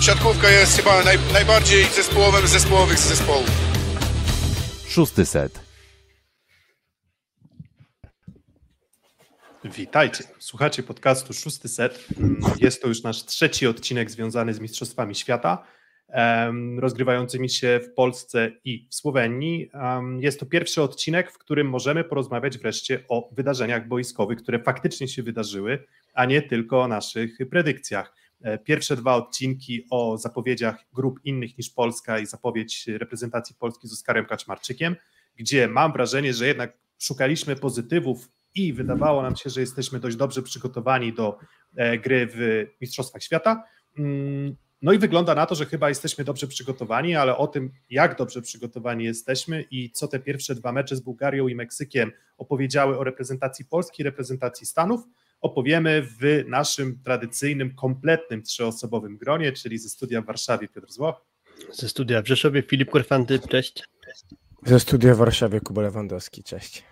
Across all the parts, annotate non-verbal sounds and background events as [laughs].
siatkówka jest chyba naj, najbardziej zespołowym zespołowych z zespołów. Szósty set. Witajcie. Słuchacie podcastu Szósty Set. Jest to już nasz trzeci odcinek związany z Mistrzostwami Świata, rozgrywającymi się w Polsce i w Słowenii. Jest to pierwszy odcinek, w którym możemy porozmawiać wreszcie o wydarzeniach boiskowych, które faktycznie się wydarzyły, a nie tylko o naszych predykcjach. E, pierwsze dwa odcinki o zapowiedziach grup innych niż Polska i zapowiedź reprezentacji Polski z Oskarem Kaczmarczykiem, gdzie mam wrażenie, że jednak szukaliśmy pozytywów i wydawało nam się, że jesteśmy dość dobrze przygotowani do e, gry w Mistrzostwach Świata. Mm, no i wygląda na to, że chyba jesteśmy dobrze przygotowani, ale o tym, jak dobrze przygotowani jesteśmy i co te pierwsze dwa mecze z Bułgarią i Meksykiem opowiedziały o reprezentacji Polski, reprezentacji Stanów, opowiemy w naszym tradycyjnym, kompletnym trzyosobowym gronie, czyli ze studia w Warszawie Piotr Złoch. Ze studia w Rzeszowie Filip Korfanty, cześć. Ze studia w Warszawie Kuba Lewandowski, cześć.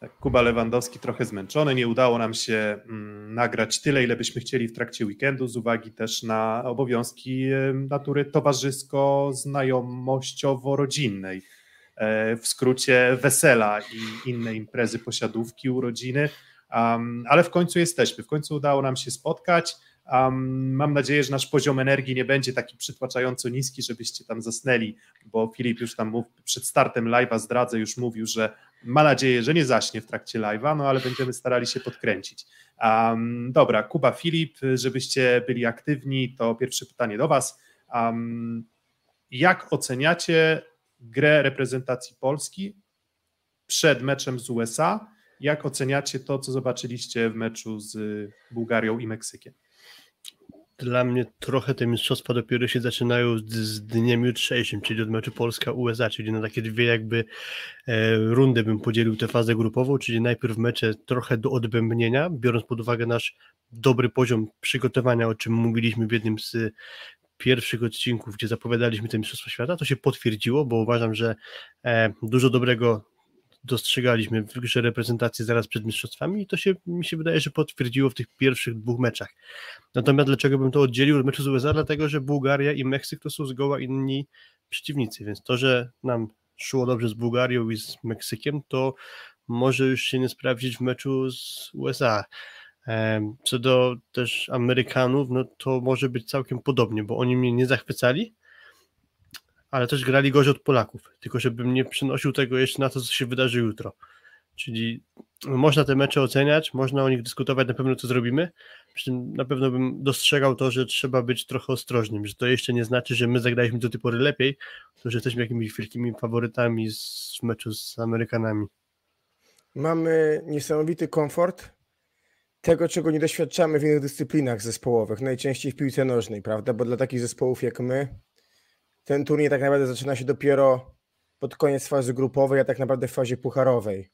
Tak, Kuba Lewandowski trochę zmęczony, nie udało nam się mm, nagrać tyle, ile byśmy chcieli w trakcie weekendu, z uwagi też na obowiązki natury towarzysko-znajomościowo-rodzinnej. E, w skrócie wesela i inne imprezy, posiadówki, urodziny, um, ale w końcu jesteśmy, w końcu udało nam się spotkać. Um, mam nadzieję, że nasz poziom energii nie będzie taki przytłaczająco niski, żebyście tam zasnęli, bo Filip już tam mów, przed startem live'a zdradzę, już mówił, że ma nadzieję, że nie zaśnie w trakcie live'a, no ale będziemy starali się podkręcić. Um, dobra, Kuba, Filip, żebyście byli aktywni, to pierwsze pytanie do Was. Um, jak oceniacie grę reprezentacji Polski przed meczem z USA? Jak oceniacie to, co zobaczyliście w meczu z Bułgarią i Meksykiem? Dla mnie trochę te mistrzostwa dopiero się zaczynają z, dniem jutrzejszym, czyli od meczu Polska-USA, czyli na takie dwie jakby e, rundy bym podzielił tę fazę grupową, czyli najpierw mecze trochę do odbębnienia, biorąc pod uwagę nasz dobry poziom przygotowania, o czym mówiliśmy w jednym z pierwszych odcinków, gdzie zapowiadaliśmy te Mistrzostwa Świata, to się potwierdziło, bo uważam, że e, dużo dobrego dostrzegaliśmy w grze reprezentacji zaraz przed mistrzostwami i to się mi się wydaje, że potwierdziło w tych pierwszych dwóch meczach. Natomiast dlaczego bym to oddzielił od meczu z USA? Dlatego, że Bułgaria i Meksyk to są zgoła inni przeciwnicy, więc to, że nam szło dobrze z Bułgarią i z Meksykiem, to może już się nie sprawdzić w meczu z USA. Co do też Amerykanów, no to może być całkiem podobnie, bo oni mnie nie zachwycali, ale też grali gorzej od Polaków. Tylko żebym nie przynosił tego jeszcze na to, co się wydarzy jutro. Czyli można te mecze oceniać, można o nich dyskutować, na pewno co zrobimy. Przy tym na pewno bym dostrzegał to, że trzeba być trochę ostrożnym, że to jeszcze nie znaczy, że my zagraliśmy do tej pory lepiej, to że jesteśmy jakimiś wielkimi faworytami z meczu z Amerykanami. Mamy niesamowity komfort tego, czego nie doświadczamy w innych dyscyplinach zespołowych, najczęściej w piłce nożnej, prawda? Bo dla takich zespołów jak my, ten turniej tak naprawdę zaczyna się dopiero pod koniec fazy grupowej, a tak naprawdę w fazie pucharowej.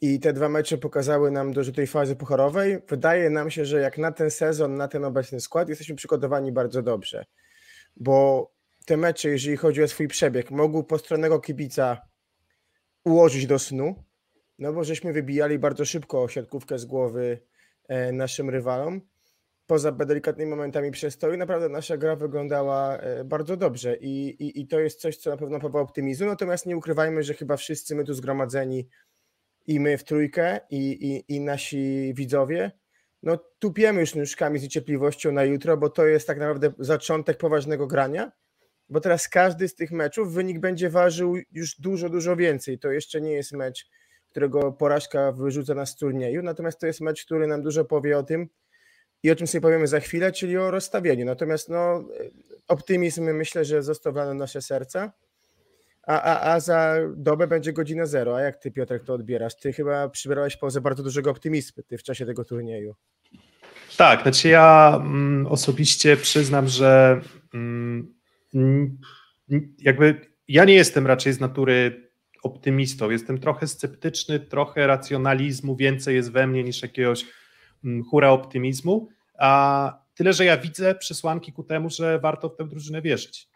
I te dwa mecze pokazały nam do tej fazy pucharowej. Wydaje nam się, że jak na ten sezon, na ten obecny skład, jesteśmy przygotowani bardzo dobrze. Bo te mecze, jeżeli chodzi o swój przebieg, mogły postronnego kibica ułożyć do snu, no bo żeśmy wybijali bardzo szybko siatkówkę z głowy e, naszym rywalom poza delikatnymi momentami przestoju, naprawdę nasza gra wyglądała e, bardzo dobrze i, i, i to jest coś, co na pewno powoła optymizmu, natomiast nie ukrywajmy, że chyba wszyscy my tu zgromadzeni i my w trójkę i, i, i nasi widzowie, no tupiemy już nóżkami z niecierpliwością na jutro, bo to jest tak naprawdę zaczątek poważnego grania, bo teraz każdy z tych meczów wynik będzie ważył już dużo, dużo więcej. To jeszcze nie jest mecz, którego porażka wyrzuca nas z turnieju, natomiast to jest mecz, który nam dużo powie o tym, i o czym sobie powiemy za chwilę, czyli o rozstawieniu. Natomiast no, optymizm myślę, że został w nasze serca, a, a, a za dobę będzie godzina zero. A jak ty, Piotrek, to odbierasz? Ty chyba przybierałeś pozę bardzo dużego optymizmu ty w czasie tego turnieju. Tak, znaczy ja mm, osobiście przyznam, że mm, jakby ja nie jestem raczej z natury optymistą. Jestem trochę sceptyczny, trochę racjonalizmu więcej jest we mnie niż jakiegoś hura optymizmu, a tyle, że ja widzę przesłanki ku temu, że warto w tę drużynę wierzyć.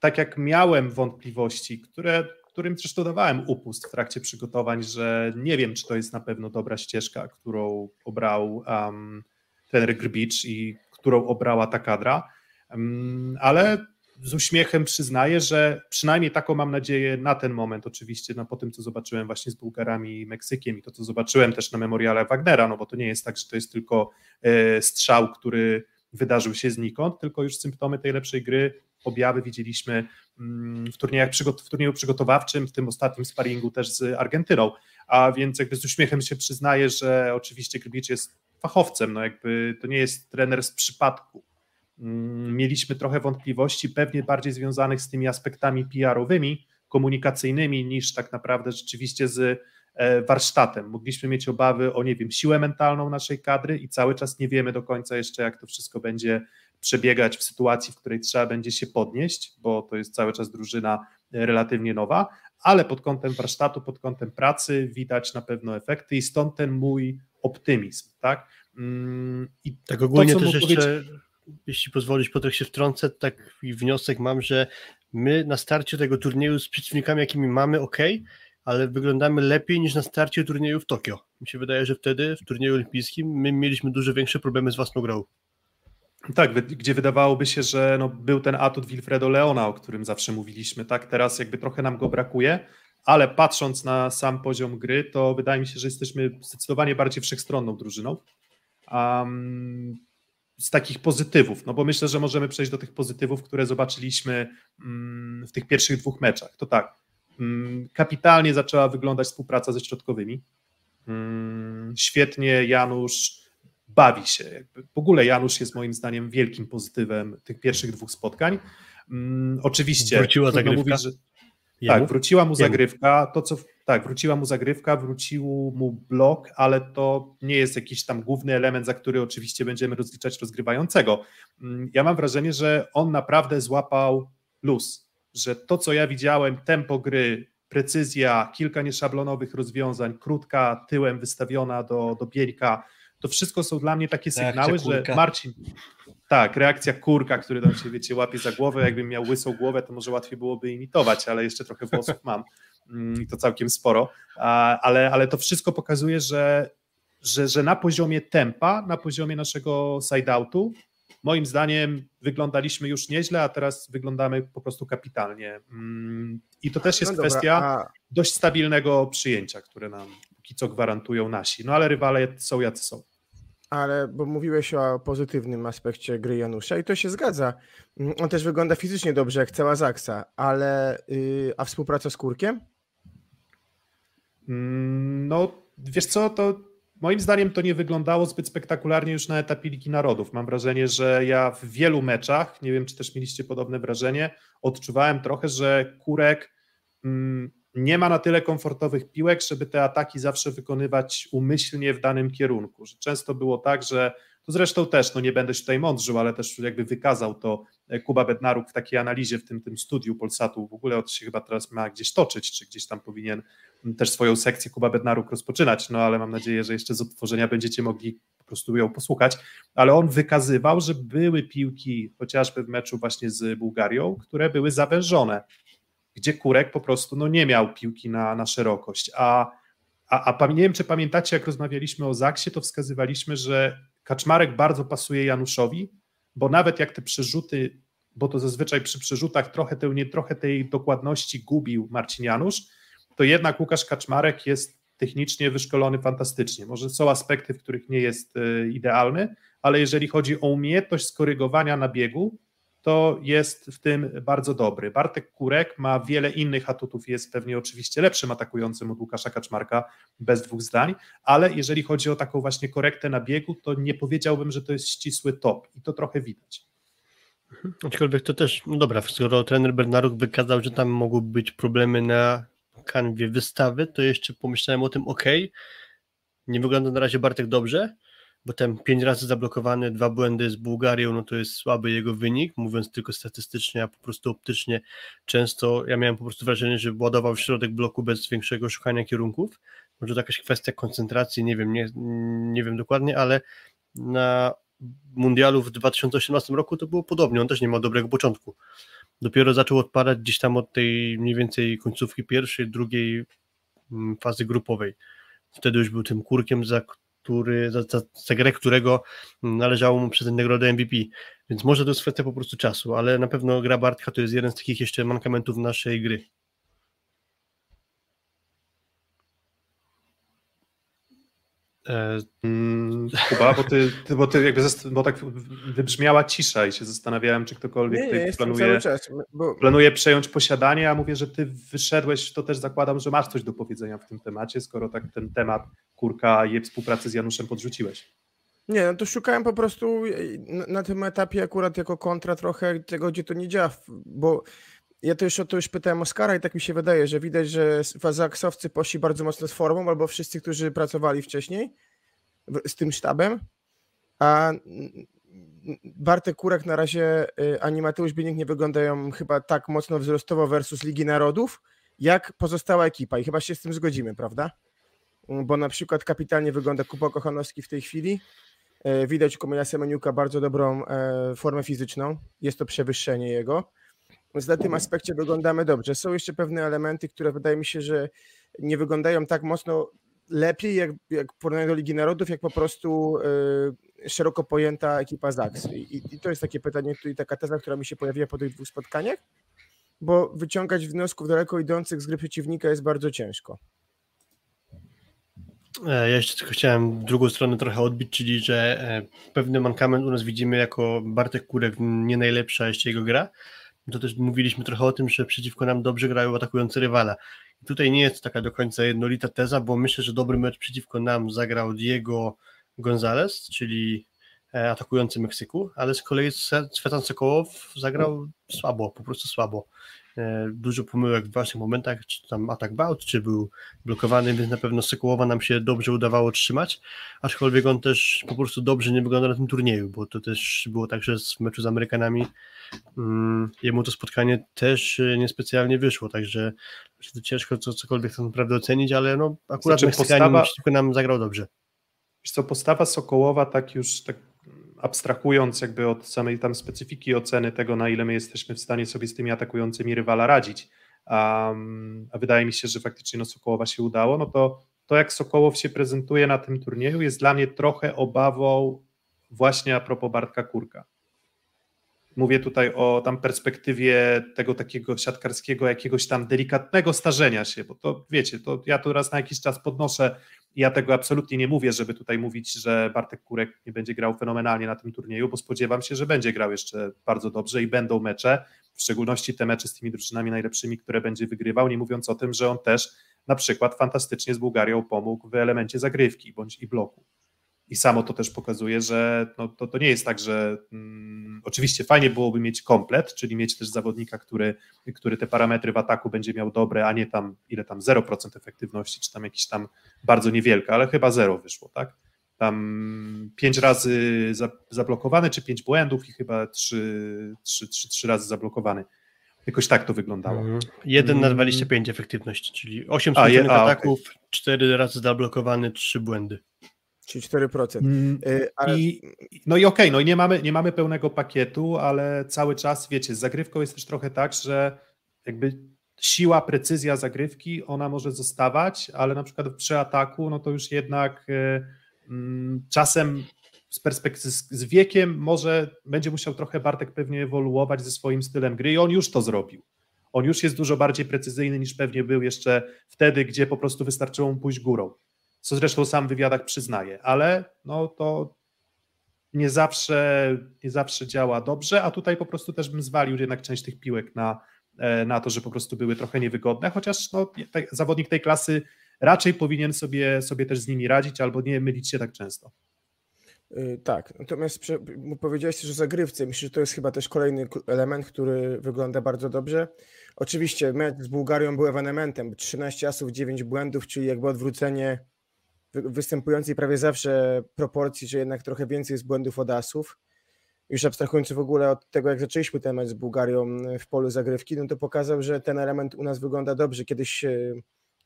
Tak jak miałem wątpliwości, które, którym zresztą dawałem upust w trakcie przygotowań, że nie wiem, czy to jest na pewno dobra ścieżka, którą obrał um, trener Grbicz i którą obrała ta kadra. Mm, ale z uśmiechem przyznaję, że przynajmniej taką mam nadzieję na ten moment, oczywiście, no, po tym, co zobaczyłem właśnie z Bułgarami i Meksykiem i to, co zobaczyłem też na memoriale Wagnera, no bo to nie jest tak, że to jest tylko e, strzał, który wydarzył się znikąd, tylko już symptomy tej lepszej gry, objawy widzieliśmy mm, w, turniejach, w turnieju przygotowawczym, w tym ostatnim sparingu też z Argentyną, a więc jakby z uśmiechem się przyznaję, że oczywiście Grybicz jest fachowcem, no jakby to nie jest trener z przypadku, mieliśmy trochę wątpliwości, pewnie bardziej związanych z tymi aspektami PR-owymi, komunikacyjnymi, niż tak naprawdę rzeczywiście z e, warsztatem. Mogliśmy mieć obawy o, nie wiem, siłę mentalną naszej kadry i cały czas nie wiemy do końca jeszcze, jak to wszystko będzie przebiegać w sytuacji, w której trzeba będzie się podnieść, bo to jest cały czas drużyna e, relatywnie nowa, ale pod kątem warsztatu, pod kątem pracy widać na pewno efekty i stąd ten mój optymizm, tak? Mm, I tak ogólnie to, też jeszcze... Jeśli pozwolisz, Piotrek się wtrącę, taki wniosek mam, że my na starcie tego turnieju z przeciwnikami, jakimi mamy, ok, ale wyglądamy lepiej niż na starcie turnieju w Tokio. Mi się wydaje, że wtedy w turnieju olimpijskim my mieliśmy dużo większe problemy z własną grą. Tak, gdzie wydawałoby się, że no, był ten atut Wilfredo Leona, o którym zawsze mówiliśmy, tak? Teraz jakby trochę nam go brakuje, ale patrząc na sam poziom gry, to wydaje mi się, że jesteśmy zdecydowanie bardziej wszechstronną drużyną. Um, z takich pozytywów, no bo myślę, że możemy przejść do tych pozytywów, które zobaczyliśmy mm, w tych pierwszych dwóch meczach. To tak, mm, kapitalnie zaczęła wyglądać współpraca ze środkowymi. Mm, świetnie Janusz bawi się. W ogóle Janusz jest moim zdaniem wielkim pozytywem tych pierwszych dwóch spotkań. Oczywiście. Wróciła zagrywka. Mówić, że, tak, wróciła mu zagrywka. To, co tak, wróciła mu zagrywka, wrócił mu blok, ale to nie jest jakiś tam główny element, za który oczywiście będziemy rozliczać rozgrywającego. Mm, ja mam wrażenie, że on naprawdę złapał luz, że to, co ja widziałem, tempo gry, precyzja, kilka nieszablonowych rozwiązań, krótka, tyłem wystawiona do, do Bieńka, to wszystko są dla mnie takie sygnały, że Marcin, tak, reakcja kurka, który tam się, wiecie, łapie za głowę, jakbym miał łysą głowę, to może łatwiej byłoby imitować, ale jeszcze trochę włosów mam. Mm, i to całkiem sporo, ale, ale to wszystko pokazuje, że, że, że na poziomie tempa, na poziomie naszego side-outu, moim zdaniem wyglądaliśmy już nieźle, a teraz wyglądamy po prostu kapitalnie. Mm, I to też jest no kwestia a... dość stabilnego przyjęcia, które nam póki co gwarantują nasi. No ale rywale są jacy są. Ale bo mówiłeś o pozytywnym aspekcie gry Janusza i to się zgadza. Mm, on też wygląda fizycznie dobrze, jak cała Zaksa, ale yy, a współpraca z Kurkiem? Mm, no, wiesz co, to moim zdaniem to nie wyglądało zbyt spektakularnie już na etapie Ligi Narodów. Mam wrażenie, że ja w wielu meczach, nie wiem czy też mieliście podobne wrażenie, odczuwałem trochę, że Kurek mm, nie ma na tyle komfortowych piłek, żeby te ataki zawsze wykonywać umyślnie w danym kierunku. Że często było tak, że to zresztą też, no nie będę się tutaj mądrzył, ale też jakby wykazał to e, Kuba Bednaruk w takiej analizie w tym, tym studiu Polsatu. W ogóle to się chyba teraz ma gdzieś toczyć, czy gdzieś tam powinien też swoją sekcję Kuba Bednaruk rozpoczynać, no ale mam nadzieję, że jeszcze z odtworzenia będziecie mogli po prostu ją posłuchać, ale on wykazywał, że były piłki, chociażby w meczu właśnie z Bułgarią, które były zawężone, gdzie Kurek po prostu no, nie miał piłki na, na szerokość, a, a, a nie wiem, czy pamiętacie, jak rozmawialiśmy o Zaksie, to wskazywaliśmy, że Kaczmarek bardzo pasuje Januszowi, bo nawet jak te przerzuty, bo to zazwyczaj przy przerzutach trochę, te, nie, trochę tej dokładności gubił Marcin Janusz, to jednak Łukasz Kaczmarek jest technicznie wyszkolony fantastycznie. Może są aspekty, w których nie jest e, idealny, ale jeżeli chodzi o umiejętność skorygowania na biegu, to jest w tym bardzo dobry. Bartek Kurek ma wiele innych atutów, jest pewnie oczywiście lepszym atakującym od Łukasza Kaczmarka, bez dwóch zdań, ale jeżeli chodzi o taką właśnie korektę na biegu, to nie powiedziałbym, że to jest ścisły top i to trochę widać. Aczkolwiek to też, no dobra, skoro trener Bernaruk wykazał, że tam mogły być problemy na kanwie wystawy, to jeszcze pomyślałem o tym, ok, nie wygląda na razie Bartek dobrze, bo ten pięć razy zablokowany, dwa błędy z Bułgarią, no to jest słaby jego wynik, mówiąc tylko statystycznie, a po prostu optycznie często, ja miałem po prostu wrażenie, że ładował w środek bloku bez większego szukania kierunków, może to jakaś kwestia koncentracji, nie wiem, nie, nie wiem dokładnie, ale na mundialu w 2018 roku to było podobnie, on też nie ma dobrego początku. Dopiero zaczął odpadać gdzieś tam od tej mniej więcej końcówki pierwszej, drugiej mm, fazy grupowej. Wtedy już był tym kurkiem, za który, za, za, za grę, którego należało mu przez nagrodę MVP. Więc może to jest kwestia po prostu czasu, ale na pewno gra Bartka to jest jeden z takich jeszcze mankamentów naszej gry. E, mm, Kuba, bo ty, ty, bo ty jakby, bo tak wybrzmiała cisza i się zastanawiałem, czy ktokolwiek nie, nie, planuje, czas, bo... planuje przejąć posiadanie, a mówię, że ty wyszedłeś, to też zakładam, że masz coś do powiedzenia w tym temacie, skoro tak ten temat kurka i współpracy z Januszem podrzuciłeś. Nie, no to szukałem po prostu na, na tym etapie akurat jako kontra trochę tego, gdzie to nie działa, bo ja to już o to już pytałem Oskara i tak mi się wydaje, że widać, że fazaksowcy poszli bardzo mocno z formą, albo wszyscy, którzy pracowali wcześniej z tym sztabem, a Bartek Kurek na razie y, ani Mateusz Bieniek nie wyglądają chyba tak mocno wzrostowo versus Ligi Narodów, jak pozostała ekipa. I chyba się z tym zgodzimy, prawda? Bo na przykład kapitalnie wygląda Kuba Kochanowski w tej chwili, y, widać u Komila Semeniuka bardzo dobrą e, formę fizyczną, jest to przewyższenie jego, więc na tym aspekcie wyglądamy dobrze. Są jeszcze pewne elementy, które wydaje mi się, że nie wyglądają tak mocno lepiej, jak, jak w porównaniu do Ligi Narodów, jak po prostu y, szeroko pojęta ekipa ZAX. I, I, to jest takie pytanie, i taka teza, która mi się pojawiła po tych dwóch spotkaniach, bo wyciągać wniosków daleko idących z gry przeciwnika jest bardzo ciężko. E, ja jeszcze tylko chciałem drugą stronę trochę odbić, czyli że e, pewny mankament u nas widzimy jako Bartek Kurek nie najlepsza jeszcze jego gra, to też mówiliśmy trochę o tym, że przeciwko nam dobrze grają atakujący rywala. I tutaj nie jest taka do końca jednolita teza, bo myślę, że dobry mecz przeciwko nam zagrał Diego Gonzalez, czyli e, atakujący Meksyku, ale z kolei Svetan Sokołow zagrał słabo, po prostu słabo. E, dużo pomyłek w ważnych momentach, czy tam atak bałt, czy był blokowany, więc na pewno Sokołowa nam się dobrze udawało trzymać, aczkolwiek on też po prostu dobrze nie wygląda na tym turnieju, bo to też było tak, że w meczu z Amerykanami um, jemu to spotkanie też e, niespecjalnie wyszło, także ciężko co, cokolwiek tak naprawdę ocenić, ale no akurat znaczy, Meksykanin postawa... nam zagrał dobrze. Wiesz co, postawa Sokołowa tak już tak abstrahując jakby od samej tam specyfiki oceny tego, na ile my jesteśmy w stanie sobie z tymi atakującymi rywala radzić, um, a wydaje mi się, że faktycznie no Sokołowa się udało, no to to jak Sokołow się prezentuje na tym turnieju jest dla mnie trochę obawą właśnie a propos Bartka Kurka. Mówię tutaj o tam perspektywie tego takiego siatkarskiego, jakiegoś tam delikatnego starzenia się, bo to wiecie, to ja tu raz na jakiś czas podnoszę ja tego absolutnie nie mówię, żeby tutaj mówić, że Bartek Kurek nie będzie grał fenomenalnie na tym turnieju, bo spodziewam się, że będzie grał jeszcze bardzo dobrze i będą mecze, w szczególności te mecze z tymi drużynami najlepszymi, które będzie wygrywał, nie mówiąc o tym, że on też na przykład fantastycznie z Bułgarią pomógł w elemencie zagrywki bądź i bloku. I samo to też pokazuje, że no, to, to nie jest tak, że mm, oczywiście fajnie byłoby mieć komplet, czyli mieć też zawodnika, który, który te parametry w ataku będzie miał dobre, a nie tam ile tam 0% efektywności, czy tam jakiś tam bardzo niewielka, ale chyba zero wyszło, tak? Tam pięć razy zablokowany, czy pięć błędów i chyba trzy, trzy, trzy, trzy razy zablokowany. Jakoś tak to wyglądało. Mhm. 1 na 25 mm. efektywności, czyli 8 skutecznych ataków, okay. 4 razy zablokowany, 3 błędy. Czyli 4%. Mm, y, ale... I, no i okej, okay, no i nie mamy, nie mamy pełnego pakietu, ale cały czas, wiecie, z zagrywką jest też trochę tak, że jakby siła, precyzja zagrywki, ona może zostawać, ale na przykład przy ataku, no to już jednak y, mm, czasem z perspektywy, z wiekiem może będzie musiał trochę Bartek pewnie ewoluować ze swoim stylem gry i on już to zrobił. On już jest dużo bardziej precyzyjny niż pewnie był jeszcze wtedy, gdzie po prostu wystarczyło mu pójść górą co zresztą sam w wywiadach przyznaje, ale no to nie zawsze, nie zawsze działa dobrze, a tutaj po prostu też bym zwalił jednak część tych piłek na, e, na to, że po prostu były trochę niewygodne, chociaż no, zawodnik tej klasy raczej powinien sobie, sobie też z nimi radzić albo nie mylić się tak często. Y, tak, natomiast powiedziałeś też o zagrywce. Myślę, że to jest chyba też kolejny element, który wygląda bardzo dobrze. Oczywiście mecz z Bułgarią był ewenementem. 13 asów, 9 błędów, czyli jakby odwrócenie występującej prawie zawsze proporcji, że jednak trochę więcej jest błędów od asów. Już abstrahując w ogóle od tego, jak zaczęliśmy temat z Bułgarią w polu zagrywki, no to pokazał, że ten element u nas wygląda dobrze. Kiedyś e,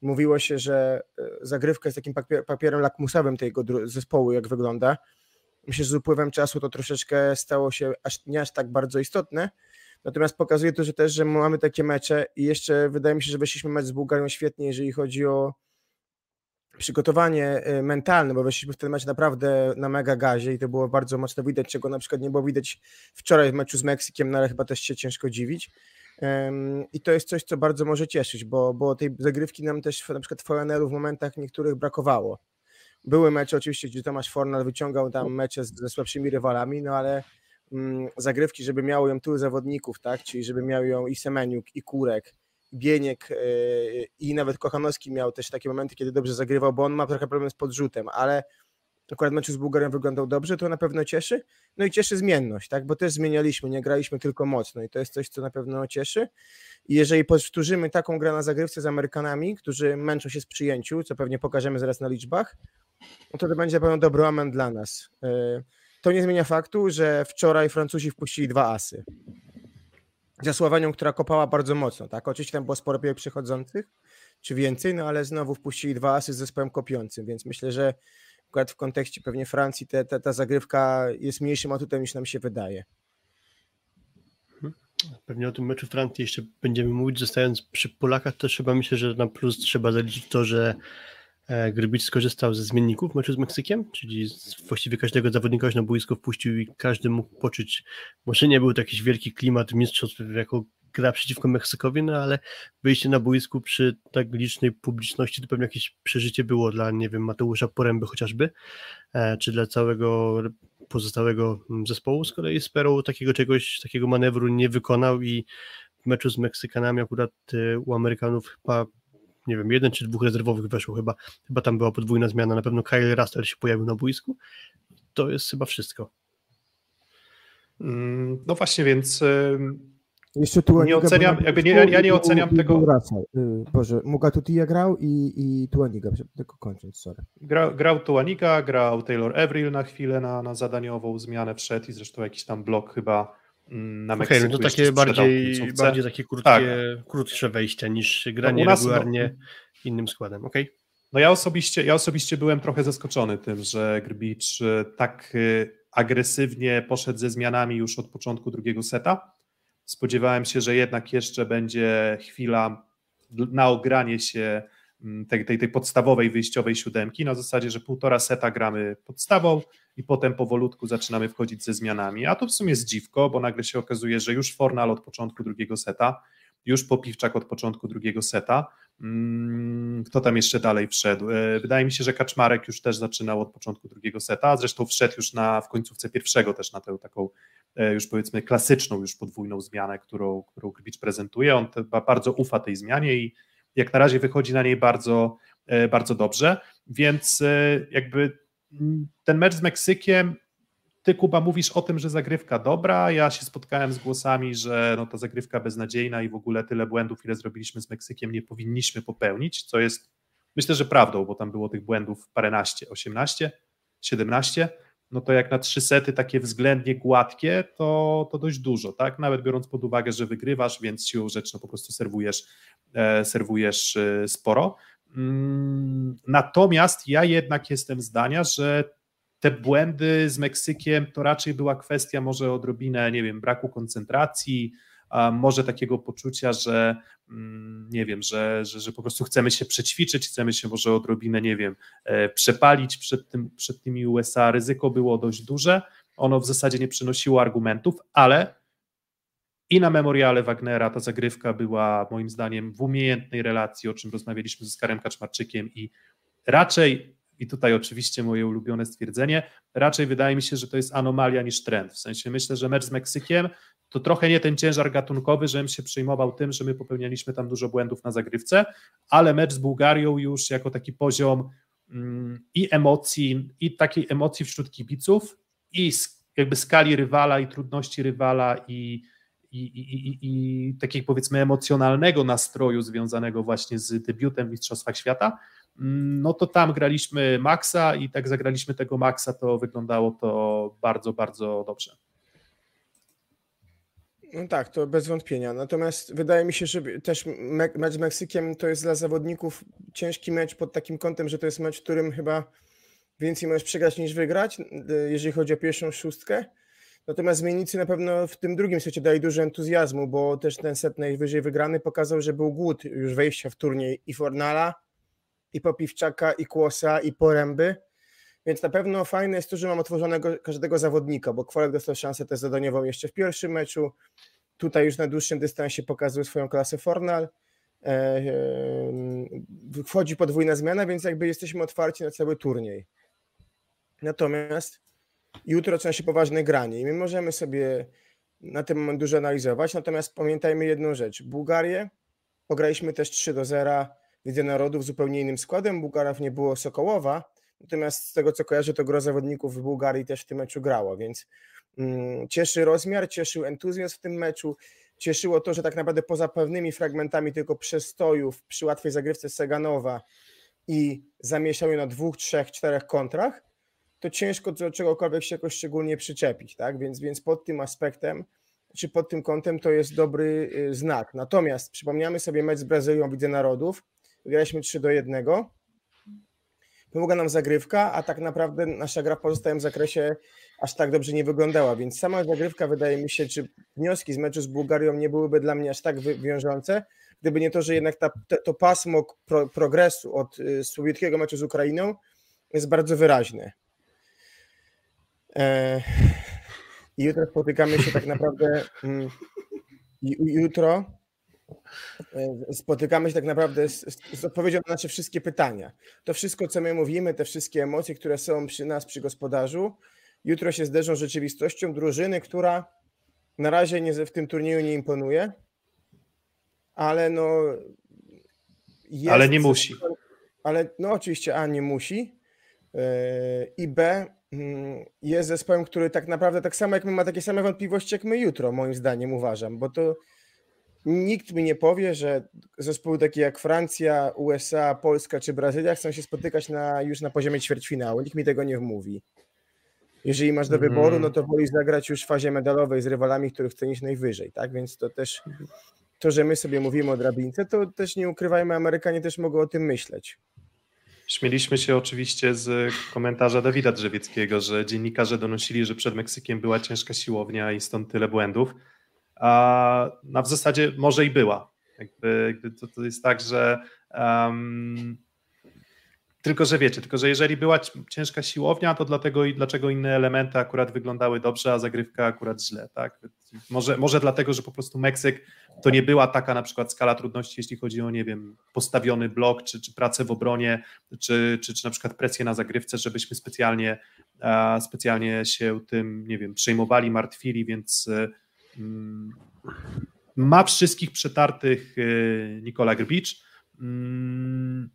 mówiło się, że e, zagrywka jest takim papierem lakmusowym tego zespołu, jak wygląda. Myślę, że z upływem czasu to troszeczkę stało się aż, nie aż tak bardzo istotne. Natomiast pokazuje to, że też, że mamy takie mecze i jeszcze wydaje mi się, że weszliśmy mecz z Bułgarią świetnie, jeżeli chodzi o przygotowanie y, mentalne, bo weszliśmy w ten mecz naprawdę na mega gazie i to było bardzo mocno widać, czego na przykład nie było widać wczoraj w meczu z Meksykiem, no ale chyba też się ciężko dziwić. I to jest coś, co bardzo może cieszyć, bo, bo tej zagrywki nam też na przykład w w momentach niektórych brakowało. Były mecze oczywiście, gdzie Tomasz Fornal wyciągał tam mecze ze słabszymi rywalami, no ale mm, zagrywki, żeby miało ją tylu zawodników, tak, czyli żeby miał ją i Semeniuk, i Kurek, Bieniek, yy, i nawet Kochanowski miał też takie momenty, kiedy dobrze zagrywał, bo on ma trochę problem z podrzutem, ale akurat meczu z Bułgarią wyglądał dobrze, to na pewno cieszy. No i cieszy zmienność, tak? Bo też zmienialiśmy, nie graliśmy tylko mocno i to jest coś, co na pewno cieszy. I jeżeli powtórzymy taką grę na zagrywce z Amerykanami, którzy męczą się z przyjęciu, co pewnie pokażemy zaraz na liczbach, no to to będzie na pewno dobry moment dla nas. E, to nie zmienia faktu, że wczoraj Francuzi wpuścili dwa asy. Za która kopała bardzo mocno, tak? Oczywiście tam było sporo przychodzących, czy więcej, no ale znowu wpuścili dwa asy z zespołem kopiącym, więc myślę, że akurat w kontekście pewnie Francji te, te, ta zagrywka jest mniejszym atutem niż nam się wydaje. Mhm. Pewnie o tym meczu Francji jeszcze będziemy mówić. Zostając przy Polakach, to trzeba myślę, że na plus trzeba zaliczyć to, że Grybicz skorzystał ze zmienników w meczu z Meksykiem, czyli właściwie każdego zawodnika na boisko wpuścił i każdy mógł poczuć, może nie był to jakiś wielki klimat mistrzostw jako gra przeciwko Meksykowi, no ale wyjście na boisku przy tak licznej publiczności to pewnie jakieś przeżycie było dla, nie wiem, Mateusza Poręby chociażby, e, czy dla całego pozostałego zespołu. Z kolei Sparrow takiego czegoś, takiego manewru nie wykonał i w meczu z Meksykanami akurat e, u Amerykanów chyba nie wiem, jeden czy dwóch rezerwowych weszło chyba, chyba tam była podwójna zmiana, na pewno Kyle Russell się pojawił na boisku. To jest chyba wszystko. Mm, no właśnie, więc jeszcze tu nie oceniam, jakby nie, ja nie oceniam i, tego. I Boże, Muga Tutija grał i, i Tuaniga, tylko kończąc, sorry. Gra, grał Tuaniga, grał Taylor Avril na chwilę na, na zadaniową zmianę wszedł i zresztą jakiś tam blok chyba na Meksyku. Okay, no to takie bardziej, bardziej takie krótkie, tak. krótsze wejścia niż granie no, regularnie no, innym składem, okej? Okay? No ja osobiście, ja osobiście byłem trochę zaskoczony tym, że Grbicz e, tak e, agresywnie poszedł ze zmianami już od początku drugiego seta Spodziewałem się, że jednak jeszcze będzie chwila na ogranie się tej, tej, tej podstawowej wyjściowej siódemki, na zasadzie, że półtora seta gramy podstawą i potem powolutku zaczynamy wchodzić ze zmianami. A to w sumie jest dziwko, bo nagle się okazuje, że już Fornal od początku drugiego seta, już Popiwczak od początku drugiego seta. Mm, kto tam jeszcze dalej wszedł? E, wydaje mi się, że Kaczmarek już też zaczynał od początku drugiego seta, zresztą wszedł już na, w końcówce pierwszego też na tę taką E, już powiedzmy klasyczną, już podwójną zmianę, którą, którą prezentuje. On bardzo ufa tej zmianie i jak na razie wychodzi na niej bardzo, e, bardzo dobrze, więc e, jakby ten mecz z Meksykiem ty, Kuba, mówisz o tym, że zagrywka dobra. Ja się spotkałem z głosami, że no, ta zagrywka beznadziejna i w ogóle tyle błędów, ile zrobiliśmy z Meksykiem, nie powinniśmy popełnić, co jest myślę, że prawdą, bo tam było tych błędów paręnaście, 18, 17 no to jak na trzy sety takie względnie gładkie, to, to dość dużo, tak? Nawet biorąc pod uwagę, że wygrywasz, więc siłą rzeczy no po prostu serwujesz, e, serwujesz e, sporo. Mm, natomiast ja jednak jestem zdania, że te błędy z Meksykiem to raczej była kwestia może odrobinę, nie wiem, braku koncentracji, może takiego poczucia, że mm, nie wiem, że, że, że po prostu chcemy się przećwiczyć, chcemy się może odrobinę, nie wiem, e, przepalić przed, tym, przed tymi USA. Ryzyko było dość duże, ono w zasadzie nie przynosiło argumentów, ale i na memoriale Wagnera ta zagrywka była moim zdaniem w umiejętnej relacji, o czym rozmawialiśmy z Oskarem Kaczmarczykiem i raczej i tutaj oczywiście moje ulubione stwierdzenie, raczej wydaje mi się, że to jest anomalia niż trend. W sensie myślę, że mecz z Meksykiem to trochę nie ten ciężar gatunkowy, żebym się przejmował tym, że my popełnialiśmy tam dużo błędów na zagrywce, ale mecz z Bułgarią już jako taki poziom mm, i emocji, i takiej emocji wśród kibiców, i jakby skali rywala, i trudności rywala, i, i, i, i, i takiego powiedzmy emocjonalnego nastroju związanego właśnie z debiutem w Mistrzostwach Świata, no to tam graliśmy Maxa i tak zagraliśmy tego Maxa, to wyglądało to bardzo, bardzo dobrze. No tak, to bez wątpienia. Natomiast wydaje mi się, że też mecz z Meksykiem to jest dla zawodników ciężki mecz pod takim kątem, że to jest mecz, w którym chyba więcej możesz przegrać niż wygrać, jeżeli chodzi o pierwszą szóstkę. Natomiast zmiennicy na pewno w tym drugim secie dali dużo entuzjazmu, bo też ten set najwyżej wygrany pokazał, że był głód już wejścia w turniej i Fornala, i Popiwczaka, i Kłosa, i Poręby, więc na pewno fajne jest to, że mam otworzonego każdego zawodnika, bo Kwolek dostał szansę też zadaniową jeszcze w pierwszym meczu, tutaj już na dłuższym dystansie pokazuje swoją klasę Fornal, e, e, wchodzi podwójna zmiana, więc jakby jesteśmy otwarci na cały turniej. Natomiast jutro zaczyna się poważne granie i my możemy sobie na ten moment dużo analizować, natomiast pamiętajmy jedną rzecz. Bułgarię pograliśmy też 3 do 0 w Lidze Narodów zupełnie innym składem. Bułgarów nie było Sokołowa, natomiast z tego co kojarzę, to gro zawodników w Bułgarii też w tym meczu grało, więc mm, cieszy rozmiar, cieszył entuzjazm w tym meczu, cieszyło to, że tak naprawdę poza pewnymi fragmentami tylko przestojów przy łatwej zagrywce Seganowa i zamieszaniu na dwóch, trzech, czterech kontrach, to ciężko do czegokolwiek się jakoś szczególnie przyczepić, tak? Więc, więc pod tym aspektem, czy pod tym kątem to jest dobry y, znak. Natomiast przypomniamy sobie mecz z Brazylią Widzę Narodów, wygraliśmy 3 do 1. Pomogła nam zagrywka, a tak naprawdę nasza gra w pozostałym zakresie aż tak dobrze nie wyglądała, więc sama zagrywka wydaje mi się, czy wnioski z meczu z Bułgarią nie byłyby dla mnie aż tak wiążące, gdyby nie to, że jednak ta, to pasmo pro, progresu od y, słowieckiego meczu z Ukrainą jest bardzo wyraźne. E, I jutro spotykamy się tak naprawdę. Mm, jutro spotykamy się tak naprawdę z, z, odpowiedzią na nasze wszystkie pytania. To wszystko, co my mówimy, te wszystkie emocje, które są przy nas, przy gospodarzu, jutro się zderzą z rzeczywistością drużyny, która na razie nie, w tym turnieju nie imponuje, ale no. Jest, ale nie musi. Ale no oczywiście A nie musi. Yy, I B Mm, jest zespołem, który tak naprawdę tak samo jak my ma takie same wątpliwości jak my jutro, moim zdaniem uważam, bo to nikt mi nie powie, że zespoły takie jak Francja, USA, Polska czy Brazylia chcą się spotykać na, już na poziomie ćwierćfinału. Nikt mi tego nie wmówi. Jeżeli masz do wyboru, no mhm. to wolisz zagrać już w fazie medalowej z rywalami, których cenisz najwyżej, tak? Więc to też to, że my sobie mówimy o drabince, to też nie ukrywajmy, Amerykanie też mogą o tym myśleć. Śmieliśmy się oczywiście z komentarza Dawida Drzewieckiego, że dziennikarze donosili, że przed Meksykiem była ciężka siłownia i stąd tyle błędów. A, a w zasadzie może i była. Jakby, to, to, jest tak, że um, tylko, że wiecie, tylko, że jeżeli była ciężka siłownia, to dlatego i dlaczego inne elementy akurat wyglądały dobrze, a zagrywka akurat źle, tak? Może, może dlatego, że po prostu Meksyk to nie była taka na przykład skala trudności, jeśli chodzi o, nie wiem, postawiony blok, czy, czy pracę w obronie, czy, czy, czy na przykład presję na zagrywce, żebyśmy specjalnie, specjalnie się tym, nie wiem, przejmowali, martwili, więc ma wszystkich przetartych y, Nikola Grbicz. Mm,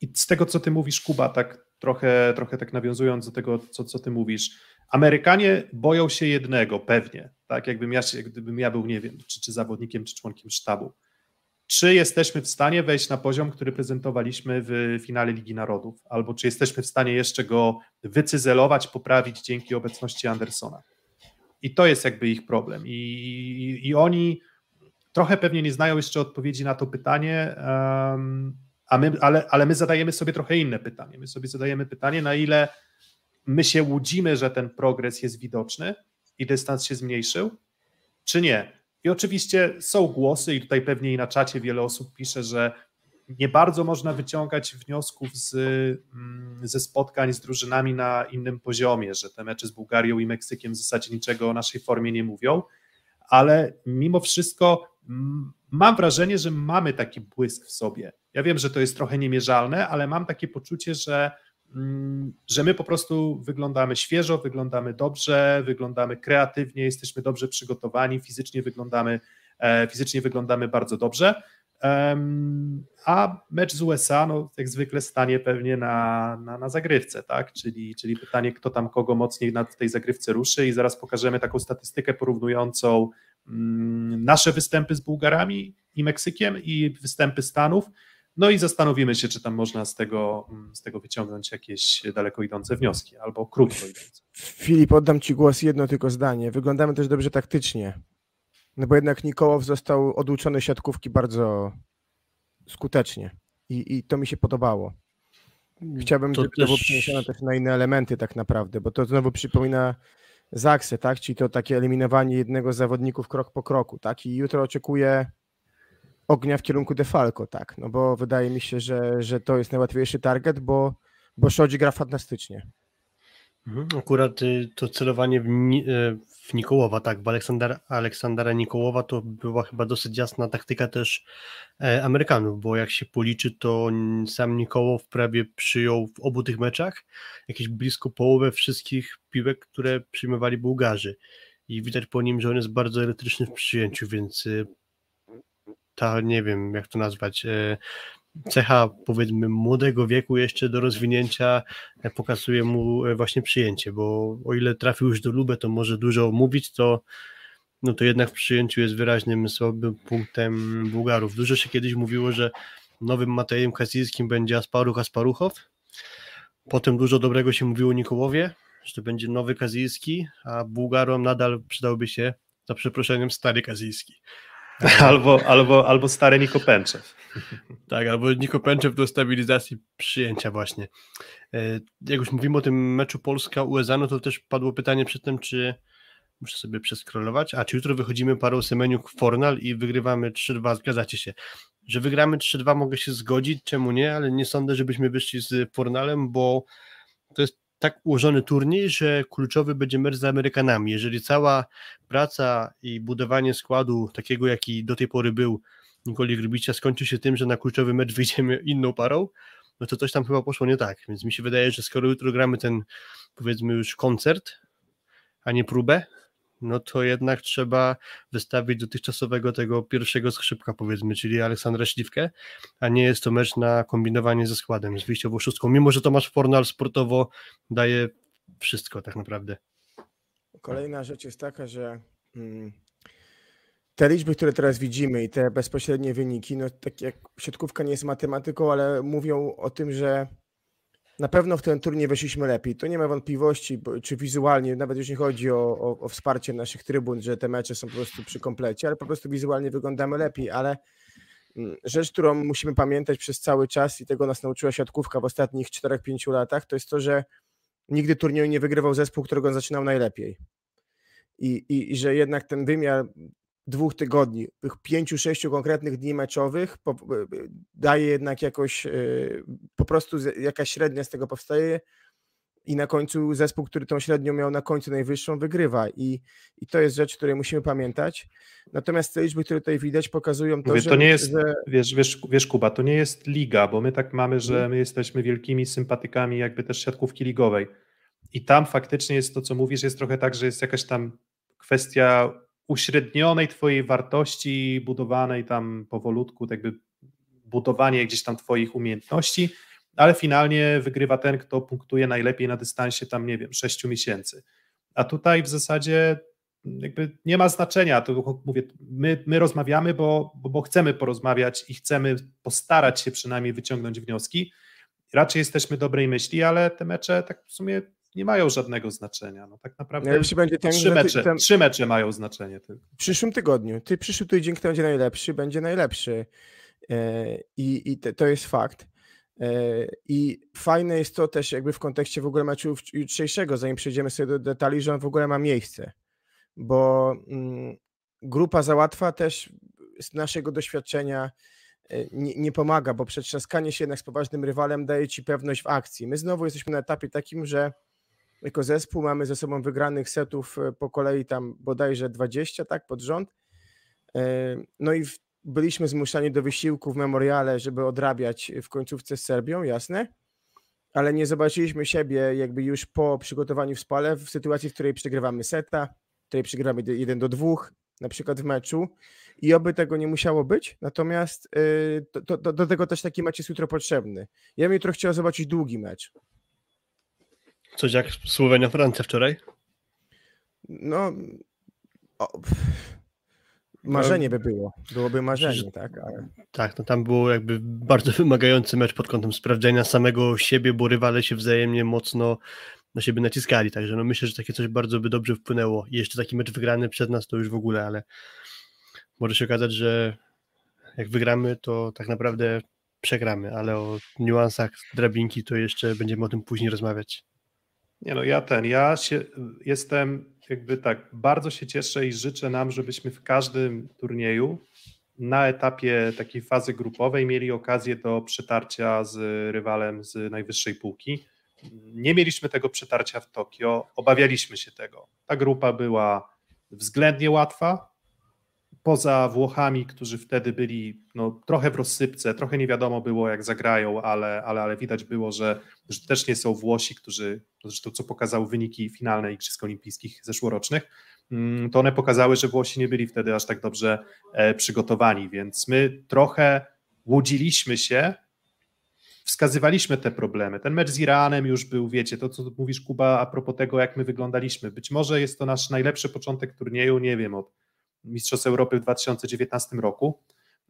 I z tego, co ty mówisz, Kuba, tak trochę, trochę tak nawiązując do tego, co, co ty mówisz, Amerykanie boją się jednego, pewnie, tak, jakbym ja, gdybym ja był, nie wiem, czy, czy zawodnikiem, czy członkiem sztabu. Czy jesteśmy w stanie wejść na poziom, który prezentowaliśmy w finale Ligi Narodów, albo czy jesteśmy w stanie jeszcze go wycyzelować, poprawić dzięki obecności Andersona. I to jest jakby ich problem. I, i, i oni trochę pewnie nie znają jeszcze odpowiedzi na to pytanie, um, a my, ale, ale my zadajemy sobie trochę inne pytanie. My sobie zadajemy pytanie, na ile my się łudzimy, że ten progres jest widoczny i dystans się zmniejszył, czy nie? I oczywiście są głosy, i tutaj pewnie i na czacie wiele osób pisze, że nie bardzo można wyciągać wniosków z, mm, ze spotkań z drużynami na innym poziomie, że te mecze z Bułgarią i Meksykiem w zasadzie niczego o naszej formie nie mówią, ale mimo wszystko mm, mam wrażenie, że mamy taki błysk w sobie. Ja wiem, że to jest trochę niemierzalne, ale mam takie poczucie, że Mm, że my po prostu wyglądamy świeżo, wyglądamy dobrze, wyglądamy kreatywnie, jesteśmy dobrze przygotowani, fizycznie wyglądamy, e, fizycznie wyglądamy bardzo dobrze. A mecz z USA, no, jak zwykle, stanie pewnie na, na, na zagrywce, tak? Czyli, czyli pytanie, kto tam kogo mocniej na tej zagrywce ruszy, i zaraz pokażemy taką statystykę porównującą mm, nasze występy z Bułgarami i Meksykiem i występy Stanów. No i zastanowimy się, czy tam można z tego, z tego wyciągnąć jakieś daleko idące wnioski albo krótko idące. Filip, oddam Ci głos jedno tylko zdanie. Wyglądamy też dobrze taktycznie. No bo jednak Nikołow został oduczony siatkówki bardzo skutecznie i, i to mi się podobało. Chciałbym, to żeby też... to było przeniesione też na inne elementy tak naprawdę, bo to znowu przypomina Zaksę, tak? Czyli to takie eliminowanie jednego z zawodników krok po kroku, tak? I jutro oczekuję ognia w kierunku Defalco, tak, no bo wydaje mi się, że, że to jest najłatwiejszy target, bo, bo Szodzi gra fantastycznie. Mhm, Akurat y, to celowanie w, e, w Nikołowa, tak, w Aleksandra, Aleksandra Nikołowa to była chyba dosyć jasna taktyka też e, Amerykanów, bo jak się policzy, to sam Nikołow prawie przyjął w obu tych meczach jakieś blisko połowę wszystkich piłek, które przyjmowali Bułgarzy. I widać po nim, że on jest bardzo elektryczny w przyjęciu, więc y, ta, nie wiem jak to nazwać, e, cecha powiedzmy młodego wieku jeszcze do rozwinięcia e, pokazuje mu e, właśnie przyjęcie, bo o ile trafił już do Lubę, to może dużo mówić, to no to jednak w przyjęciu jest wyraźnym słabym punktem Bułgarów. Dużo się kiedyś mówiło, że nowym Matejem Kazijskim będzie Asparuch Asparuchow. Potem dużo dobrego się mówiło o Nikołowie, że to będzie nowy Kazijski, a Bułgarom nadal przydałby się za przeproszeniem stary Kazijski. [laughs] Albo, albo, albo stary Niko Pęczew. [laughs] Tak, albo Niko Pęczew do stabilizacji przyjęcia właśnie. E, Jak już mówimy o tym meczu Polska-USA, no to też padło pytanie przedtem, czy muszę sobie przeskrolować, a czy jutro wychodzimy parą Semeniuk Fornal i wygrywamy 3-2, zgadzacie się. Że wygramy 3-2 mogę się zgodzić, czemu nie, ale nie sądzę, żebyśmy wyszli z Fornalem, bo to jest tak ułożony turniej, że kluczowy będzie mecz z Amerykanami. Jeżeli cała praca i budowanie składu, takiego jaki do tej pory był Nikoli Grbicia, skończy się tym, że na kluczowy mecz wyjdziemy inną parą, no to coś tam chyba poszło nie tak. Więc mi się wydaje, że skoro jutro gramy ten, powiedzmy już koncert, a nie próbę, no to jednak trzeba wystawić dotychczasowego tego pierwszego skrzypka, powiedzmy, czyli Aleksandra Śliwkę, a nie jest to mecz na kombinowanie ze składem, z wyjściową szóstką, mimo że Tomasz Fornal sportowo daje wszystko tak naprawdę. Kolejna rzecz jest taka, że mm, te liczby, które teraz widzimy i te bezpośrednie wyniki, no tak jak siatkówka nie jest matematyką, ale mówią o tym, że na pewno w ten turniej weszliśmy lepiej. To nie ma wątpliwości, bo, czy wizualnie, nawet nie chodzi o, o, o wsparcie naszych trybun, że te mecze są po prostu przy komplecie, ale po prostu wizualnie wyglądamy lepiej, ale mm, rzecz, którą musimy pamiętać przez cały czas i tego nas nauczyła siatkówka w ostatnich 4-5 latach, to jest to, że nigdy turnieju nie wygrywał zespół, którego zaczynał najlepiej. I, i, I że jednak ten wymiar dwóch tygodni, tych pięciu, sześciu konkretnych dni meczowych po, daje jednak jakoś, yy, po prostu jakaś średnia z tego powstaje i na końcu zespół, który tą średnią miał na końcu najwyższą, wygrywa. I, i to jest rzecz, której musimy pamiętać. Natomiast te liczby, które tutaj widać, pokazują to, Mówię, że, to nie jest, że wiesz, wiesz, wiesz, Kuba, to nie jest liga, bo my tak mamy, że Mhm. my jesteśmy wielkimi sympatykami jakby też siatkówki ligowej. I tam faktycznie jest to, co mówisz, jest trochę tak, że jest jakaś tam kwestia uśrednionej twojej wartości, budowanej tam powolutku, tak jakby budowanie gdzieś tam twoich umiejętności, ale finalnie wygrywa ten, kto punktuje najlepiej na dystansie tam, nie wiem, 6 miesięcy. A tutaj w zasadzie jakby nie ma znaczenia, to mówię, my, my rozmawiamy, bo, bo, bo chcemy porozmawiać i chcemy postarać się przynajmniej wyciągnąć wnioski. Raczej jesteśmy dobrej myśli, ale te mecze tak w sumie nie mają żadnego znaczenia. No tak naprawdę najlepszy będzie ten, trzy, mecze, ten, trzy mecze mają znaczenie tylko. w przyszłym tygodniu. Ty przyszły tydzień, kto będzie najlepszy, będzie najlepszy. E, I, i te, to jest fakt. E, I fajne jest to też jakby w kontekście w ogóle meczu jutrzejszego, zanim przejdziemy sobie do detali, że on w ogóle ma miejsce. Bo mm, grupa załatwa też z naszego doświadczenia e, nie, nie pomaga, bo przetrzaskanie się jednak z poważnym rywalem daje ci pewność w akcji. My znowu jesteśmy na etapie takim, że jako zespół mamy ze sobą wygranych setów e, po kolei tam bodajże 20, tak, pod rząd. E, No i byliśmy zmuszani do wysiłku w memoriale, żeby odrabiać w końcówce z Serbią, jasne. Ale nie zobaczyliśmy siebie jakby już po przygotowaniu w spale w sytuacji, w której przegrywamy seta, w której przegrywamy 1 do 2, na przykład w meczu. I oby tego nie musiało być, natomiast y, to, to, to, do tego też taki mecz jest jutro potrzebny. Ja bym jutro chciał zobaczyć długi mecz. Coś jak Słowenia-Francja wczoraj. No, o, marzenie by było. Byłoby marzenie, tak, ale Tak, no tam było jakby bardzo [laughs] wymagający mecz pod kątem sprawdzenia samego siebie, bo rywale się wzajemnie mocno na siebie naciskali, także no myślę, że takie coś bardzo by dobrze wpłynęło i jeszcze taki mecz wygrany przed nas to już w ogóle, ale może się okazać, że jak wygramy, to tak naprawdę przegramy, ale o niuansach drabinki to jeszcze będziemy o tym później rozmawiać. Nie no, ja ten, ja się, jestem jakby tak, bardzo się cieszę i życzę nam, żebyśmy w każdym turnieju na etapie takiej fazy grupowej mieli okazję do przetarcia z rywalem z najwyższej półki. Nie mieliśmy tego przetarcia w Tokio, obawialiśmy się tego. Ta grupa była względnie łatwa, poza Włochami, którzy wtedy byli no, trochę w rozsypce, trochę nie wiadomo było jak zagrają, ale, ale, ale widać było, że, że też nie są Włosi, którzy, zresztą co pokazały wyniki finalne Igrzysk Olimpijskich zeszłorocznych, mm, to one pokazały, że Włosi nie byli wtedy aż tak dobrze e, przygotowani, więc my trochę łudziliśmy się, wskazywaliśmy te problemy. Ten mecz z Iranem już był, wiecie, to co mówisz Kuba a propos tego, jak my wyglądaliśmy. Być może jest to nasz najlepszy początek turnieju, nie wiem, od Mistrzostw Europy w 2019 roku,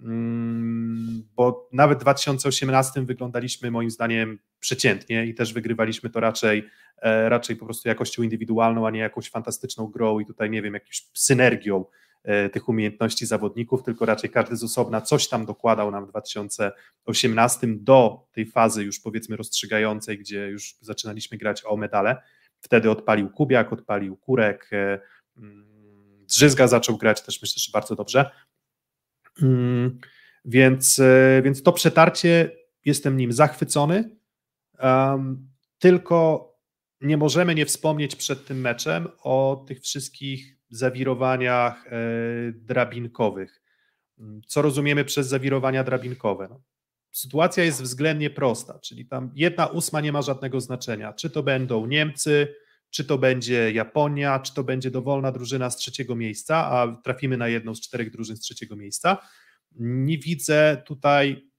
mm, bo nawet w 2018 wyglądaliśmy moim zdaniem przeciętnie i też wygrywaliśmy to raczej, e, raczej po prostu jakością indywidualną, a nie jakąś fantastyczną grą i tutaj nie wiem, jakąś synergią e, tych umiejętności zawodników, tylko raczej każdy z osobna coś tam dokładał nam w 2018 do tej fazy już powiedzmy rozstrzygającej, gdzie już zaczynaliśmy grać o medale. Wtedy odpalił Kubiak, odpalił Kurek, e, mm, Drzyzga zaczął grać też myślę, że bardzo dobrze. Mm, więc, e, więc to przetarcie, jestem nim zachwycony. Um, tylko nie możemy nie wspomnieć przed tym meczem o tych wszystkich zawirowaniach e, drabinkowych. Mm, co rozumiemy przez zawirowania drabinkowe? No, sytuacja jest względnie prosta, czyli tam jedna ósma nie ma żadnego znaczenia. Czy to będą Niemcy, czy to będzie Japonia, czy to będzie dowolna drużyna z trzeciego miejsca, a trafimy na jedną z czterech drużyn z trzeciego miejsca. Nie widzę tutaj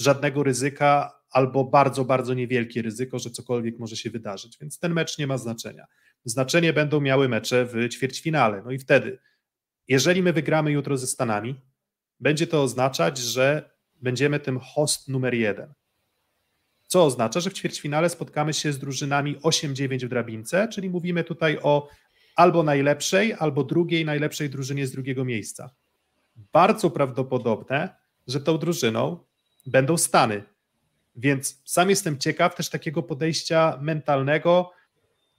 żadnego ryzyka albo bardzo, bardzo niewielkie ryzyko, że cokolwiek może się wydarzyć, więc ten mecz nie ma znaczenia. Znaczenie będą miały mecze w ćwierćfinale. No i wtedy, jeżeli my wygramy jutro ze Stanami, będzie to oznaczać, że będziemy tym host numer jeden co oznacza, że w ćwierćfinale spotkamy się z drużynami 8-9 w drabince, czyli mówimy tutaj o albo najlepszej, albo drugiej najlepszej drużynie z drugiego miejsca. Bardzo prawdopodobne, że tą drużyną będą Stany. Więc sam jestem ciekaw też takiego podejścia mentalnego,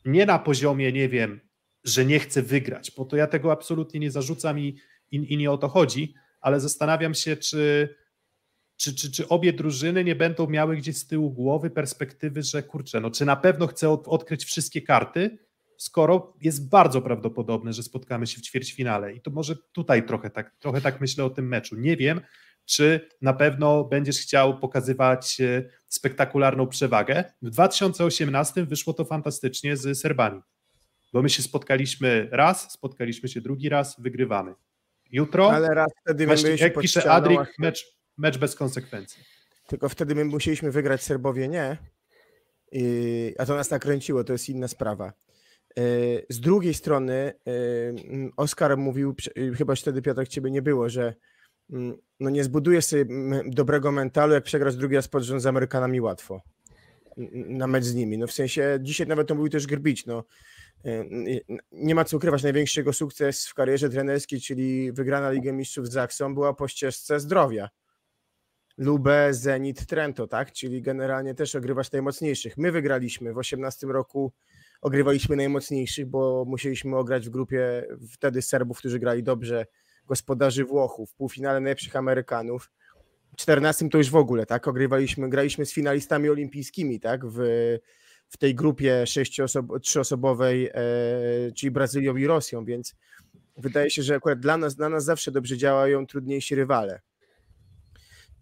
nie na poziomie, nie wiem, że nie chcę wygrać, bo to ja tego absolutnie nie zarzucam i, i, i nie o to chodzi, ale zastanawiam się, czy czy, czy, czy obie drużyny nie będą miały gdzieś z tyłu głowy perspektywy, że kurczę, no czy na pewno chcę od, odkryć wszystkie karty, skoro jest bardzo prawdopodobne, że spotkamy się w ćwierćfinale. I to może tutaj trochę tak, trochę tak myślę o tym meczu. Nie wiem, czy na pewno będziesz chciał pokazywać e, spektakularną przewagę. W 2018 wyszło to fantastycznie z Serbami, bo my się spotkaliśmy raz, spotkaliśmy się drugi raz, wygrywamy. Jutro, Ale raz wtedy właśnie, jak pisze Adrik, mecz, mecz bez konsekwencji. Tylko wtedy my musieliśmy wygrać, Serbowie nie. I, a to nas nakręciło, to jest inna sprawa. E, z drugiej strony e, Oskar mówił, chyba wtedy Piotr ciebie nie było, że no nie zbudujesz sobie dobrego mentalu, jak przegrasz drugi raz pod rząd z Amerykanami łatwo na mecz z nimi. No w sensie, dzisiaj nawet to mówił też Grbić, no e, nie ma co ukrywać, największy jego sukces w karierze trenerskiej, czyli wygrana Ligę Mistrzów z Zaksą, była po ścieżce zdrowia. Lubę, Zenit, Trento, tak? Czyli generalnie też ogrywać najmocniejszych. My wygraliśmy w 18 roku, ogrywaliśmy najmocniejszych, bo musieliśmy ograć w grupie wtedy Serbów, którzy grali dobrze, gospodarzy Włochów, w półfinale najlepszych Amerykanów. W 14 to już w ogóle, tak? Ogrywaliśmy, graliśmy z finalistami olimpijskimi, tak? W, w tej grupie sześcioosob- trzyosobowej, e, czyli Brazylią i Rosją, więc wydaje się, że akurat dla nas, dla nas zawsze dobrze działają trudniejsi rywale.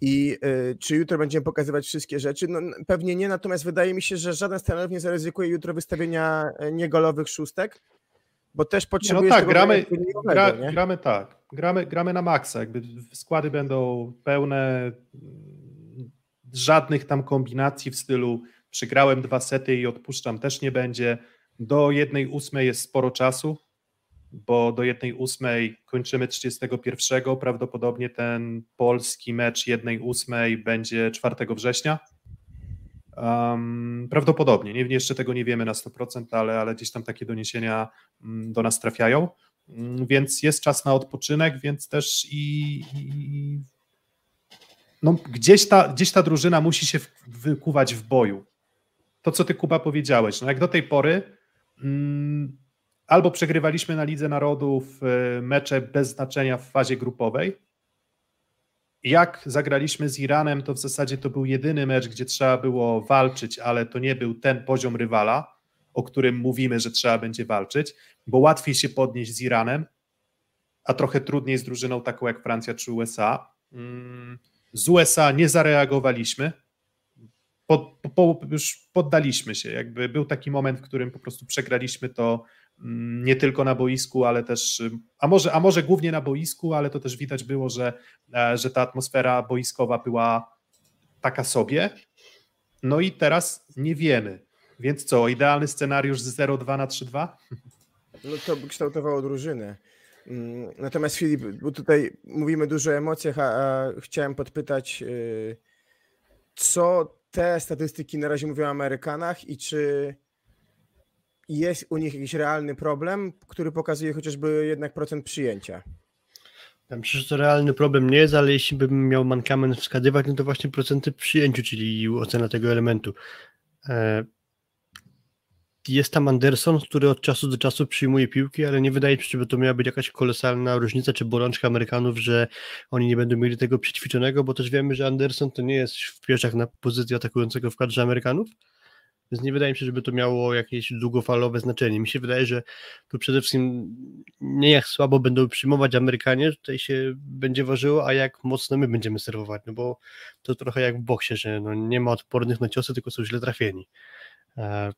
I y, czy jutro będziemy pokazywać wszystkie rzeczy? No, pewnie nie, natomiast wydaje mi się, że żaden z trenerów nie zaryzykuje jutro wystawienia e, niegolowych szóstek, bo też potrzebuje. No tak, gramy, gra, gramy tak, gramy, gramy na maksa, jakby składy będą pełne, żadnych tam kombinacji w stylu przygrałem dwa sety i odpuszczam też nie będzie. Do jednej ósmej jest sporo czasu, bo do 1-8 kończymy 31. Prawdopodobnie ten polski mecz 1-8 będzie 4 września. Um, prawdopodobnie, nie, jeszcze tego nie wiemy na 100%, ale, ale gdzieś tam takie doniesienia mm, do nas trafiają. Mm, więc jest czas na odpoczynek, więc też i, i no, gdzieś, ta, gdzieś ta drużyna musi się wykuwać w boju. To, co ty Kuba powiedziałeś, no jak do tej pory mm, albo przegrywaliśmy na Lidze Narodów e, mecze bez znaczenia w fazie grupowej, jak zagraliśmy z Iranem, to w zasadzie to był jedyny mecz, gdzie trzeba było walczyć, ale to nie był ten poziom rywala, o którym mówimy, że trzeba będzie walczyć, bo łatwiej się podnieść z Iranem, a trochę trudniej z drużyną taką jak Francja czy USA. Mm, z USA nie zareagowaliśmy, po, już poddaliśmy się. Jakby był taki moment, w którym po prostu przegraliśmy to nie tylko na boisku, ale też, a może, a może głównie na boisku, ale to też widać było, że, e, że ta atmosfera boiskowa była taka sobie. No i teraz nie wiemy. Więc co, idealny scenariusz z 0-2 na 3-2? No to by kształtowało drużynę. Mm, natomiast Filip, bo tutaj mówimy dużo o emocjach, a, a chciałem podpytać, yy, co te statystyki na razie mówią o Amerykanach i czy jest u nich jakiś realny problem, który pokazuje chociażby jednak procent przyjęcia? Ja myślę, że to realny problem nie jest, ale jeśli bym miał mankament wskazywać, no to właśnie procenty przyjęciu, czyli ocena tego elementu. E, jest tam Anderson, który od czasu do czasu przyjmuje piłki, ale nie wydaje mi się, żeby to miała być jakaś kolosalna różnica czy bolączka Amerykanów, że oni nie będą mieli tego przećwiczonego, bo też wiemy, że Anderson to nie jest w pieszach na pozycji atakującego w kadrze Amerykanów, więc nie wydaje mi się, żeby to miało jakieś długofalowe znaczenie. Mi się wydaje, że tu przede wszystkim nie jak słabo będą przyjmować Amerykanie, tutaj się będzie ważyło, a jak mocno my będziemy serwować, no bo to trochę jak w boksie, że no nie ma odpornych na ciosy, tylko są źle trafieni. E,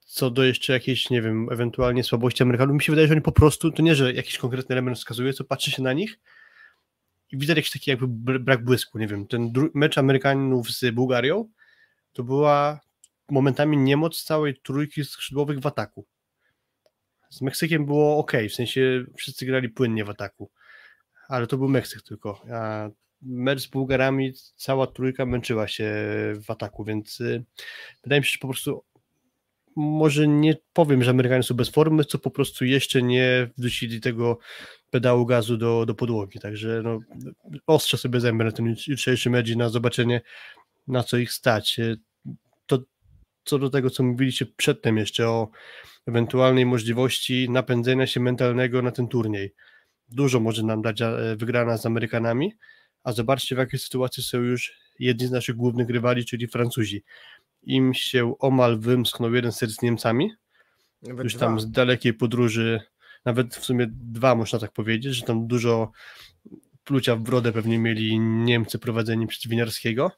co do jeszcze jakiejś, nie wiem, ewentualnie słabości Amerykanów, mi się wydaje, że oni po prostu, to nie, że jakiś konkretny element wskazuje, co patrzy się na nich i widać jakiś taki jakby brak błysku, nie wiem, ten mecz Amerykanów z Bułgarią to była momentami niemoc całej trójki skrzydłowych w ataku. Z Meksykiem było ok, w sensie wszyscy grali płynnie w ataku, ale to był Meksyk tylko, a mecz z Bułgarami cała trójka męczyła się w ataku, więc y, wydaje mi się, że po prostu może nie powiem, że Amerykanie są bez formy, co po prostu jeszcze nie wrzucili tego pedału gazu do, do podłogi. Także no, ostrzę sobie zęby na ten jutrzejszy mecz i na zobaczenie, na co ich stać. To co do tego, co mówiliście przedtem jeszcze o ewentualnej możliwości napędzenia się mentalnego na ten turniej. Dużo może nam dać e, wygrana z Amerykanami, a zobaczcie w jakiej sytuacji są już jedni z naszych głównych rywali, czyli Francuzi im się omal wymsknął jeden set z Niemcami. Nawet już tam z dalekiej podróży, nawet w sumie dwa można tak powiedzieć, że tam dużo plucia w brodę pewnie mieli Niemcy prowadzeni przez Winiarskiego.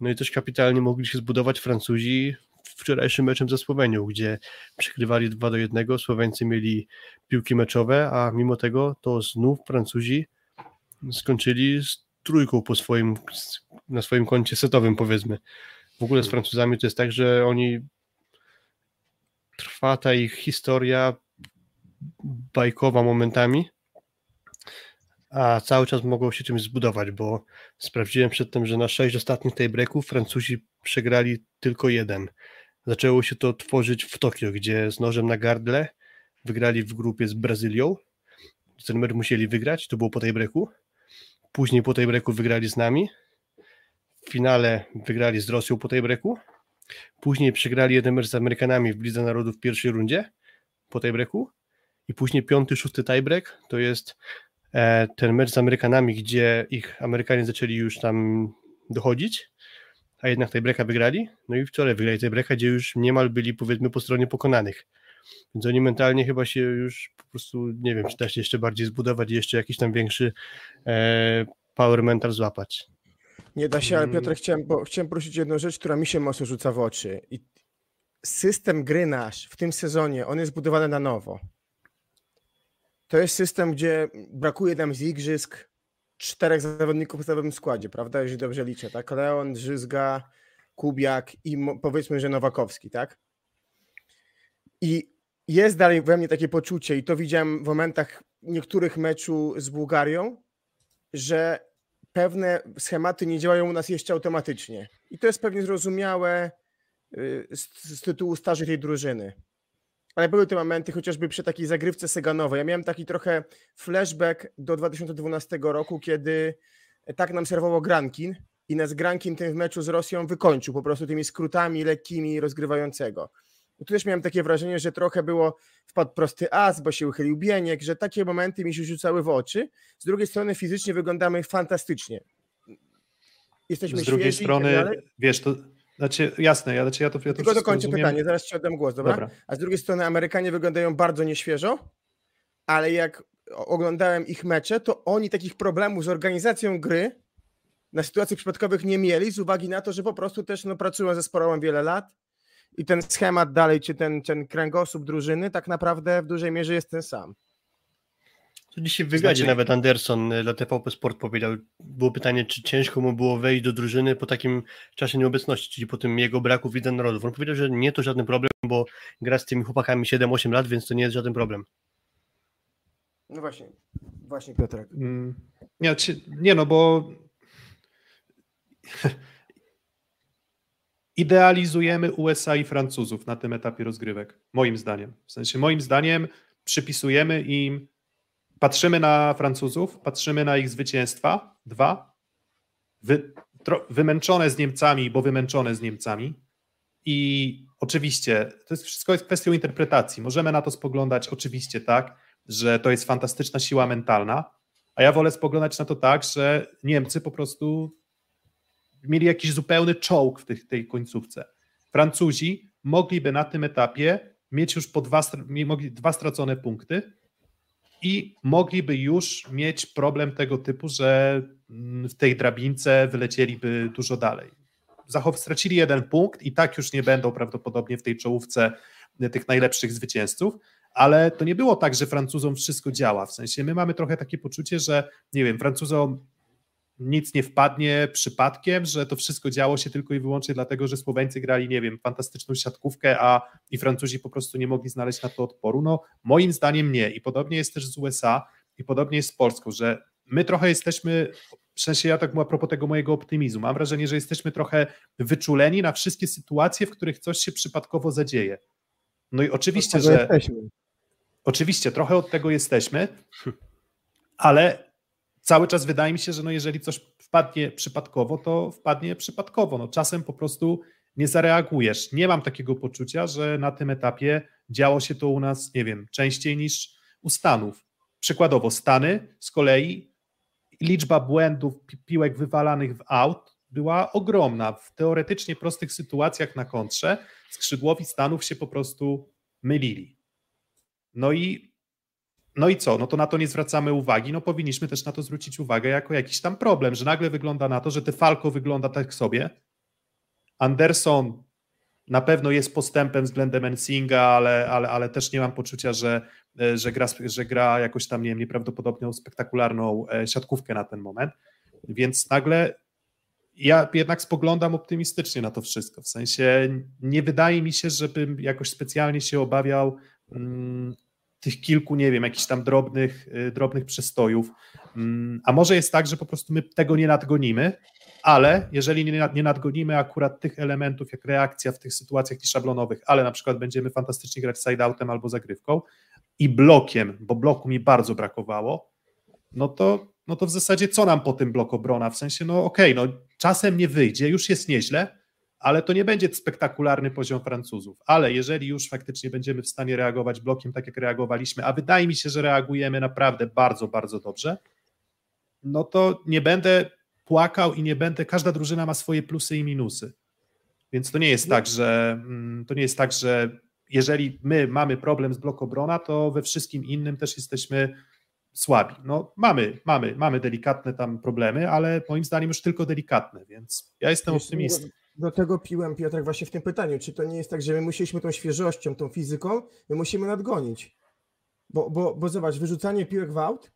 No i też kapitalnie mogli się zbudować Francuzi wczorajszym meczem ze Słowenią, gdzie przegrywali 2 do 1, Słoweńcy mieli piłki meczowe, a mimo tego to znów Francuzi skończyli z trójką po swoim, na swoim koncie setowym powiedzmy. W ogóle z Francuzami to jest tak, że oni trwa ta ich historia bajkowa momentami, a cały czas mogą się czymś zbudować, bo sprawdziłem przedtem, że na sześć ostatnich tej breaków Francuzi przegrali tylko jeden. Zaczęło się to tworzyć w Tokio, gdzie z nożem na gardle wygrali w grupie z Brazylią. Ten mecz musieli wygrać, to było po tej breaku. Później po tej breaku wygrali z nami, w finale wygrali z Rosją po tej breku. Później przegrali jeden mecz z Amerykanami w Lidze Narodów w pierwszej rundzie po tej breku. I później piąty, szósty tiebreak to jest ten mecz z Amerykanami, gdzie ich Amerykanie zaczęli już tam dochodzić, a jednak tiebreaka wygrali. No i wczoraj wygrali tiebreaka, gdzie już niemal byli powiedzmy po stronie pokonanych. Więc oni mentalnie chyba się już po prostu, nie wiem, czy da się jeszcze bardziej zbudować i jeszcze jakiś tam większy e, power mental złapać. Nie da się, ale Piotr, mm. chciałem, bo chciałem prosić jedną rzecz, która mi się mocno rzuca w oczy. I system gry nasz w tym sezonie, on jest budowany na nowo. To jest system, gdzie brakuje nam z igrzysk czterech zawodników w podstawowym składzie, prawda? Jeżeli dobrze liczę, tak? Leon, Drzyzga, Kubiak i powiedzmy, że Nowakowski, tak? I jest dalej we mnie takie poczucie, i to widziałem w momentach niektórych meczu z Bułgarią, że pewne schematy nie działają u nas jeszcze automatycznie. I to jest pewnie zrozumiałe y, z, z tytułu staży tej drużyny. Ale były te momenty, chociażby przy takiej zagrywce Seganowej. Ja miałem taki trochę flashback do 2012 roku, kiedy tak nam serwował Grankin i nas Grankin tym w meczu z Rosją wykończył po prostu tymi skrótami lekkimi rozgrywającego. Bo tu też miałem takie wrażenie, że trochę było wpadł prosty as, bo się uchylił bieniek, że takie momenty mi się rzucały w oczy. Z drugiej strony fizycznie wyglądamy fantastycznie. Jesteśmy Z drugiej świeżi i tak strony, wiesz, to znaczy, jasne, ja, znaczy ja to, ja to Tylko dokończę pytanie, zaraz ci oddam głos, dobra? Dobra. A z drugiej strony Amerykanie wyglądają bardzo nieświeżo, ale jak oglądałem ich mecze, to oni takich problemów z organizacją gry na sytuacje przypadkowych nie mieli, z uwagi na to, że po prostu też no, pracują ze zespołem wiele lat i ten schemat dalej, czy ten, ten kręgosłup drużyny tak naprawdę w dużej mierze jest ten sam. To dzisiaj w wywiadzie Znaczy- nawet Anderson e, dla TVP Sport powiedział, było pytanie, czy ciężko mu było wejść do drużyny po takim czasie nieobecności, czyli po tym jego braku widzę narodów. On powiedział, że nie to żaden problem, bo gra z tymi chłopakami 7-8 lat, więc to nie jest żaden problem. No właśnie, właśnie Piotrek. Mm, Nie, ci- nie no, bo [laughs] idealizujemy USA i Francuzów na tym etapie rozgrywek, moim zdaniem. W sensie, moim zdaniem przypisujemy im, patrzymy na Francuzów, patrzymy na ich zwycięstwa, dwa, wy, tro, wymęczone z Niemcami, bo wymęczone z Niemcami. I oczywiście, to jest wszystko jest kwestią interpretacji, możemy na to spoglądać oczywiście tak, że to jest fantastyczna siła mentalna, a ja wolę spoglądać na to tak, że Niemcy po prostu mieli jakiś zupełny czołg w tych, tej końcówce. Francuzi mogliby na tym etapie mieć już po dwa, dwa stracone punkty i mogliby już mieć problem tego typu, że mm, w tej drabince wylecieliby dużo dalej. Zachow stracili jeden punkt i tak już nie będą prawdopodobnie w tej czołówce tych najlepszych zwycięzców, ale to nie było tak, że Francuzom wszystko działa. W sensie my mamy trochę takie poczucie, że nie wiem, Francuzom nic nie wpadnie przypadkiem, że to wszystko działo się tylko i wyłącznie dlatego, że Słoweńcy grali, nie wiem, fantastyczną siatkówkę, a i Francuzi po prostu nie mogli znaleźć na to odporu. No, moim zdaniem nie. I podobnie jest też z USA i podobnie jest z Polską, że my trochę jesteśmy, w sensie ja tak mówię a propos tego mojego optymizmu, mam wrażenie, że jesteśmy trochę wyczuleni na wszystkie sytuacje, w których coś się przypadkowo zadzieje. No i oczywiście, że jesteśmy. Oczywiście, trochę od tego jesteśmy, ale cały czas wydaje mi się, że no jeżeli coś wpadnie przypadkowo, to wpadnie przypadkowo. No czasem po prostu nie zareagujesz. Nie mam takiego poczucia, że na tym etapie działo się to u nas, nie wiem, częściej niż u Stanów. Przykładowo Stany z kolei liczba błędów, pi- piłek wywalanych w aut była ogromna. W teoretycznie prostych sytuacjach na kontrze skrzydłowi Stanów się po prostu mylili. No i, no i co? No to na to nie zwracamy uwagi. No powinniśmy też na to zwrócić uwagę jako jakiś tam problem, że nagle wygląda na to, że Falco wygląda tak sobie. Anderson na pewno jest postępem względem Ensinga, ale, ale, ale też nie mam poczucia, że, że, gra, że gra jakoś tam, nie wiem, nieprawdopodobną, spektakularną e, siatkówkę na ten moment. Więc nagle ja jednak spoglądam optymistycznie na to wszystko. W sensie nie wydaje mi się, żebym jakoś specjalnie się obawiał mm, tych kilku, nie wiem, jakichś tam drobnych, y, drobnych przestojów. Mm, a może jest tak, że po prostu my tego nie nadgonimy, ale jeżeli nie, nad- nie nadgonimy akurat tych elementów, jak reakcja w tych sytuacjach nieszablonowych, ale na przykład będziemy fantastycznie grać side-outem albo zagrywką i blokiem, bo bloku mi bardzo brakowało, no to, no to w zasadzie co nam po tym blok obrona? W sensie, no okej, no czasem nie wyjdzie, już jest nieźle, ale to nie będzie spektakularny poziom Francuzów. Ale jeżeli już faktycznie będziemy w stanie reagować blokiem tak, jak reagowaliśmy, a wydaje mi się, że reagujemy naprawdę bardzo, bardzo dobrze, no to nie będę płakał i nie będę. Każda drużyna ma swoje plusy i minusy. Więc to nie jest tak, że mm, to nie jest tak, że jeżeli my mamy problem z blok obrona, to we wszystkim innym też jesteśmy słabi. No mamy, mamy, mamy delikatne tam problemy, ale moim zdaniem już tylko delikatne, więc ja jestem optymistą. Do, tego piłem, Piotrek, właśnie w tym pytaniu. Czy to nie jest tak, że my musieliśmy tą świeżością, tą fizyką, my musimy nadgonić? Bo, bo, bo zobacz, wyrzucanie piłek w aut,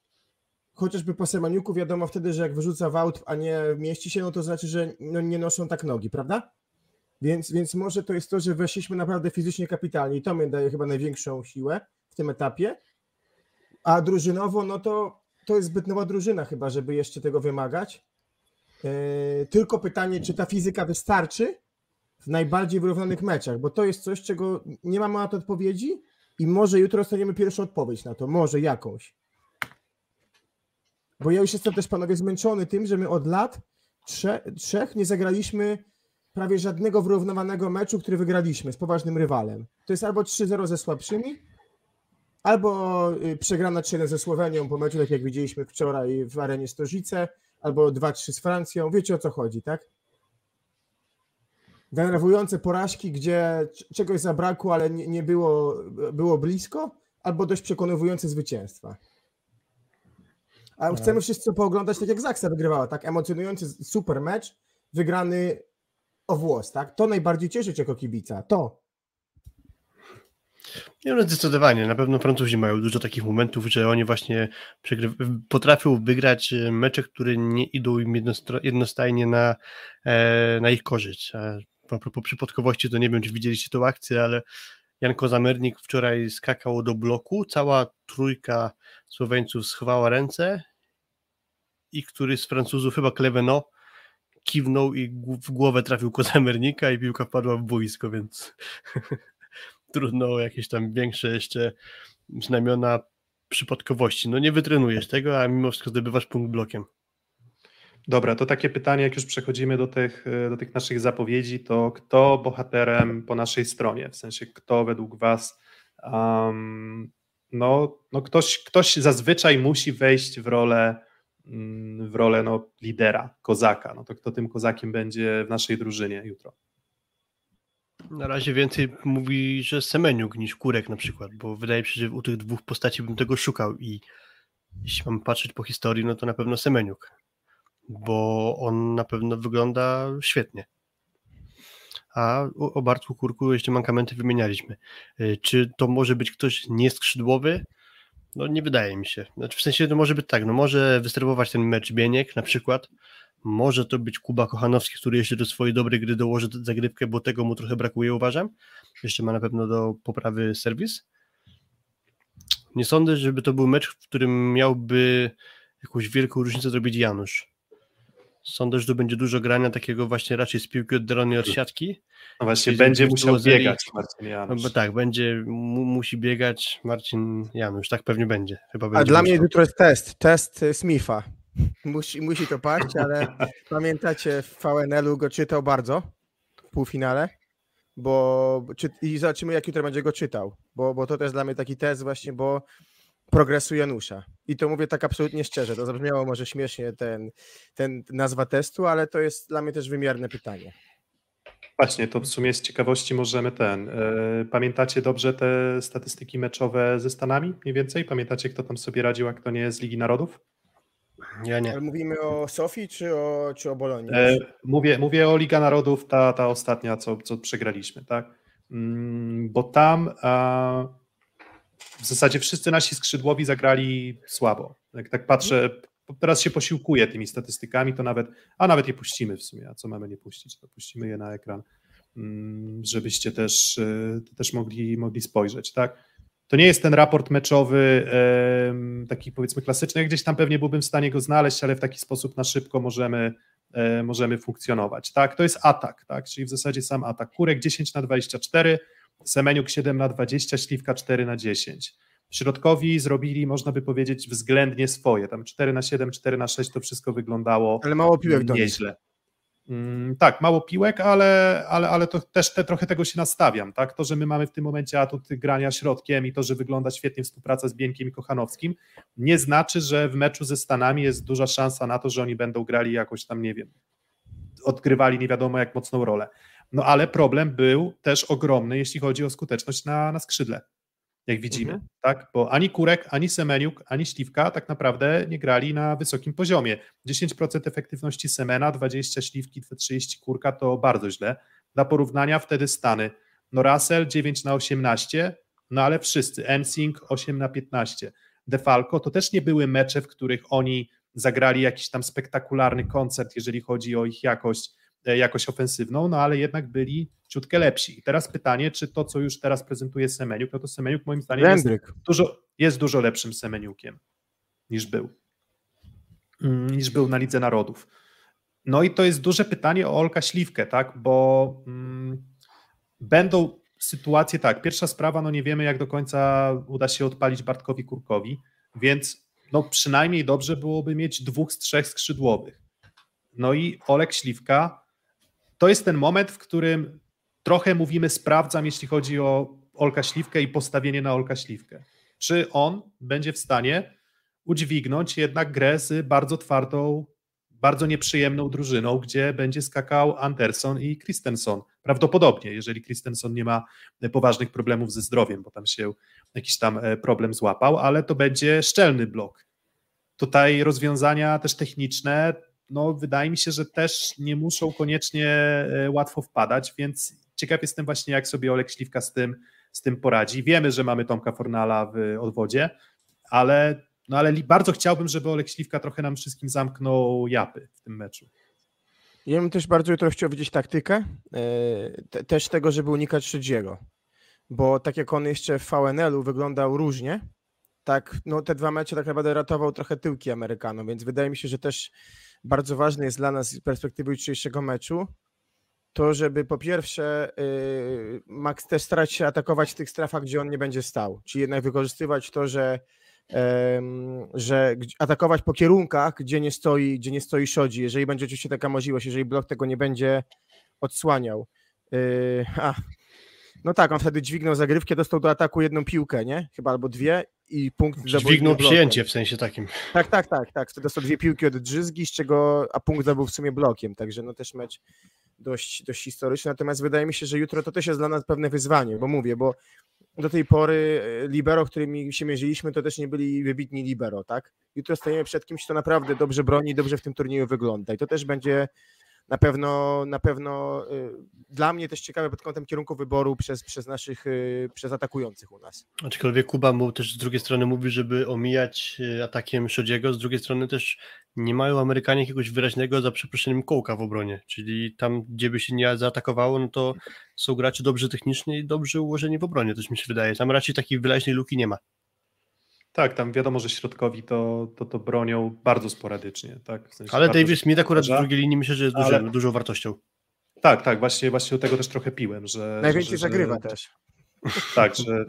chociażby po Semaniuku wiadomo wtedy, że jak wyrzuca w aut, a nie mieści się, no to znaczy, że no, nie noszą tak nogi, prawda? Więc, więc może to jest to, że weszliśmy naprawdę fizycznie kapitalnie i to mnie daje chyba największą siłę w tym etapie. A drużynowo, no to to jest zbyt nowa drużyna chyba, żeby jeszcze tego wymagać. Yy, tylko pytanie, czy ta fizyka wystarczy w najbardziej wyrównanych meczach, bo to jest coś, czego nie mamy na to odpowiedzi i może jutro dostaniemy pierwszą odpowiedź na to, może jakąś. Bo ja już jestem też, panowie, zmęczony tym, że my od lat trze, trzech nie zagraliśmy prawie żadnego wyrównywanego meczu, który wygraliśmy z poważnym rywalem. To jest albo 3-0 ze słabszymi, albo y, przegrana 3 ze Słowenią po meczu, tak jak widzieliśmy wczoraj w arenie Stożyce, albo 2-3 z Francją. Wiecie o co chodzi, tak? Denerwujące porażki, gdzie czegoś zabrakło, ale nie, nie było, było blisko, albo dość przekonujące zwycięstwa. A No. chcemy wszyscy pooglądać tak jak Zaksa wygrywała, tak? Emocjonujący super mecz, wygrany o włos, tak? To najbardziej cieszy cię jako kibica, to. Nie, no zdecydowanie. Na pewno Francuzi mają dużo takich momentów, że oni właśnie potrafią wygrać e, mecze, które nie idą im jednostajnie na, e, na ich korzyść. A po, po przypadkowości to nie wiem, czy widzieliście tą akcję, ale Jan Kozamernik wczoraj skakał do bloku, cała trójka Słoweńców schowała ręce i któryś z Francuzów, chyba Kleveno, kiwnął i w głowę trafił Kozamernika i piłka wpadła w boisko, więc [laughs] trudno o jakieś tam większe jeszcze znamiona przypadkowości. No nie wytrenujesz tego, a mimo wszystko zdobywasz punkt blokiem. Dobra, to takie pytanie, jak już przechodzimy do tych, do tych naszych zapowiedzi, to kto bohaterem po naszej stronie? W sensie, kto według Was, um, no, no ktoś, ktoś zazwyczaj musi wejść w rolę, mm, w rolę no, lidera, kozaka. No to kto tym kozakiem będzie w naszej drużynie jutro? Na razie więcej mówi, że Semeniuk niż Kurek na przykład, bo wydaje mi się, że u tych dwóch postaci bym tego szukał i jeśli mam patrzeć po historii, no to na pewno Semeniuk, bo on na pewno wygląda świetnie. A o Bartku Kurku jeszcze mankamenty wymienialiśmy. Y, Czy to może być ktoś nieskrzydłowy? No nie wydaje mi się. Znaczy, w sensie to może być tak, no może wystartować ten mecz Bieniek na przykład, może to być Kuba Kochanowski, który jeszcze do swojej dobrej gry dołoży zagrywkę, bo tego mu trochę brakuje, uważam. Jeszcze ma na pewno do poprawy serwis. Nie sądzę, żeby to był mecz, w którym miałby jakąś wielką różnicę zrobić Janusz. Sądzę, że to będzie dużo grania takiego właśnie raczej z piłki oddalonej od siatki. No właśnie, będzie musiał zeri- biegać Marcin No Janusz. bo tak, będzie, mu, musi biegać Marcin Janusz, tak pewnie będzie. Chyba A będzie dla mnie jutro jest test, test Smitha. Musi, musi to paść, ale [laughs] pamiętacie, w VNL-u go czytał bardzo w półfinale, bo czy, i zobaczymy, jak jutro będzie go czytał, bo, bo to też dla mnie taki test właśnie, bo progresu Janusza. I to mówię tak absolutnie szczerze, to zabrzmiało może śmiesznie ten, ten nazwa testu, ale to jest dla mnie też wymierne pytanie. Właśnie, to w sumie z ciekawości możemy ten. e, Pamiętacie dobrze te statystyki meczowe ze Stanami? Mniej więcej? Pamiętacie, kto tam sobie radził, a kto nie z Ligi Narodów? Ja nie. Ale mówimy o Sofii czy o, czy o Bolonii? E, mówię, mówię o Liga Narodów, ta, ta ostatnia, co, co przegraliśmy, tak? Mm, Bo tam a, w zasadzie wszyscy nasi skrzydłowi zagrali słabo. Jak tak patrzę, teraz się posiłkuję tymi statystykami, to nawet, a nawet je puścimy w sumie, a co mamy nie puścić, to puścimy je na ekran, mm, żebyście też, e, też mogli, mogli spojrzeć, tak? To nie jest ten raport meczowy, taki powiedzmy klasyczny, jak gdzieś tam pewnie byłbym w stanie go znaleźć, ale w taki sposób na szybko możemy, e, możemy funkcjonować. Tak, to jest atak, tak, czyli w zasadzie sam atak. Kurek 10 na 24, Semeniuk 7 na 20, Śliwka 4 na 10. Środkowi zrobili, można by powiedzieć, względnie swoje. Tam 4 na 7, 4 na 6 to wszystko wyglądało Ale mało piłek do nieźle. Mm, Tak, mało piłek, ale, ale, ale to też te, trochę tego się nastawiam. Tak? To, że my mamy w tym momencie atut grania środkiem i to, że wygląda świetnie współpraca z Bieńkiem i Kochanowskim, nie znaczy, że w meczu ze Stanami jest duża szansa na to, że oni będą grali jakoś tam, nie wiem, odgrywali nie wiadomo jak mocną rolę. No ale problem był też ogromny, jeśli chodzi o skuteczność na, na skrzydle, jak widzimy, Mhm. tak? Bo ani Kurek, ani Semeniuk, ani Śliwka tak naprawdę nie grali na wysokim poziomie. 10% efektywności Semena, 20 Śliwki, 30 Kurka to bardzo źle. Dla porównania wtedy Stany. No Russell 9 na 18, no ale wszyscy. Ensing 8 na 15. Defalco to też nie były mecze, w których oni zagrali jakiś tam spektakularny koncert, jeżeli chodzi o ich jakość, e, jakość ofensywną, no ale jednak byli ciutkę lepsi. I teraz pytanie, czy to, co już teraz prezentuje Semeniuk, no to Semeniuk moim zdaniem jest dużo, jest dużo lepszym Semeniukiem niż był. Mm, Niż był na Lidze Narodów. No i to jest duże pytanie o Olka Śliwkę, tak? Bo mm, będą sytuacje tak. Pierwsza sprawa, no nie wiemy, jak do końca uda się odpalić Bartkowi Kurkowi, więc no przynajmniej dobrze byłoby mieć dwóch z trzech skrzydłowych. No i Olek Śliwka to jest ten moment, w którym trochę mówimy sprawdzam, jeśli chodzi o Olka Śliwkę i postawienie na Olka Śliwkę. Czy on będzie w stanie udźwignąć jednak grę z bardzo twardą, bardzo nieprzyjemną drużyną, gdzie będzie skakał Anderson i Christensen. Prawdopodobnie, jeżeli Christensen nie ma poważnych problemów ze zdrowiem, bo tam się jakiś tam e, problem złapał, ale to będzie szczelny blok. Tutaj rozwiązania też techniczne, no wydaje mi się, że też nie muszą koniecznie e, łatwo wpadać, więc ciekaw jestem właśnie, jak sobie Olek Śliwka z tym, z tym poradzi. Wiemy, że mamy Tomka Fornala w odwodzie, ale, no ale bardzo chciałbym, żeby Olek Śliwka trochę nam wszystkim zamknął japy w tym meczu. Ja bym też bardzo jutro chciał widzieć taktykę, e, też tego, żeby unikać Szydziego, bo tak jak on jeszcze w VNL-u wyglądał różnie, tak, no te dwa mecze tak naprawdę ratował trochę tyłki Amerykanom, więc wydaje mi się, że też bardzo ważne jest dla nas z perspektywy jutrzejszego meczu to, żeby po pierwsze yy, Max też starać się atakować w tych strefach, gdzie on nie będzie stał, czyli jednak wykorzystywać to, że że atakować po kierunkach, gdzie nie stoi, gdzie nie stoi Szodzi, jeżeli będzie oczywiście taka możliwość, jeżeli blok tego nie będzie odsłaniał. Yy, a, no tak, on wtedy dźwignął zagrywkę, dostał do ataku jedną piłkę, nie? Chyba albo dwie i punkt Dźwignął przyjęcie w sensie takim. Tak, tak, tak, tak. Wtedy dostał dwie piłki od Drzyzgi, z czego, a punkt zdobył w sumie blokiem, także no też mecz dość, dość historyczny, natomiast wydaje mi się, że jutro to też jest dla nas pewne wyzwanie, bo mówię, bo do tej pory e, libero, którymi się mierzyliśmy, to też nie byli wybitni libero, tak? Jutro stajemy przed kimś, kto naprawdę dobrze broni, dobrze w tym turnieju wygląda i to też będzie na pewno, na pewno y, dla mnie też ciekawe pod kątem kierunku wyboru przez, przez naszych, y, przez atakujących u nas. Aczkolwiek Kuba mu też z drugiej strony mówi, żeby omijać y, atakiem Szodziego, z drugiej strony też nie mają Amerykanie jakiegoś wyraźnego, za przeproszeniem, kołka w obronie, czyli tam, gdzie by się nie zaatakowało, no to są gracze dobrze technicznie i dobrze ułożeni w obronie, też mi się wydaje. Tam raczej takiej wyraźnej luki nie ma. Tak, tam wiadomo, że środkowi to, to, to bronią bardzo sporadycznie. Tak? W sensie ale Davis Smith akurat z drugiej linii myślę, że jest ale... dużą, dużą wartością. Tak, tak, właśnie, właśnie do tego też trochę piłem. Że, Najwięcej że, zagrywa że... też. [laughs] Tak, że...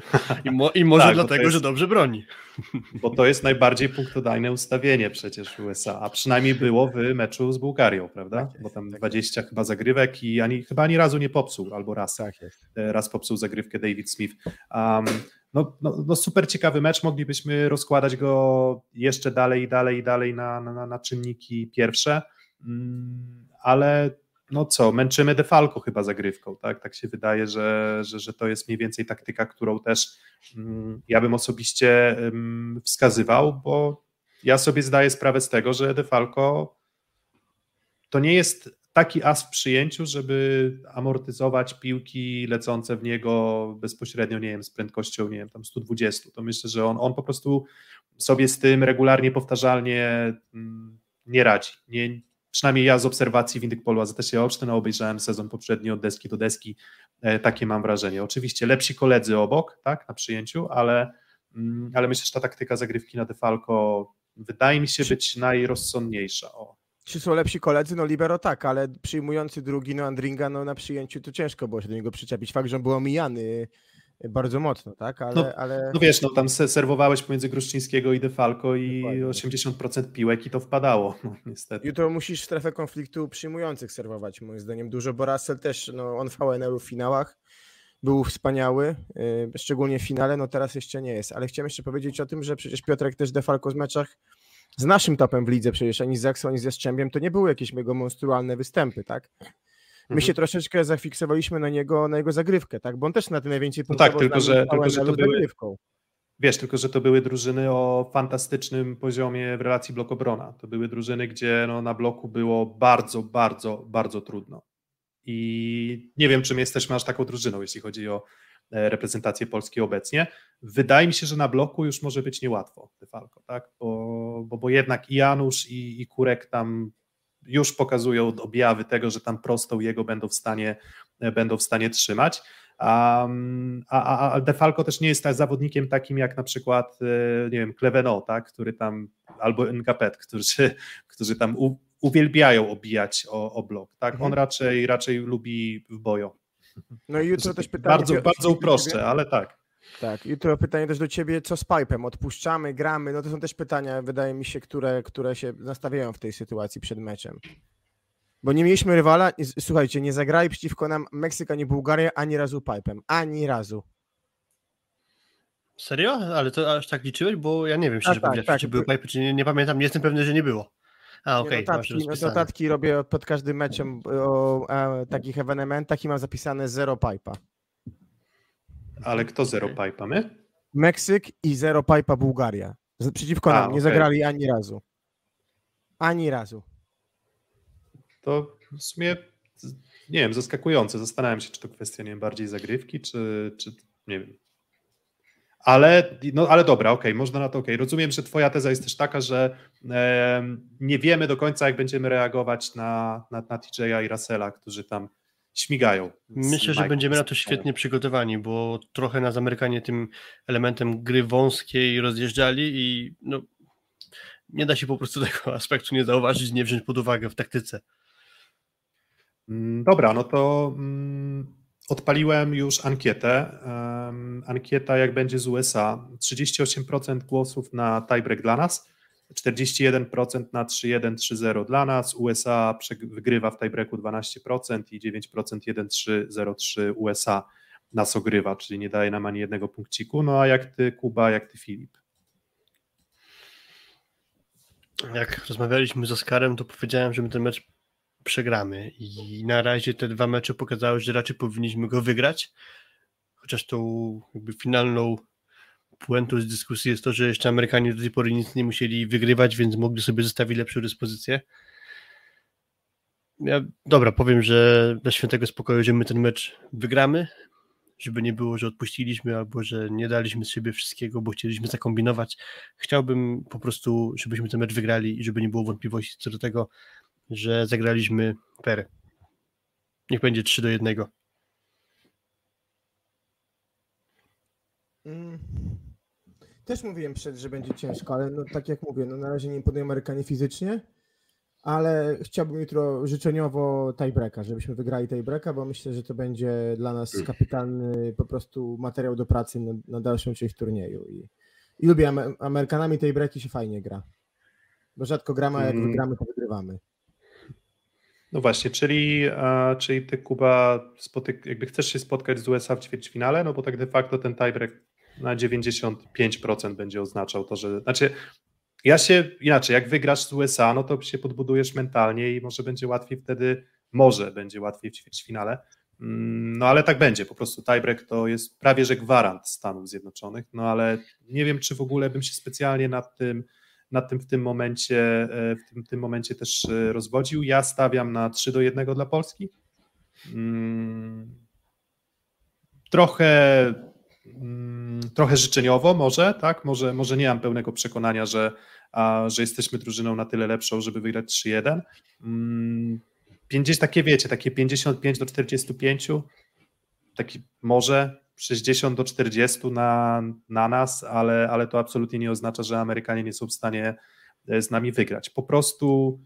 I, mo, i może tak, dlatego, jest, że dobrze broni. [laughs] Bo to jest najbardziej punktodajne ustawienie przecież USA, a przynajmniej było w meczu z Bułgarią, prawda? Tak jest, Bo tam tak 20 jest. chyba zagrywek i ani, chyba ani razu nie popsuł, albo raz. Tak jest. E, raz popsuł zagrywkę David Smith. Um, no, no, no, super ciekawy mecz, moglibyśmy rozkładać go jeszcze dalej i dalej i dalej na, na, na czynniki pierwsze, mm, ale no co, męczymy Defalco chyba zagrywką, tak? Tak się wydaje, że, że, że to jest mniej więcej taktyka, którą też mm, ja bym osobiście wskazywał, bo ja sobie zdaję sprawę z tego, że Defalco to nie jest taki as w przyjęciu, żeby amortyzować piłki lecące w niego bezpośrednio, nie wiem, z prędkością, nie wiem, tam 120. To myślę, że on, on po prostu sobie z tym regularnie, powtarzalnie mm, nie radzi. Nie, przynajmniej ja z obserwacji w Indyk Polu AZS Olsztyn obejrzałem sezon poprzedni od deski do deski, e, takie mam wrażenie. Oczywiście lepsi koledzy obok, tak, na przyjęciu, ale, mm, ale myślę, że ta taktyka zagrywki na Defalco wydaje mi się być najrozsądniejsza. O. Czy są lepsi koledzy? No libero tak, ale przyjmujący drugi, no Andringa, no na przyjęciu to ciężko było się do niego przyczepić. Fakt, że on był omijany bardzo mocno, tak? Ale, no, ale... no wiesz, no tam serwowałeś pomiędzy Gruszczyńskiego i Defalco i Dokładnie. 80% piłek i to wpadało, no, niestety. Jutro musisz w strefę konfliktu przyjmujących serwować, moim zdaniem dużo, bo Russell też, no on w HNL-u w finałach był wspaniały, yy, szczególnie w finale, no teraz jeszcze nie jest, ale chciałem jeszcze powiedzieć o tym, że przecież Piotrek też Defalco z meczach z naszym topem w lidze przecież, ani z Zaksą, ani z Jastrzębiem, to nie były jakieś mega monstrualne występy, tak? My się mhm. troszeczkę zafiksowaliśmy na niego, na jego zagrywkę, tak? Bo on też na tym najwięcej punktów. No tak, tylko że, tylko że to były, Wiesz, tylko że to były drużyny o fantastycznym poziomie w relacji blok-obrona. To były drużyny, gdzie no, na bloku było bardzo, bardzo, bardzo trudno. I nie wiem, czym jesteśmy aż taką drużyną, jeśli chodzi o reprezentację Polski obecnie. Wydaje mi się, że na bloku już może być niełatwo, Defalco, tak? Bo, bo, bo jednak i Janusz, i, i Kurek tam już pokazują objawy tego, że tam prostą jego będą w stanie, będą w stanie trzymać. Um, a, a Defalco też nie jest tak zawodnikiem takim jak na przykład, e, nie wiem, Kleveno, tak, który tam, albo Ngapet, którzy, [laughs] którzy tam u, uwielbiają obijać o, o blok, tak, mhm. on raczej, raczej lubi w boju. No i jutro też pytanie. Bardzo, bardzo uproszczę, ale tak. Tak, jutro pytanie też do ciebie, co z Pipem? Odpuszczamy, gramy? No to są też pytania, wydaje mi się, które, które się nastawiają w tej sytuacji przed meczem. Bo nie mieliśmy rywala, słuchajcie, nie zagrali przeciwko nam Meksyk ani Bułgaria ani razu pipem. Ani razu. Serio? Ale to aż tak liczyłeś? Bo ja nie wiem, szczerze tak, powiedziawszy, tak. czy były pipy, czy nie, nie pamiętam, nie jestem pewny, że nie było. A, Nie, okej, masz notatki, no, notatki robię pod każdym meczem o, takich ewenementach i mam zapisane zero pipa. Ale kto zero pipa? My? Meksyk i zero pipa Bułgaria. Z- Przeciwko A, nam nie okej. zagrali ani razu. Ani razu. To w sumie, nie wiem, zaskakujące. Zastanawiam się, czy to kwestia, nie wiem, bardziej zagrywki, czy, czy nie wiem. Ale, no, ale dobra, okej, można na to okej. Rozumiem, że twoja teza jest też taka, że em, nie wiemy do końca, jak będziemy reagować na, na, na TJ'a i Russella, którzy tam śmigają. Myślę, że będziemy na to świetnie przygotowani, bo trochę nas Amerykanie tym elementem gry wąskiej rozjeżdżali i no, nie da się po prostu [laughs] tego aspektu nie zauważyć, nie wziąć pod uwagę w taktyce. Mm, Dobra, no to mm, odpaliłem już ankietę. Ankieta jak będzie z USA. 38% głosów na tiebreak dla nas, 41% na 3-1, 3-0 dla nas. USA wygrywa w tiebreaku 12% i 9% 1-3, 0-3 USA nas ogrywa, czyli nie daje nam ani jednego punkciku. No a jak ty, Kuba, jak ty, Filip? Jak rozmawialiśmy z Oskarem, to powiedziałem, że my ten mecz przegramy i na razie te dwa mecze pokazały, że raczej powinniśmy go wygrać, chociaż tą jakby finalną puentą z dyskusji jest to, że jeszcze Amerykanie do tej pory nic nie musieli wygrywać, więc mogli sobie zostawić lepszą dyspozycję. Ja, dobra, powiem, że dla świętego spokoju, że my ten mecz wygramy, żeby nie było, że odpuściliśmy albo że nie daliśmy z siebie wszystkiego, bo chcieliśmy zakombinować. Chciałbym po prostu, żebyśmy ten mecz wygrali i żeby nie było wątpliwości co do tego, że zagraliśmy fair. Niech będzie 3 do 1. Mm. Też mówiłem przed, że będzie ciężko, ale no, tak jak mówię, no, na razie nie imponują Amerykanie fizycznie, ale chciałbym jutro życzeniowo tiebreaka, żebyśmy wygrali tiebreaka, bo myślę, że to będzie dla nas kapitalny po prostu materiał do pracy na, na dalszą część turnieju. I, i lubię Amer- Amerykanami tiebreaki się fajnie gra, bo rzadko gramy, a jak Mm. wygramy, to wygrywamy. No właśnie, czyli, czyli ty, Kuba, spotyk- jakby chcesz się spotkać z USA w ćwierćfinale, no bo tak de facto ten tiebreak na 95% będzie oznaczał to, że. Znaczy, ja się inaczej, jak wygrasz z USA, no to się podbudujesz mentalnie i może będzie łatwiej wtedy, może będzie łatwiej w ćwierćfinale. Mm, No ale tak będzie, po prostu tiebreak to jest prawie że gwarant Stanów Zjednoczonych, no ale nie wiem, czy w ogóle bym się specjalnie nad tym nad tym w tym momencie, e, w tym, tym momencie też e, rozwodził. Ja stawiam na 3 do 1 dla Polski. Mm, Trochę, mm, trochę życzeniowo może, tak? Może, może nie mam pełnego przekonania, że, że jesteśmy drużyną na tyle lepszą, żeby wygrać 3-1. Mm, 50, takie wiecie, takie 55 do 45, taki może 60 do 40 na, na nas, ale, ale to absolutnie nie oznacza, że Amerykanie nie są w stanie e, z nami wygrać. Po prostu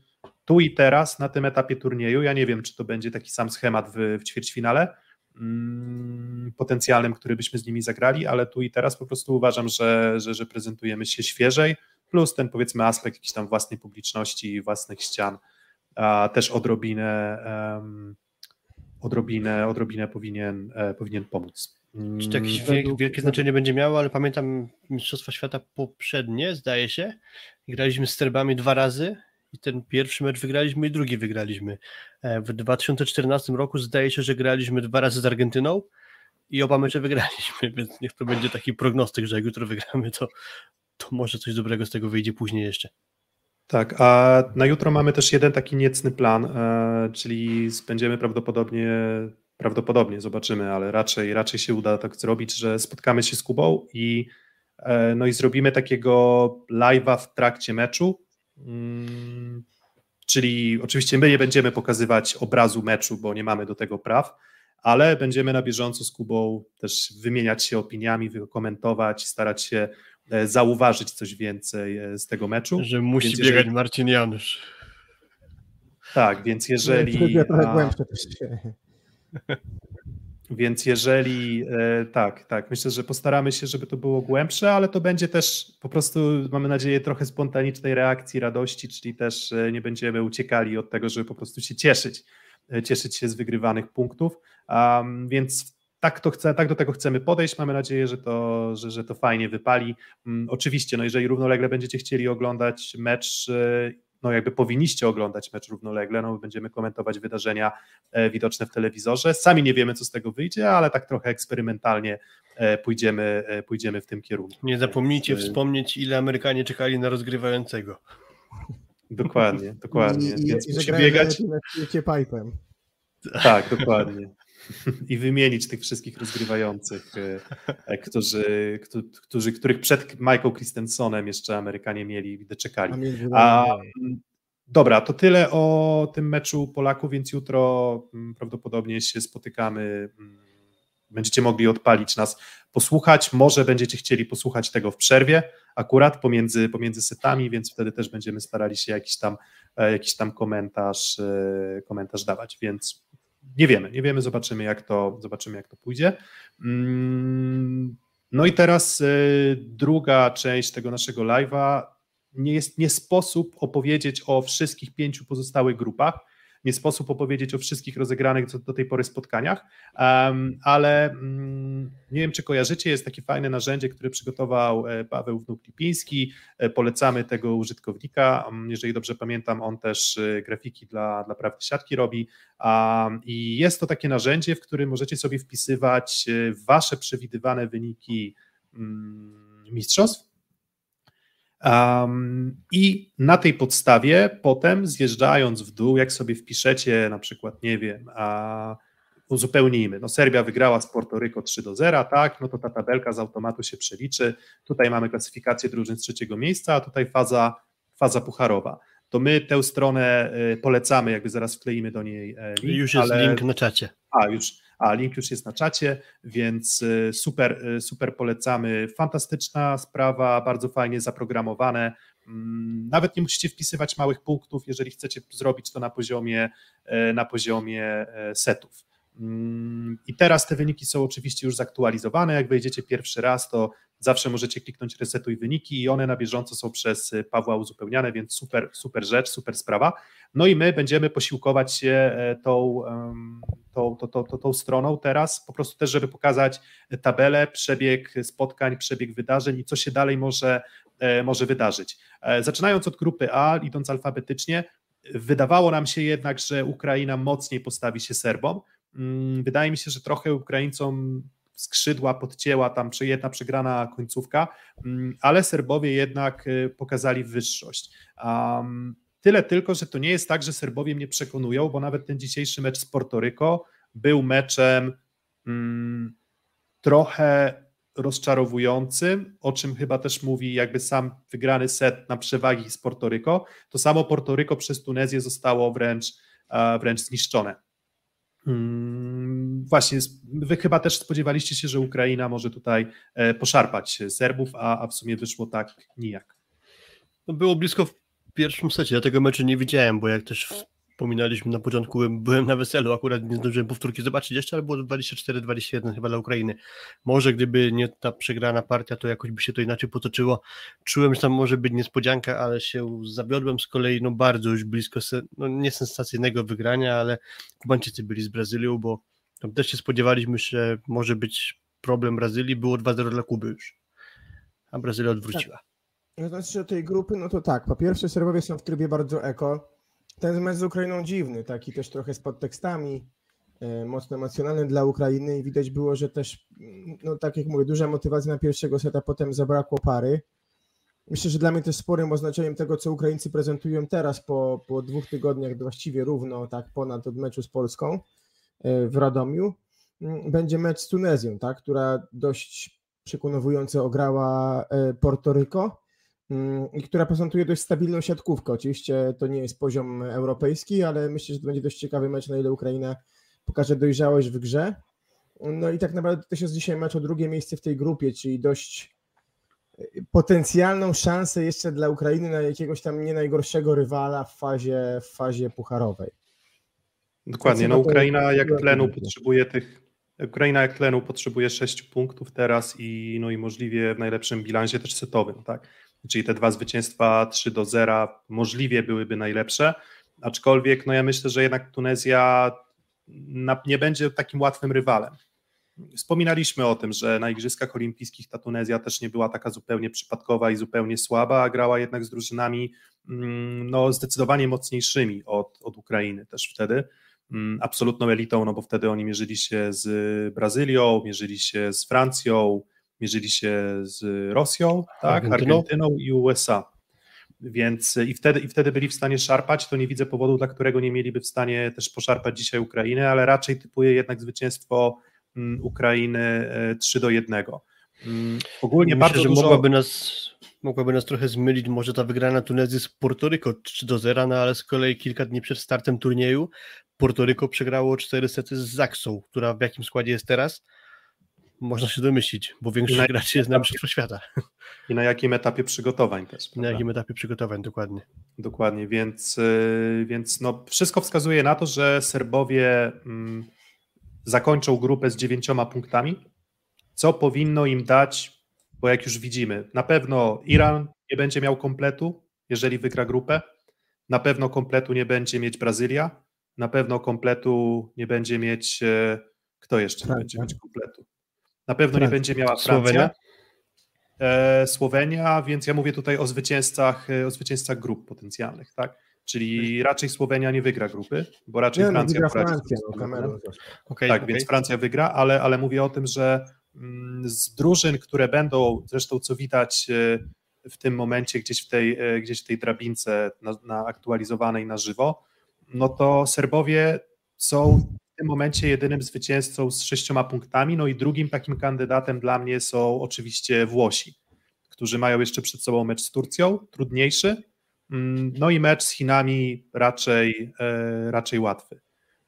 tu i teraz, na tym etapie turnieju, ja nie wiem, czy to będzie taki sam schemat w, w ćwierćfinale mm, potencjalnym, który byśmy z nimi zagrali, ale tu i teraz po prostu uważam, że, że, że prezentujemy się świeżej, plus ten powiedzmy aspekt jakiejś tam własnej publiczności i własnych ścian, a też odrobinę, em, odrobinę, odrobinę powinien, e, powinien pomóc. Czy to jakieś Mm, wielkie, według- wielkie znaczenie będzie miało, ale pamiętam Mistrzostwa Świata poprzednie, zdaje się. Graliśmy z Serbami dwa razy i ten pierwszy mecz wygraliśmy i drugi wygraliśmy. E, W 2014 roku zdaje się, że graliśmy dwa razy z Argentyną i oba mecze wygraliśmy, [laughs] więc niech to będzie taki prognostyk, że jak jutro wygramy, to, to może coś dobrego z tego wyjdzie później jeszcze. Tak, a na jutro mamy też jeden taki niecny plan, e, czyli będziemy prawdopodobnie, prawdopodobnie zobaczymy, ale raczej, raczej się uda tak zrobić, że spotkamy się z Kubą i, e, no i zrobimy takiego live'a w trakcie meczu. Mm, Czyli oczywiście my nie będziemy pokazywać obrazu meczu, bo nie mamy do tego praw, ale będziemy na bieżąco z Kubą też wymieniać się opiniami, komentować, starać się e, zauważyć coś więcej e, z tego meczu. Że musi Więc biegać jeżeli- Marcin Janusz. Tak, więc jeżeli. Trudnia trochę a, głębsze też się. [laughs] Więc jeżeli e, tak, tak, myślę, że postaramy się, żeby to było głębsze, ale to będzie też po prostu, mamy nadzieję, trochę spontanicznej reakcji, radości, czyli też e, nie będziemy uciekali od tego, żeby po prostu się cieszyć, e, cieszyć się z wygrywanych punktów. Um, więc tak, to tak do tego chcemy podejść. Mamy nadzieję, że to, że, że to fajnie wypali. Um, oczywiście, no jeżeli równolegle będziecie chcieli oglądać mecz no jakby powinniście oglądać mecz równolegle, no będziemy komentować wydarzenia e, widoczne w telewizorze. Sami nie wiemy, co z tego wyjdzie, ale tak trochę eksperymentalnie e, pójdziemy, e, pójdziemy w tym kierunku. Nie zapomnijcie Więc, wspomnieć, ile Amerykanie czekali na rozgrywającego. Dokładnie, dokładnie. I, Więc i, musi biegać. Na pipe'em. Tak, dokładnie. [laughs] i wymienić tych wszystkich rozgrywających, e, e, którzy, którzy, których przed Michael Christensenem jeszcze Amerykanie mieli, doczekali. A, dobra, to tyle o tym meczu Polaków, więc jutro mm, prawdopodobnie się spotykamy. Mm, będziecie mogli odpalić nas, posłuchać. Może będziecie chcieli posłuchać tego w przerwie, akurat pomiędzy, pomiędzy setami, więc wtedy też będziemy starali się jakiś tam, e, jakiś tam komentarz, komentarz dawać. Więc nie wiemy, nie wiemy, zobaczymy jak to, zobaczymy jak to pójdzie. Mm, no i teraz y, druga część tego naszego live'a. Nie jest nie sposób opowiedzieć o wszystkich pięciu pozostałych grupach, nie sposób opowiedzieć o wszystkich rozegranych do tej pory spotkaniach, ale mm, nie wiem, czy kojarzycie, jest takie fajne narzędzie, które przygotował e, Paweł Wnuk-Lipiński, e, polecamy tego użytkownika, mm, jeżeli dobrze pamiętam, on też e, grafiki dla, dla prawdy siatki robi. I jest to takie narzędzie, w którym możecie sobie wpisywać wasze przewidywane wyniki mm, mistrzostw, Um, I na tej podstawie potem zjeżdżając w dół, jak sobie wpiszecie na przykład, nie wiem, a uzupełnijmy, no Serbia wygrała z Portoryko 3 do 0, tak, no to ta tabelka z automatu się przeliczy, tutaj mamy klasyfikację drużyn z trzeciego miejsca, a tutaj faza, faza pucharowa. To my tę stronę y, polecamy, jakby zaraz wkleimy do niej e, link. Już jest ale... link na czacie. A, już, a link już jest na czacie, więc y, super, y, super polecamy. Fantastyczna sprawa, bardzo fajnie zaprogramowane. Mm, nawet nie musicie wpisywać małych punktów, jeżeli chcecie zrobić to na poziomie, e, na poziomie setów. Mm, I teraz te wyniki są oczywiście już zaktualizowane. Jak wejdziecie pierwszy raz, to zawsze możecie kliknąć resetuj wyniki i one na bieżąco są przez Pawła uzupełniane, więc super, super rzecz, super sprawa. No i my będziemy posiłkować się e, tą, tą, tą, tą, tą, tą stroną teraz, po prostu też, żeby pokazać tabelę, przebieg spotkań, przebieg wydarzeń i co się dalej może, e, może wydarzyć. E, zaczynając od grupy A, idąc alfabetycznie, wydawało nam się jednak, że Ukraina mocniej postawi się Serbom. Mm, wydaje mi się, że trochę Ukraińcom skrzydła podcięła tam jedna przegrana końcówka, mm, ale Serbowie jednak y, pokazali wyższość. Tyle tylko, że to nie jest tak, że Serbowie mnie przekonują, bo nawet ten dzisiejszy mecz z Portoryko był meczem um, trochę rozczarowującym, o czym chyba też mówi jakby sam wygrany set na przewagi z Portoryko. To samo Portoryko przez Tunezję zostało wręcz, wręcz zniszczone. Mm, właśnie, wy chyba też spodziewaliście się, że Ukraina może tutaj e, poszarpać Serbów, a, a w sumie wyszło tak nijak. No było blisko w pierwszym secie, ja tego meczu nie widziałem, bo jak też wspominaliśmy na początku, byłem na weselu, akurat nie zdążyłem powtórki zobaczyć jeszcze, ale było 24-21 chyba dla Ukrainy. Może gdyby nie ta przegrana partia, to jakoś by się to inaczej potoczyło. Czułem, że tam może być niespodzianka, ale się zawiodłem z kolei no bardzo już blisko, no nie sensacyjnego wygrania, ale Kubańczycy byli z Brazylią, bo tam też się spodziewaliśmy, że może być problem Brazylii, było 2-0 dla Kuby już, a Brazylia odwróciła. Tak. No znaczy, tej grupy, no to tak, po pierwsze Serbowie są w trybie bardzo eko, ten mecz z Ukrainą dziwny, taki też trochę z podtekstami, e, mocno emocjonalny dla Ukrainy i widać było, że też, no tak jak mówię, duża motywacja na pierwszego seta, potem zabrakło pary. Myślę, że dla mnie też sporym oznaczeniem tego, co Ukraińcy prezentują teraz po, po dwóch tygodniach, właściwie równo, tak ponad od meczu z Polską e, w Radomiu, będzie mecz z Tunezją, tak, która dość przekonująco ograła e, Portoryko Mm, i która prezentuje dość stabilną siatkówkę. Oczywiście to nie jest poziom europejski, ale myślę, że to będzie dość ciekawy mecz, na ile Ukraina pokaże dojrzałość w grze. No i tak naprawdę to też jest dzisiaj mecz o drugie miejsce w tej grupie, czyli dość e, potencjalną szansę jeszcze dla Ukrainy na jakiegoś tam nie najgorszego rywala w fazie, w fazie pucharowej. Dokładnie, no Ukraina jak tlenu potrzebuje tych Ukraina jak tlenu potrzebuje 6 punktów teraz i, no i możliwie w najlepszym bilansie też setowym, tak? Czyli te dwa zwycięstwa 3 do 0 możliwie byłyby najlepsze, aczkolwiek no ja myślę, że jednak Tunezja nie będzie takim łatwym rywalem. Wspominaliśmy o tym, że na Igrzyskach Olimpijskich ta Tunezja też nie była taka zupełnie przypadkowa i zupełnie słaba, a grała jednak z drużynami mm, no, zdecydowanie mocniejszymi od, od Ukrainy też wtedy. Mm, absolutną elitą, no bo wtedy oni mierzyli się z Brazylią, mierzyli się z Francją, mierzyli się z Rosją, tak, Argentyną, Argentyną i USA. Więc i wtedy, i wtedy byli w stanie szarpać, to nie widzę powodu, dla którego nie mieliby w stanie też poszarpać dzisiaj Ukrainy, ale raczej typuję jednak zwycięstwo mm, Ukrainy 3 e, do 1. Mm, ogólnie Myślę, bardzo że dużo... mogłaby nas mogłaby nas trochę zmylić może ta wygrana Tunezji z Portoryko 3 do 0, no ale z kolei kilka dni przed startem turnieju Portoryko przegrało 4 sety z Zaksą, która w jakim składzie jest teraz? Można się domyślić, bo większość graczy jest na Mistrzostwo Świata. I na jakim etapie przygotowań też. Prawda? Na jakim etapie przygotowań, dokładnie. Dokładnie, więc, y, więc no, wszystko wskazuje na to, że Serbowie mm, zakończą grupę z dziewięcioma punktami, co powinno im dać, bo jak już widzimy, na pewno Iran nie będzie miał kompletu, jeżeli wygra grupę, na pewno kompletu nie będzie mieć Brazylia, na pewno kompletu nie będzie mieć. E, kto jeszcze nie będzie mieć kompletu? Na pewno nie będzie miała Francja. Słowenia? E, Słowenia, więc ja mówię tutaj o zwycięzcach, e, o zwycięzcach grup potencjalnych, tak? Czyli raczej Słowenia nie wygra grupy, bo raczej nie, no, Francja no, Francja, no, okay, tak, okay. więc Francja wygra, ale, ale mówię o tym, że mm, z drużyn, które będą, zresztą co widać w tym momencie gdzieś w tej, gdzieś w tej drabince na, na aktualizowanej na żywo, no to Serbowie są tym momencie jedynym zwycięzcą z sześcioma punktami, no i drugim takim kandydatem dla mnie są oczywiście Włosi, którzy mają jeszcze przed sobą mecz z Turcją, trudniejszy, mm, no i mecz z Chinami raczej, e, raczej łatwy.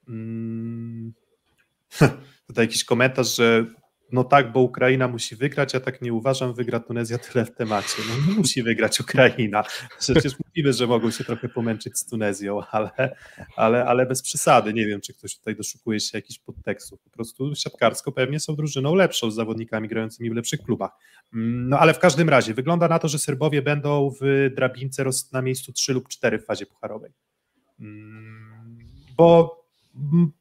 Mm, [laughs] tutaj jakiś komentarz, że no tak, bo Ukraina musi wygrać, ja tak nie uważam, wygra Tunezja tyle w temacie. No nie musi wygrać Ukraina. Przecież mówimy, że mogą się trochę pomęczyć z Tunezją, ale, ale, ale bez przesady. Nie wiem, czy ktoś tutaj doszukuje się jakichś podtekstów. Po prostu siatkarsko pewnie są drużyną lepszą z zawodnikami grającymi w lepszych klubach. No ale w każdym razie wygląda na to, że Serbowie będą w drabince na miejscu 3 lub 4 w fazie pucharowej. Mm, bo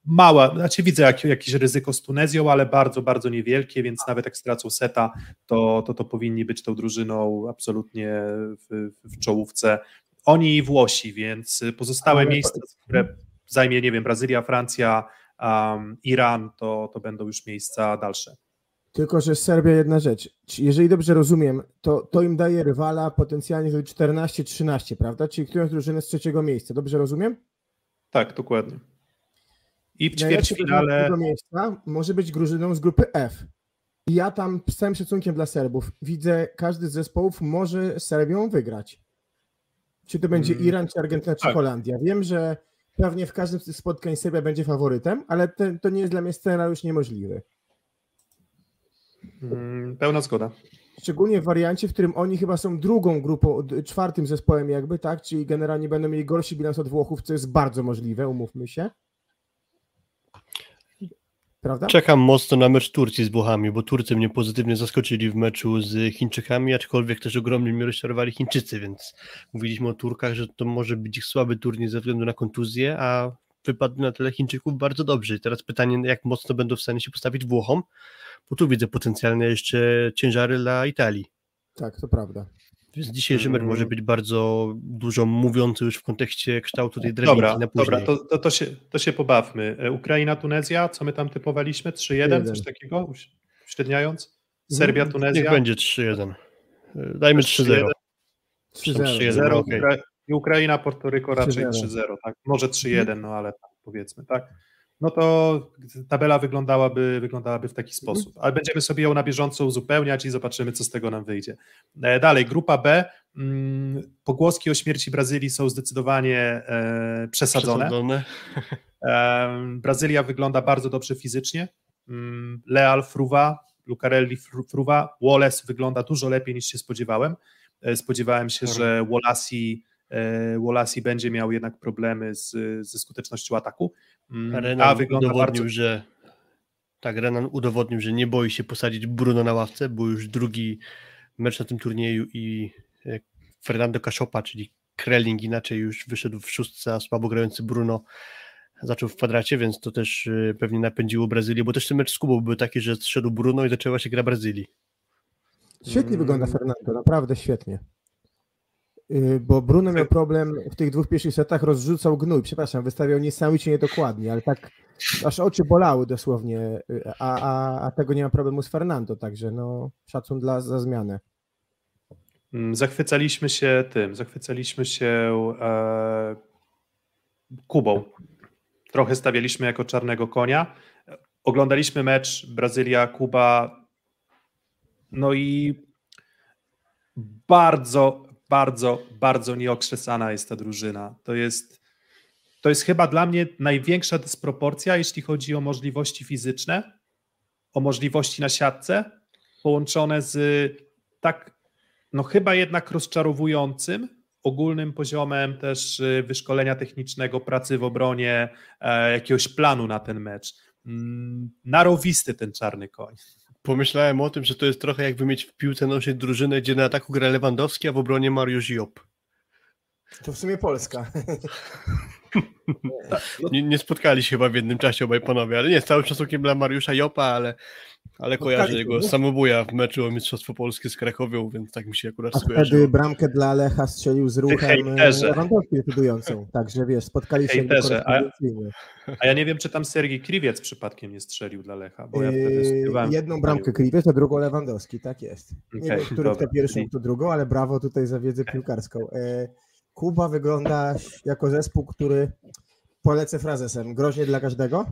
mała, znaczy widzę jak, jakieś ryzyko z Tunezją, ale bardzo, bardzo niewielkie, więc nawet jak stracą seta, to, to, to powinni być tą drużyną absolutnie w, w czołówce. Oni i Włosi, więc pozostałe ale... miejsca, które zajmie, nie wiem, Brazylia, Francja, um, Iran, to, to będą już miejsca dalsze. Tylko, że Serbia jedna rzecz. Jeżeli dobrze rozumiem, to, to im daje rywala potencjalnie 14-13, prawda? Czyli którąś drużynę z trzeciego miejsca. Dobrze rozumiem? Tak, dokładnie. I w ćwierćfinale... miejsca może być drużyną z grupy F. I ja tam z całym szacunkiem dla Serbów widzę, każdy z zespołów może Serbią wygrać. Czy to będzie hmm. Iran, czy Argentyna, czy tak. Holandia. Wiem, że pewnie w każdym z tych spotkań Serbia będzie faworytem, ale te, to nie jest dla mnie scenariusz niemożliwy. Hmm, pełna zgoda. Szczególnie w wariancie, w którym oni chyba są drugą grupą, czwartym zespołem jakby, tak? Czyli generalnie będą mieli gorszy bilans od Włochów, co jest bardzo możliwe, umówmy się. Prawda? Czekam mocno na mecz Turcji z Włochami, bo Turcy mnie pozytywnie zaskoczyli w meczu z Chińczykami, aczkolwiek też ogromnie mnie rozczarowali Chińczycy, więc mówiliśmy o Turkach, że to może być ich słaby turniej ze względu na kontuzję, a wypadł na tyle Chińczyków bardzo dobrze. I teraz pytanie, jak mocno będą w stanie się postawić Włochom, bo tu widzę potencjalne jeszcze ciężary dla Italii. Tak, to prawda. Więc dzisiejszy mecz może mm. być bardzo dużo mówiący już w kontekście kształtu tej drewnicy dobra, na później. Dobra, to, to, to, się, to się pobawmy. E, Ukraina, Tunezja, co my tam typowaliśmy? 3-1, coś takiego? Uśredniając? Serbia, mhm. Tunezja? Niech będzie 3-1. E, dajmy 3-0. 3-0, okej. I Ukraina, Portoryko raczej 3-0, tak? Może 3-1, mhm. no ale tak, powiedzmy, tak? No to tabela wyglądałaby, wyglądałaby w taki mhm. sposób. Ale będziemy sobie ją na bieżąco uzupełniać i zobaczymy, co z tego nam wyjdzie. E, dalej, grupa B. Mm, pogłoski o śmierci Brazylii są zdecydowanie e, przesadzone. przesadzone. E, Brazylia wygląda bardzo dobrze fizycznie. Mm, Leal, Fruwa, Lucarelli, Fruwa, Wallace wygląda dużo lepiej niż się spodziewałem. Spodziewałem się, że Wallace Wolasi będzie miał jednak problemy z, ze skutecznością ataku. Mm, Arena A wygląda udowodnił, bardzo... że Tak, Renan udowodnił, że nie boi się posadzić Bruno na ławce, był już drugi mecz na tym turnieju i e, Fernando Caszopa, czyli Krelling inaczej już wyszedł w szóstce, a słabo grający Bruno zaczął w kwadracie, więc to też e, pewnie napędziło Brazylię, bo też ten mecz z Kubą był taki, że zszedł Bruno i zaczęła się gra Brazylii. Świetnie Mm. wygląda Fernando, naprawdę świetnie. Yy, Bo Bruno miał problem w tych dwóch pierwszych setach, rozrzucał gnój, przepraszam, wystawiał niesamowicie niedokładnie, ale tak aż oczy bolały dosłownie, yy, a, a, a tego nie ma problemu z Fernando, także no szacun dla, za zmianę. Mm, Zachwycaliśmy się tym, zachwycaliśmy się e, Kubą. Trochę stawialiśmy jako czarnego konia. Oglądaliśmy mecz Brazylia-Kuba. No i bardzo, bardzo, bardzo nieokrzesana jest ta drużyna. To jest, to jest chyba dla mnie największa dysproporcja, jeśli chodzi o możliwości fizyczne, o możliwości na siatce, połączone z tak no chyba jednak rozczarowującym ogólnym poziomem też y, wyszkolenia technicznego, pracy w obronie, e, jakiegoś planu na ten mecz. Mm, Narowisty ten czarny koń. Pomyślałem o tym, że to jest trochę jakby mieć w piłce nożnej drużynę, gdzie na ataku gra Lewandowski, a w obronie Mariusz Job. To w sumie Polska. [laughs] Nie, nie spotkali się chyba w jednym czasie obaj panowie, ale nie, z całym szacunkiem dla Mariusza Jopa, ale, ale kojarzę Spotkali się, jego nie? samobuja w meczu o Mistrzostwo Polskie z Krakowią, więc tak mi się akurat A skojarzyło. wtedy bramkę dla Lecha strzelił z ruchem e, Lewandowski decydującą, także wiesz, spotkali się a-. A ja nie wiem, czy tam Sergiej Kriwiec przypadkiem nie strzelił dla Lecha, bo ja wtedy Yy. Jedną bramkę Kriwiec, a drugą Lewandowski, tak jest. Nie Okej, wiem, który dobra. kto pierwszą, kto drugą, ale brawo tutaj za wiedzę piłkarską. E, Kuba wygląda jako zespół, który polecę frazesem, groźnie dla każdego.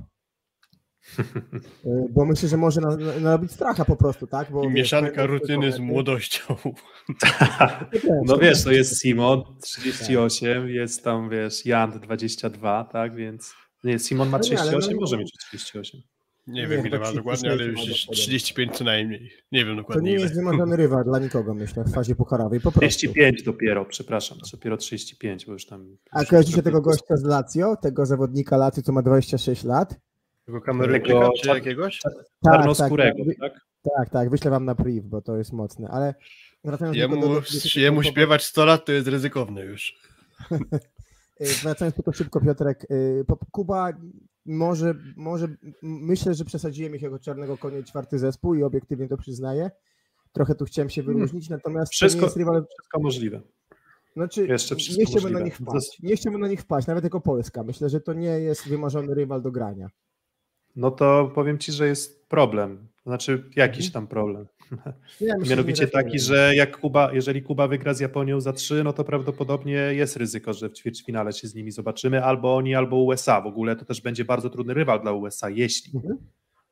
E, [laughs] Bo myślę, że może na- na- narobić stracha po prostu, tak? Bo, I mieszanka rutyny z młodością. komenty. No wiesz, to jest Simon 38, jest tam wiesz Jan 22, tak, więc nie, Simon ma Ale nie, ale 38, no- może mieć 38. Nie Nie, wiem ile ma 30 dokładnie, ale już ma jest dokładnie. 35 co najmniej. Nie wiem To dokładnie nie ile. jest wymarzony rywal dla nikogo, myślę, w fazie pucharowej, po prostu. 35 dopiero, przepraszam, dopiero 35, bo już tam... A kojarzycie tego gościa z Lazio, tego zawodnika Lazio, co ma 26 lat? Tego kameryjczyka Tego- czy jakiegoś? Czarnoskórego, tak, tak? tak, tak, tak, wyślę wam na priv, bo to jest mocne, ale wracając Jemu, do, do, do, jemu śpiewać 100 lat to jest ryzykowne już. [laughs] Y, Wracając tylko szybko, Piotrek. y, Kuba może, może myślę, że przesadziłem ich jako czarnego konia czwarty zespół i obiektywnie to przyznaję. Trochę tu chciałem się wyróżnić, natomiast to Wszystko- nie jest rywal. Wszystko możliwe. Znaczy, jeszcze wszystko nie chciałbym na możliwe. nich wpaść. Nie chciałbym na nich wpaść, nawet jako Polska. Myślę, że to nie jest wymarzony rywal do grania. No to powiem ci, że jest problem. Znaczy jakiś tam problem. Ja Mianowicie taki, że jak Kuba, jeżeli Kuba wygra z Japonią za 3, no to prawdopodobnie jest ryzyko, że w ćwierćfinale się z nimi zobaczymy, albo oni, albo USA. W ogóle to też będzie bardzo trudny rywal dla USA, jeśli. Mhm.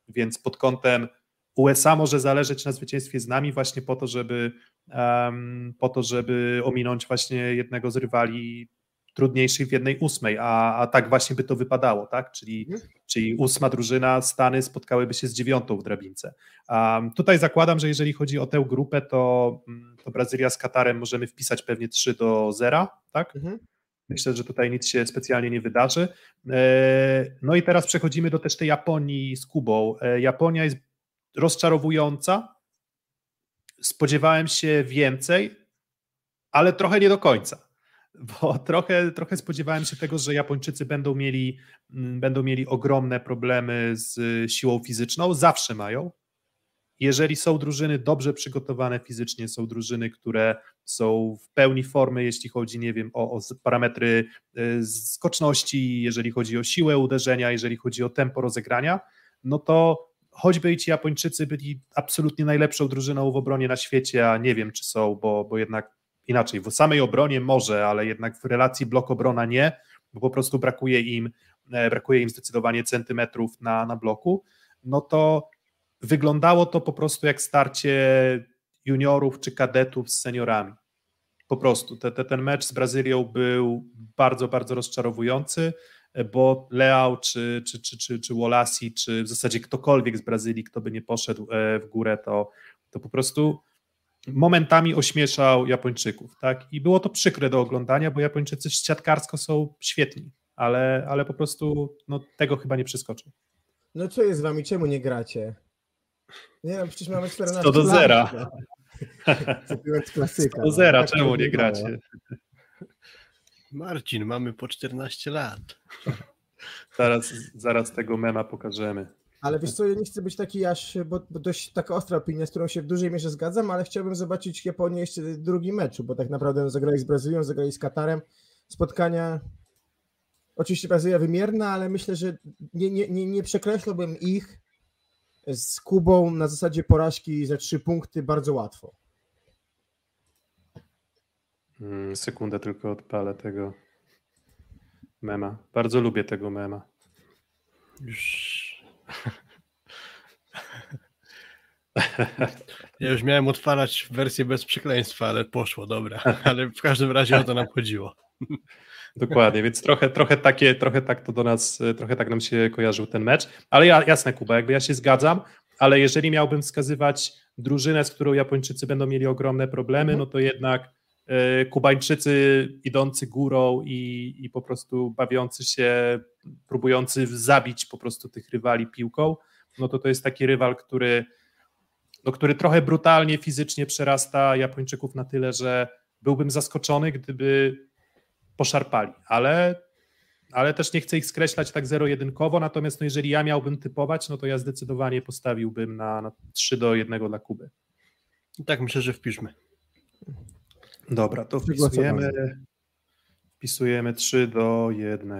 Więc pod kątem USA może zależeć na zwycięstwie z nami właśnie po to, żeby em, po to, żeby ominąć właśnie jednego z rywali trudniejszych w jednej ósmej, a, a tak właśnie by to wypadało, tak? Czyli, Mhm. czyli ósma drużyna, Stany spotkałyby się z dziewiątą w drabince. Um, tutaj zakładam, że jeżeli chodzi o tę grupę, to, mm, to Brazylia z Katarem możemy wpisać pewnie 3 do 0, tak? Mhm. Myślę, że tutaj nic się specjalnie nie wydarzy. E, No i teraz przechodzimy do też tej Japonii z Kubą. E, Japonia jest rozczarowująca. Spodziewałem się więcej, ale trochę nie do końca. Bo trochę, trochę spodziewałem się tego, że Japończycy będą mieli, mm, będą mieli ogromne problemy z siłą fizyczną. Zawsze mają. Jeżeli są drużyny dobrze przygotowane fizycznie, są drużyny, które są w pełni formy, jeśli chodzi, nie wiem, o, o parametry y, skoczności, jeżeli chodzi o siłę uderzenia, jeżeli chodzi o tempo rozegrania, no to choćby ci Japończycy byli absolutnie najlepszą drużyną w obronie na świecie, a nie wiem, czy są, bo, bo jednak inaczej, w samej obronie może, ale jednak w relacji blok-obrona nie, bo po prostu brakuje im, e, brakuje im zdecydowanie centymetrów na, na bloku, no to wyglądało to po prostu jak starcie juniorów czy kadetów z seniorami. Po prostu te, te, ten mecz z Brazylią był bardzo, bardzo rozczarowujący, bo Leao czy, czy, czy, czy, czy Wolasi, czy w zasadzie ktokolwiek z Brazylii, kto by nie poszedł e, w górę, to, to po prostu momentami ośmieszał Japończyków. Tak? I było to przykre do oglądania, bo Japończycy siatkarsko są świetni, ale, ale po prostu no, tego chyba nie przeskoczą. No co jest z wami? Czemu nie gracie? Nie no, przecież mamy 14 100 do lat. zera. [laughs] Cytując klasyka. Do zera, to czemu nie gracie? Marcin, mamy po 14 lat. Zaraz, zaraz tego mema pokażemy. Ale wiesz co, ja nie chcę być taki aż, bo, bo dość taka ostra opinia, z którą się w dużej mierze zgadzam, ale chciałbym zobaczyć Japonię jeszcze w drugim meczu, bo tak naprawdę no, zagrali z Brazylią, zagrali z Katarem. Spotkania, oczywiście Brazylia wymierna, ale myślę, że nie, nie, nie, nie przekreślałbym ich z Kubą na zasadzie porażki za trzy punkty bardzo łatwo. Mm, Sekundę tylko odpalę tego mema. Bardzo lubię tego mema. Już... [laughs] Ja już miałem otwierać wersję bez przekleństwa, ale poszło, dobra. [laughs] Ale w każdym razie o to nam chodziło. [laughs] Dokładnie, więc trochę, trochę takie, trochę tak to do nas, trochę tak nam się kojarzył ten mecz. Ale ja, jasne, Kuba, jakby ja się zgadzam, ale jeżeli miałbym wskazywać drużynę, z którą Japończycy będą mieli ogromne problemy, no to jednak Kubańczycy idący górą i, i po prostu bawiący się, próbujący zabić po prostu tych rywali piłką, no to to jest taki rywal, który, no, który trochę brutalnie fizycznie przerasta Japończyków na tyle, że byłbym zaskoczony, gdyby poszarpali, ale, ale też nie chcę ich skreślać tak zero-jedynkowo, natomiast no jeżeli ja miałbym typować, no to ja zdecydowanie postawiłbym na, na 3 do 1 dla Kuby. Tak, myślę, że wpiszmy. Dobra, to wpisujemy, wpisujemy 3 do 1,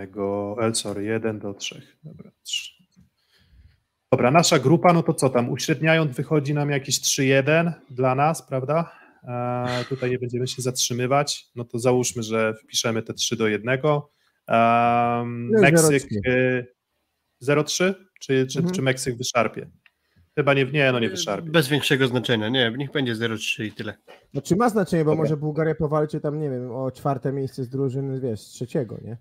el, sorry, 1 do 3. Dobra, 3. Dobra, nasza grupa, no to co tam, uśredniając wychodzi nam jakieś 3-1 dla nas, prawda? E, tutaj nie będziemy się zatrzymywać, no to załóżmy, że wpiszemy te 3 do 1. Um, No, Meksyk 0-3. y, 0-3? Czy, czy, Mhm. czy Meksyk wyszarpie? Chyba nie, nie, no nie wyszarpie. Bez większego znaczenia, nie, niech będzie 0,3 i tyle. Znaczy ma znaczenie, bo Dobra. może Bułgaria powalczy tam, nie wiem, o czwarte miejsce z drużyny, wiesz, z trzeciego, nie?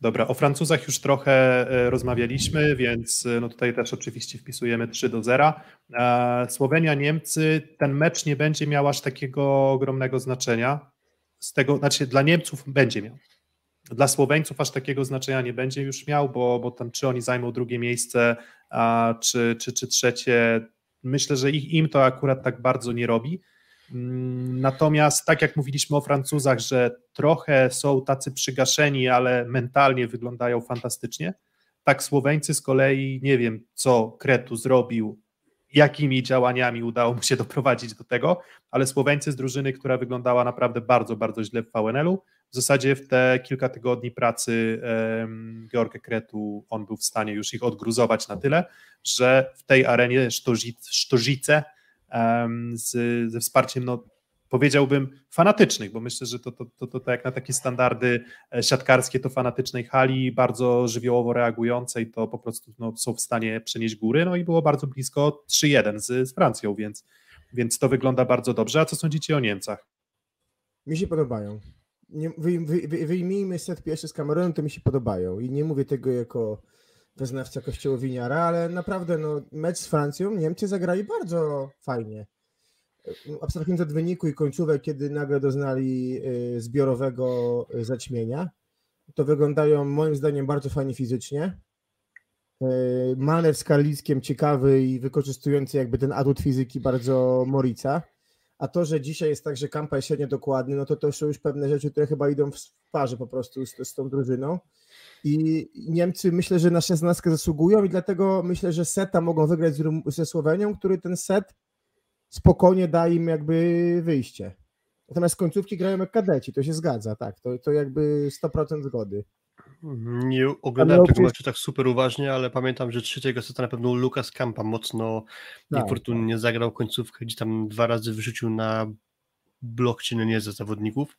Dobra, o Francuzach już trochę e, rozmawialiśmy, więc e, no tutaj też oczywiście wpisujemy 3 do 0. E, Słowenia, Niemcy, ten mecz nie będzie miał aż takiego ogromnego znaczenia. Z tego, znaczy dla Niemców będzie miał. Dla Słoweńców aż takiego znaczenia nie będzie już miał, bo, bo tam czy oni zajmą drugie miejsce, a, czy, czy, czy trzecie, myślę, że ich, im to akurat tak bardzo nie robi. Mm, Natomiast tak jak mówiliśmy o Francuzach, że trochę są tacy przygaszeni, ale mentalnie wyglądają fantastycznie, tak Słoweńcy z kolei nie wiem, co Kretu zrobił, jakimi działaniami udało mu się doprowadzić do tego, ale Słoweńcy z drużyny, która wyglądała naprawdę bardzo, bardzo źle w VNL-u, w zasadzie w te kilka tygodni pracy George Kretu on był w stanie już ich odgruzować na tyle, że w tej arenie Sztozic, Sztozice em, z, ze wsparciem, no, powiedziałbym, fanatycznych, bo myślę, że to, to, to, to, to jak na takie standardy e, siatkarskie, to fanatycznej hali, bardzo żywiołowo reagującej, to po prostu no, są w stanie przenieść góry, no i było bardzo blisko 3-1 z, z Francją, więc, więc to wygląda bardzo dobrze. A co sądzicie o Niemcach? Mi się podobają. Nie, wy, wy, wy, wyjmijmy set pierwszy z Kamerunem, to mi się podobają. I nie mówię tego jako wyznawca kościołowiniara, ale naprawdę no, mecz z Francją Niemcy zagrali bardzo fajnie. Abstrahując od wyniku i końcówek, kiedy nagle doznali y, zbiorowego y, zaćmienia, to wyglądają moim zdaniem bardzo fajnie fizycznie. Y, Maner z Karlickiem ciekawy i wykorzystujący jakby ten atut fizyki bardzo Morica. A to, że dzisiaj jest tak, że Kampa jest średnio dokładny, no to to są już pewne rzeczy, które chyba idą w parze po prostu z, z tą drużyną. I Niemcy myślę, że na 16 zasługują i dlatego myślę, że seta mogą wygrać z, ze Słowenią, który ten set spokojnie da im jakby wyjście. Natomiast końcówki grają jak kadeci, to się zgadza, tak, to, to jakby 100% zgody. Nie oglądałem tego meczu tak super uważnie, ale pamiętam, że trzeciego seta na pewno Lukas Kampa mocno Tak, niefortunnie zagrał końcówkę, gdzie tam dwa razy wyrzucił na blok czy nie za zawodników.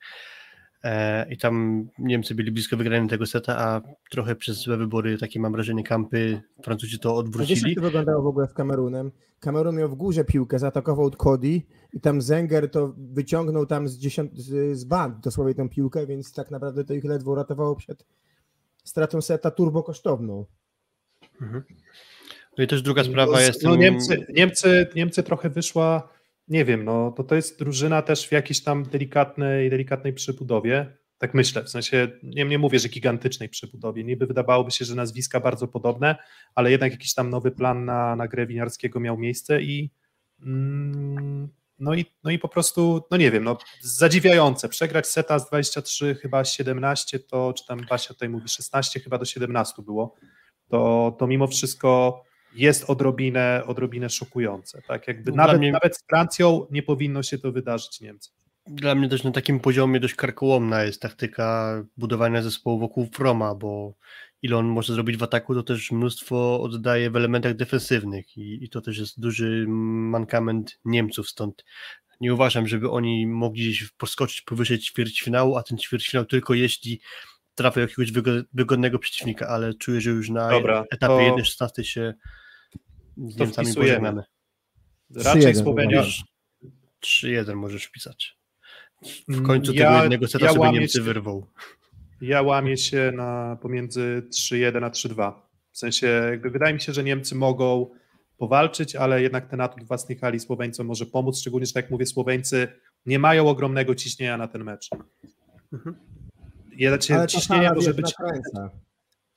E, I tam Niemcy byli blisko wygrania tego seta, a trochę przez złe wybory, takie mam wrażenie, kampy Francuzi to A wiesz, odwrócili. jak to wyglądało w ogóle w Kamerunem? Kamerun miał w górze piłkę, zaatakował od Cody i tam Zenger to wyciągnął tam z, dziesiąt, z, z band dosłownie tą piłkę, więc tak naprawdę to ich ledwo uratowało przed stratą seta turbo kosztowną. No i też druga sprawa jest. No, Niemcy, Niemcy, Niemcy trochę wyszła, nie wiem, no to to jest drużyna też w jakiejś tam delikatnej, delikatnej przebudowie. Tak myślę, w sensie nie, nie mówię, że gigantycznej przebudowie. Niby wydawałoby się, że nazwiska bardzo podobne, ale jednak jakiś tam nowy plan na, na grę winiarskiego miał miejsce i mm, no i, no i po prostu, no nie wiem, no zadziwiające. Przegrać seta z 23, chyba 17, to czy tam Basia tutaj mówi 16, chyba do 17 było, to, to mimo wszystko jest odrobinę, odrobinę szokujące. Tak, jakby Dla nawet, mnie- nawet z Francją nie powinno się to wydarzyć Niemcy. Dla mnie też na takim poziomie dość karkołomna jest taktyka budowania zespołu wokół Froma, bo ile on może zrobić w ataku, to też mnóstwo oddaje w elementach defensywnych i, i to też jest duży mankament Niemców, stąd nie uważam, żeby oni mogli gdzieś poskoczyć powyżej ćwierćfinału, a ten ćwierćfinał tylko jeśli trafią jakiegoś wygo- wygodnego przeciwnika, ale czuję, że już na Dobra, etapie to- 1-16 się z to Niemcami wpisujemy. pożegnamy. Raczej 3-1 Słowenia. Możesz- 3-1 możesz wpisać. W Mm, końcu ja- tego jednego seta ja sobie łamię Niemcy wyrwą. Ja łamię się na pomiędzy 3-1 a 3-2. W sensie, wydaje mi się, że Niemcy mogą powalczyć, ale jednak ten atut własnych hali Słoweńcom może pomóc, szczególnie, że tak jak mówię, Słoweńcy nie mają ogromnego ciśnienia na ten mecz. Mhm. Ciśnienie może być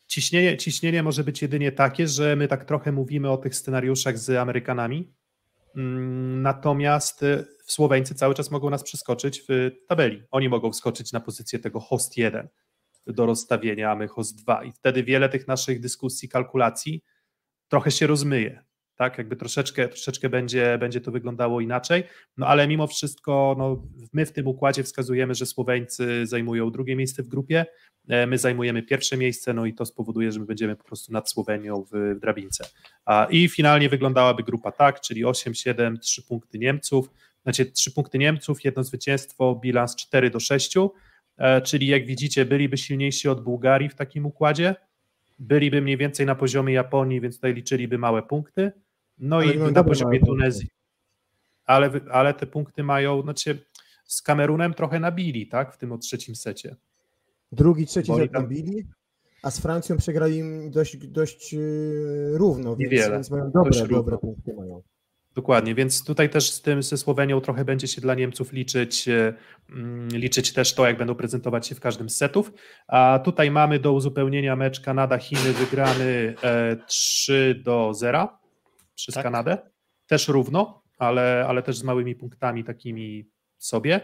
ciśnienie, ciśnienie może być jedynie takie, że my tak trochę mówimy o tych scenariuszach z Amerykanami, Mm, natomiast y, Słoweńcy cały czas mogą nas przeskoczyć w tabeli. Oni mogą wskoczyć na pozycję tego host 1 do rozstawienia, a my host 2 i wtedy wiele tych naszych dyskusji, kalkulacji trochę się rozmyje. Tak, jakby troszeczkę, troszeczkę będzie, będzie to wyglądało inaczej, no ale mimo wszystko no, my w tym układzie wskazujemy, że Słoweńcy zajmują drugie miejsce w grupie, E, My zajmujemy pierwsze miejsce, no i to spowoduje, że my będziemy po prostu nad Słowenią w, w drabince. A, I finalnie wyglądałaby grupa tak, czyli 8, 7, 3 punkty Niemców, znaczy 3 punkty Niemców, jedno zwycięstwo, bilans 4 do 6, e, czyli jak widzicie, byliby silniejsi od Bułgarii w takim układzie, byliby mniej więcej na poziomie Japonii, więc tutaj liczyliby małe punkty, no Ale i mają na poziomie. Tunezji. Ale, ale te punkty mają, znaczy z Kamerunem trochę nabili, tak, w tym o trzecim secie. Drugi, trzeci set tam- nabili, a z Francją przegrali im dość, dość yy, równo, więc, Niewiele. więc mają dobre, dobre punkty mają. Dokładnie, więc tutaj też z tym ze Słowenią trochę będzie się dla Niemców liczyć, e, mm, liczyć też to, jak będą prezentować się w każdym z setów. A tutaj mamy do uzupełnienia mecz Kanada-Chiny wygrany e, 3 do 0 przez Tak. Kanadę. Też równo, ale, ale też z małymi punktami takimi sobie.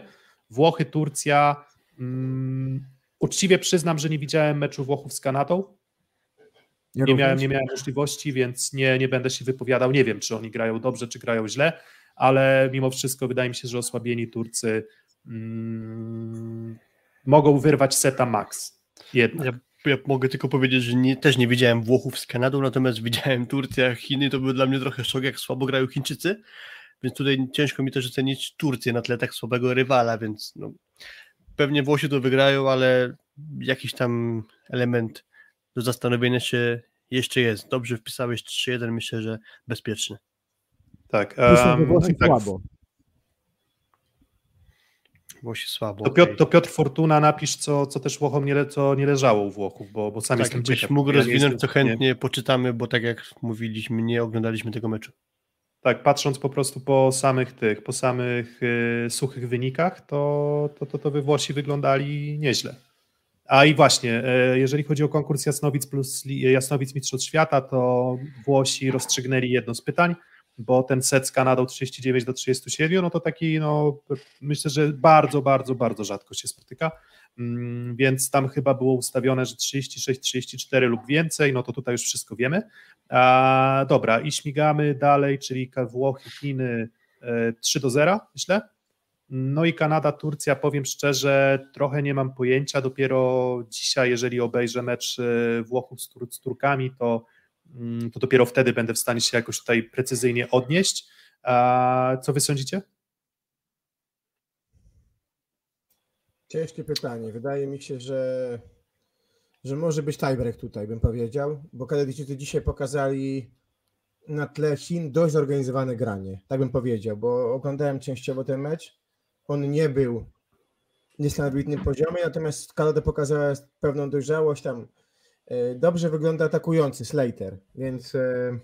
Włochy, Turcja. Mm, uczciwie przyznam, że nie widziałem meczu Włochów z Kanadą. Ja Nie miałem, nie miałem możliwości, więc nie, nie będę się wypowiadał. Nie wiem, czy oni grają dobrze, czy grają źle, ale mimo wszystko wydaje mi się, że osłabieni Turcy mm, mogą wyrwać seta max. Jednak. Ja, ja mogę tylko powiedzieć, że nie, też nie widziałem Włochów z Kanadą, natomiast widziałem Turcję, Chiny, to był dla mnie trochę szok, jak słabo grają Chińczycy, więc tutaj ciężko mi też ocenić Turcję na tle tak słabego rywala, więc no, pewnie Włosi to wygrają, ale jakiś tam element do zastanowienia się jeszcze jest. Dobrze wpisałeś 3-1, myślę, że bezpieczny. Tak, em, Włochy tak, słabo. Włosi słabo. To. Piotr, to Piotr Fortuna napisz, co, co też Włochom nie, le, co nie leżało u Włochów, bo, bo sam tak, jestem jakbyś ciekaw. mógł Ja nie rozwinąć, to chętnie poczytamy, bo tak jak mówiliśmy, nie oglądaliśmy tego meczu. Tak, patrząc po prostu po samych tych, po samych y, suchych wynikach, to, to, to, to wy Włosi wyglądali nieźle. A i właśnie, e, jeżeli chodzi o konkurs Jasnowic plus Li- Jasnowic Mistrzostw Świata, to Włosi rozstrzygnęli jedno z pytań, bo ten set z Kanadą 39 do 37, no to taki, no myślę, że bardzo, bardzo, bardzo rzadko się spotyka, Mm, więc tam chyba było ustawione, że 36, 34 lub więcej, no to tutaj już wszystko wiemy. A, dobra, i śmigamy dalej, czyli Włochy, Chiny e, 3 do 0, myślę. No i Kanada, Turcja, powiem szczerze, trochę nie mam pojęcia. Dopiero dzisiaj, jeżeli obejrzę mecz e, Włochów z, Tur- z Turkami, to, mm, to dopiero wtedy będę w stanie się jakoś tutaj precyzyjnie odnieść. A, co wy sądzicie? Ciężkie pytanie. Wydaje mi się, że, że może być tiebreak tutaj, bym powiedział, bo Kanadyjczycy dzisiaj pokazali na tle Chin dość zorganizowane granie, tak bym powiedział, bo oglądałem częściowo ten mecz. On nie był stanowił na poziomie, natomiast Kanada pokazała pewną dojrzałość tam. e, Dobrze wygląda atakujący Slater, więc e,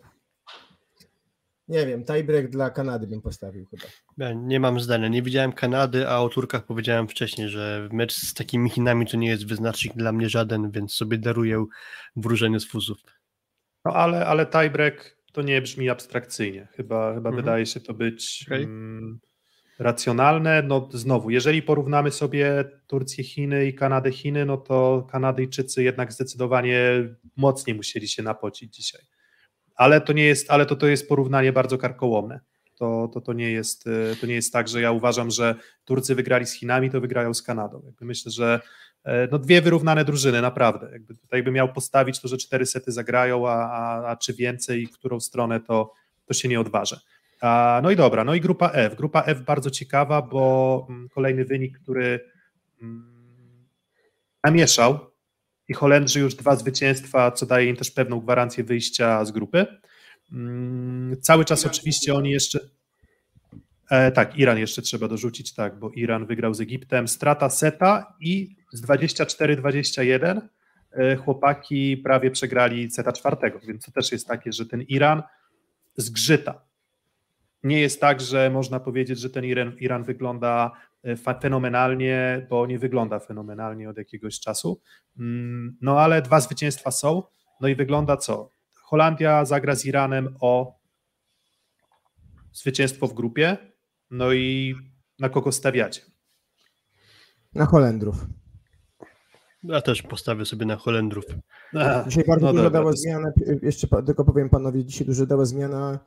Nie wiem, tiebreak dla Kanady bym postawił chyba. Ja nie mam zdania. Nie widziałem Kanady, a o Turkach powiedziałem wcześniej, że mecz z takimi Chinami to nie jest wyznacznik dla mnie żaden, więc sobie daruję wróżenie z fuzów. No ale, ale tiebreak to nie brzmi abstrakcyjnie. Chyba, chyba Mhm. wydaje się to być Okej. mm, racjonalne. No znowu, jeżeli porównamy sobie Turcję, Chiny i Kanadę, Chiny, no to Kanadyjczycy jednak zdecydowanie mocniej musieli się napocić dzisiaj. Ale to nie jest, ale to, to jest porównanie bardzo karkołomne. To, to, to, nie jest, e, to nie jest tak, że ja uważam, że Turcy wygrali z Chinami, to wygrają z Kanadą. Jakby myślę, że e, no dwie wyrównane drużyny, naprawdę. Jakby tutaj bym miał postawić to, że cztery sety zagrają, a, a, a czy więcej w którą stronę, to, to się nie odważę. No i dobra, no i grupa F. Grupa F bardzo ciekawa, bo mm, kolejny wynik, który mm, namieszał i Holendrzy już dwa zwycięstwa, co daje im też pewną gwarancję wyjścia z grupy. Mm, Cały czas oczywiście oni jeszcze... E, tak, Iran jeszcze trzeba dorzucić, tak, bo Iran wygrał z Egiptem. Strata seta i z 24-21 e, chłopaki prawie przegrali seta czwartego, więc to też jest takie, że ten Iran zgrzyta. Nie jest tak, że można powiedzieć, że ten Iran, Iran wygląda e, fenomenalnie, bo nie wygląda fenomenalnie od jakiegoś czasu. Mm, No ale dwa zwycięstwa są. No i wygląda co? Holandia zagra z Iranem o zwycięstwo w grupie. No i na kogo stawiacie? Na Holendrów. Ja też postawię sobie na Holendrów. Dzisiaj bardzo no dużo dobra, dała to- zmiana, jeszcze tylko powiem panowie, dzisiaj dużo dała zmiana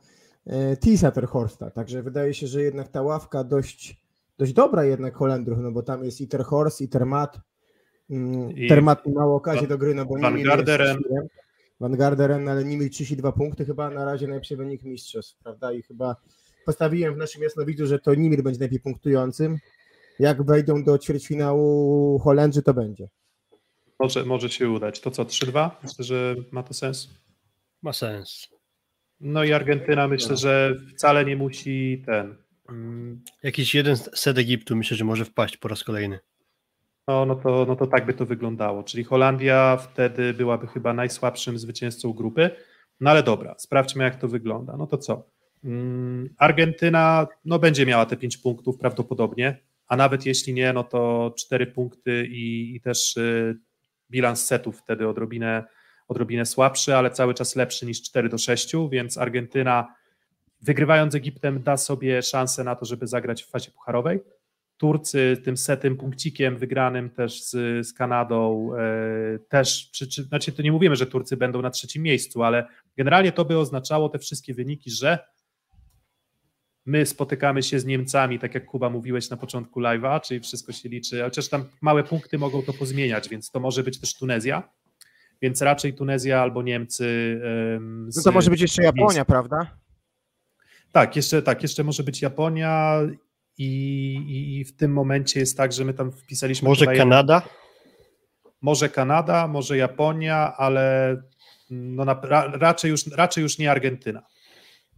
Tisa Terhorsta, także wydaje się, że jednak ta ławka dość, dość dobra jednak Holendrów, no bo tam jest i Terhorst, i Termat. Mm, Termat nie miał okazji do gry, no bo Van Garderen. Van Garderen, ale Nimir 32 punkty, chyba na razie najlepszy wynik mistrzostw, prawda? I chyba postawiłem w naszym jasnowidzu, że to Nimir będzie najlepiej punktującym. Jak wejdą do ćwierćfinału Holendrzy, to będzie. Może, może się udać. To co, 3-2? Myślę, że ma to sens. Ma sens. No i Argentyna myślę, że wcale nie musi ten. mm, Jakiś jeden set Egiptu myślę, że może wpaść po raz kolejny. No, no, to, no to tak by to wyglądało. Czyli Holandia wtedy byłaby chyba najsłabszym zwycięzcą grupy. No ale dobra, sprawdźmy jak to wygląda. No to co? Mm, Argentyna no, będzie miała te 5 punktów prawdopodobnie, a nawet jeśli nie, no to 4 punkty i, i też y, bilans setów wtedy odrobinę, odrobinę słabszy, ale cały czas lepszy niż 4 do 6, więc Argentyna wygrywając Egiptem da sobie szansę na to, żeby zagrać w fazie pucharowej. Turcy tym setym punkcikiem wygranym też z, z Kanadą e, też, czy, czy, znaczy to nie mówimy, że Turcy będą na trzecim miejscu, ale generalnie to by oznaczało te wszystkie wyniki, że my spotykamy się z Niemcami, tak jak Kuba mówiłeś na początku live'a, czyli wszystko się liczy, chociaż tam małe punkty mogą to pozmieniać, więc to może być też Tunezja, więc raczej Tunezja albo Niemcy. em, No z- to może być jeszcze Japonia, prawda? tak, jeszcze tak, jeszcze może być Japonia i, i, i w tym momencie jest tak, że my tam wpisaliśmy. Może Kanada? może Kanada, może Japonia, ale no na, ra, raczej, już, raczej już nie Argentyna.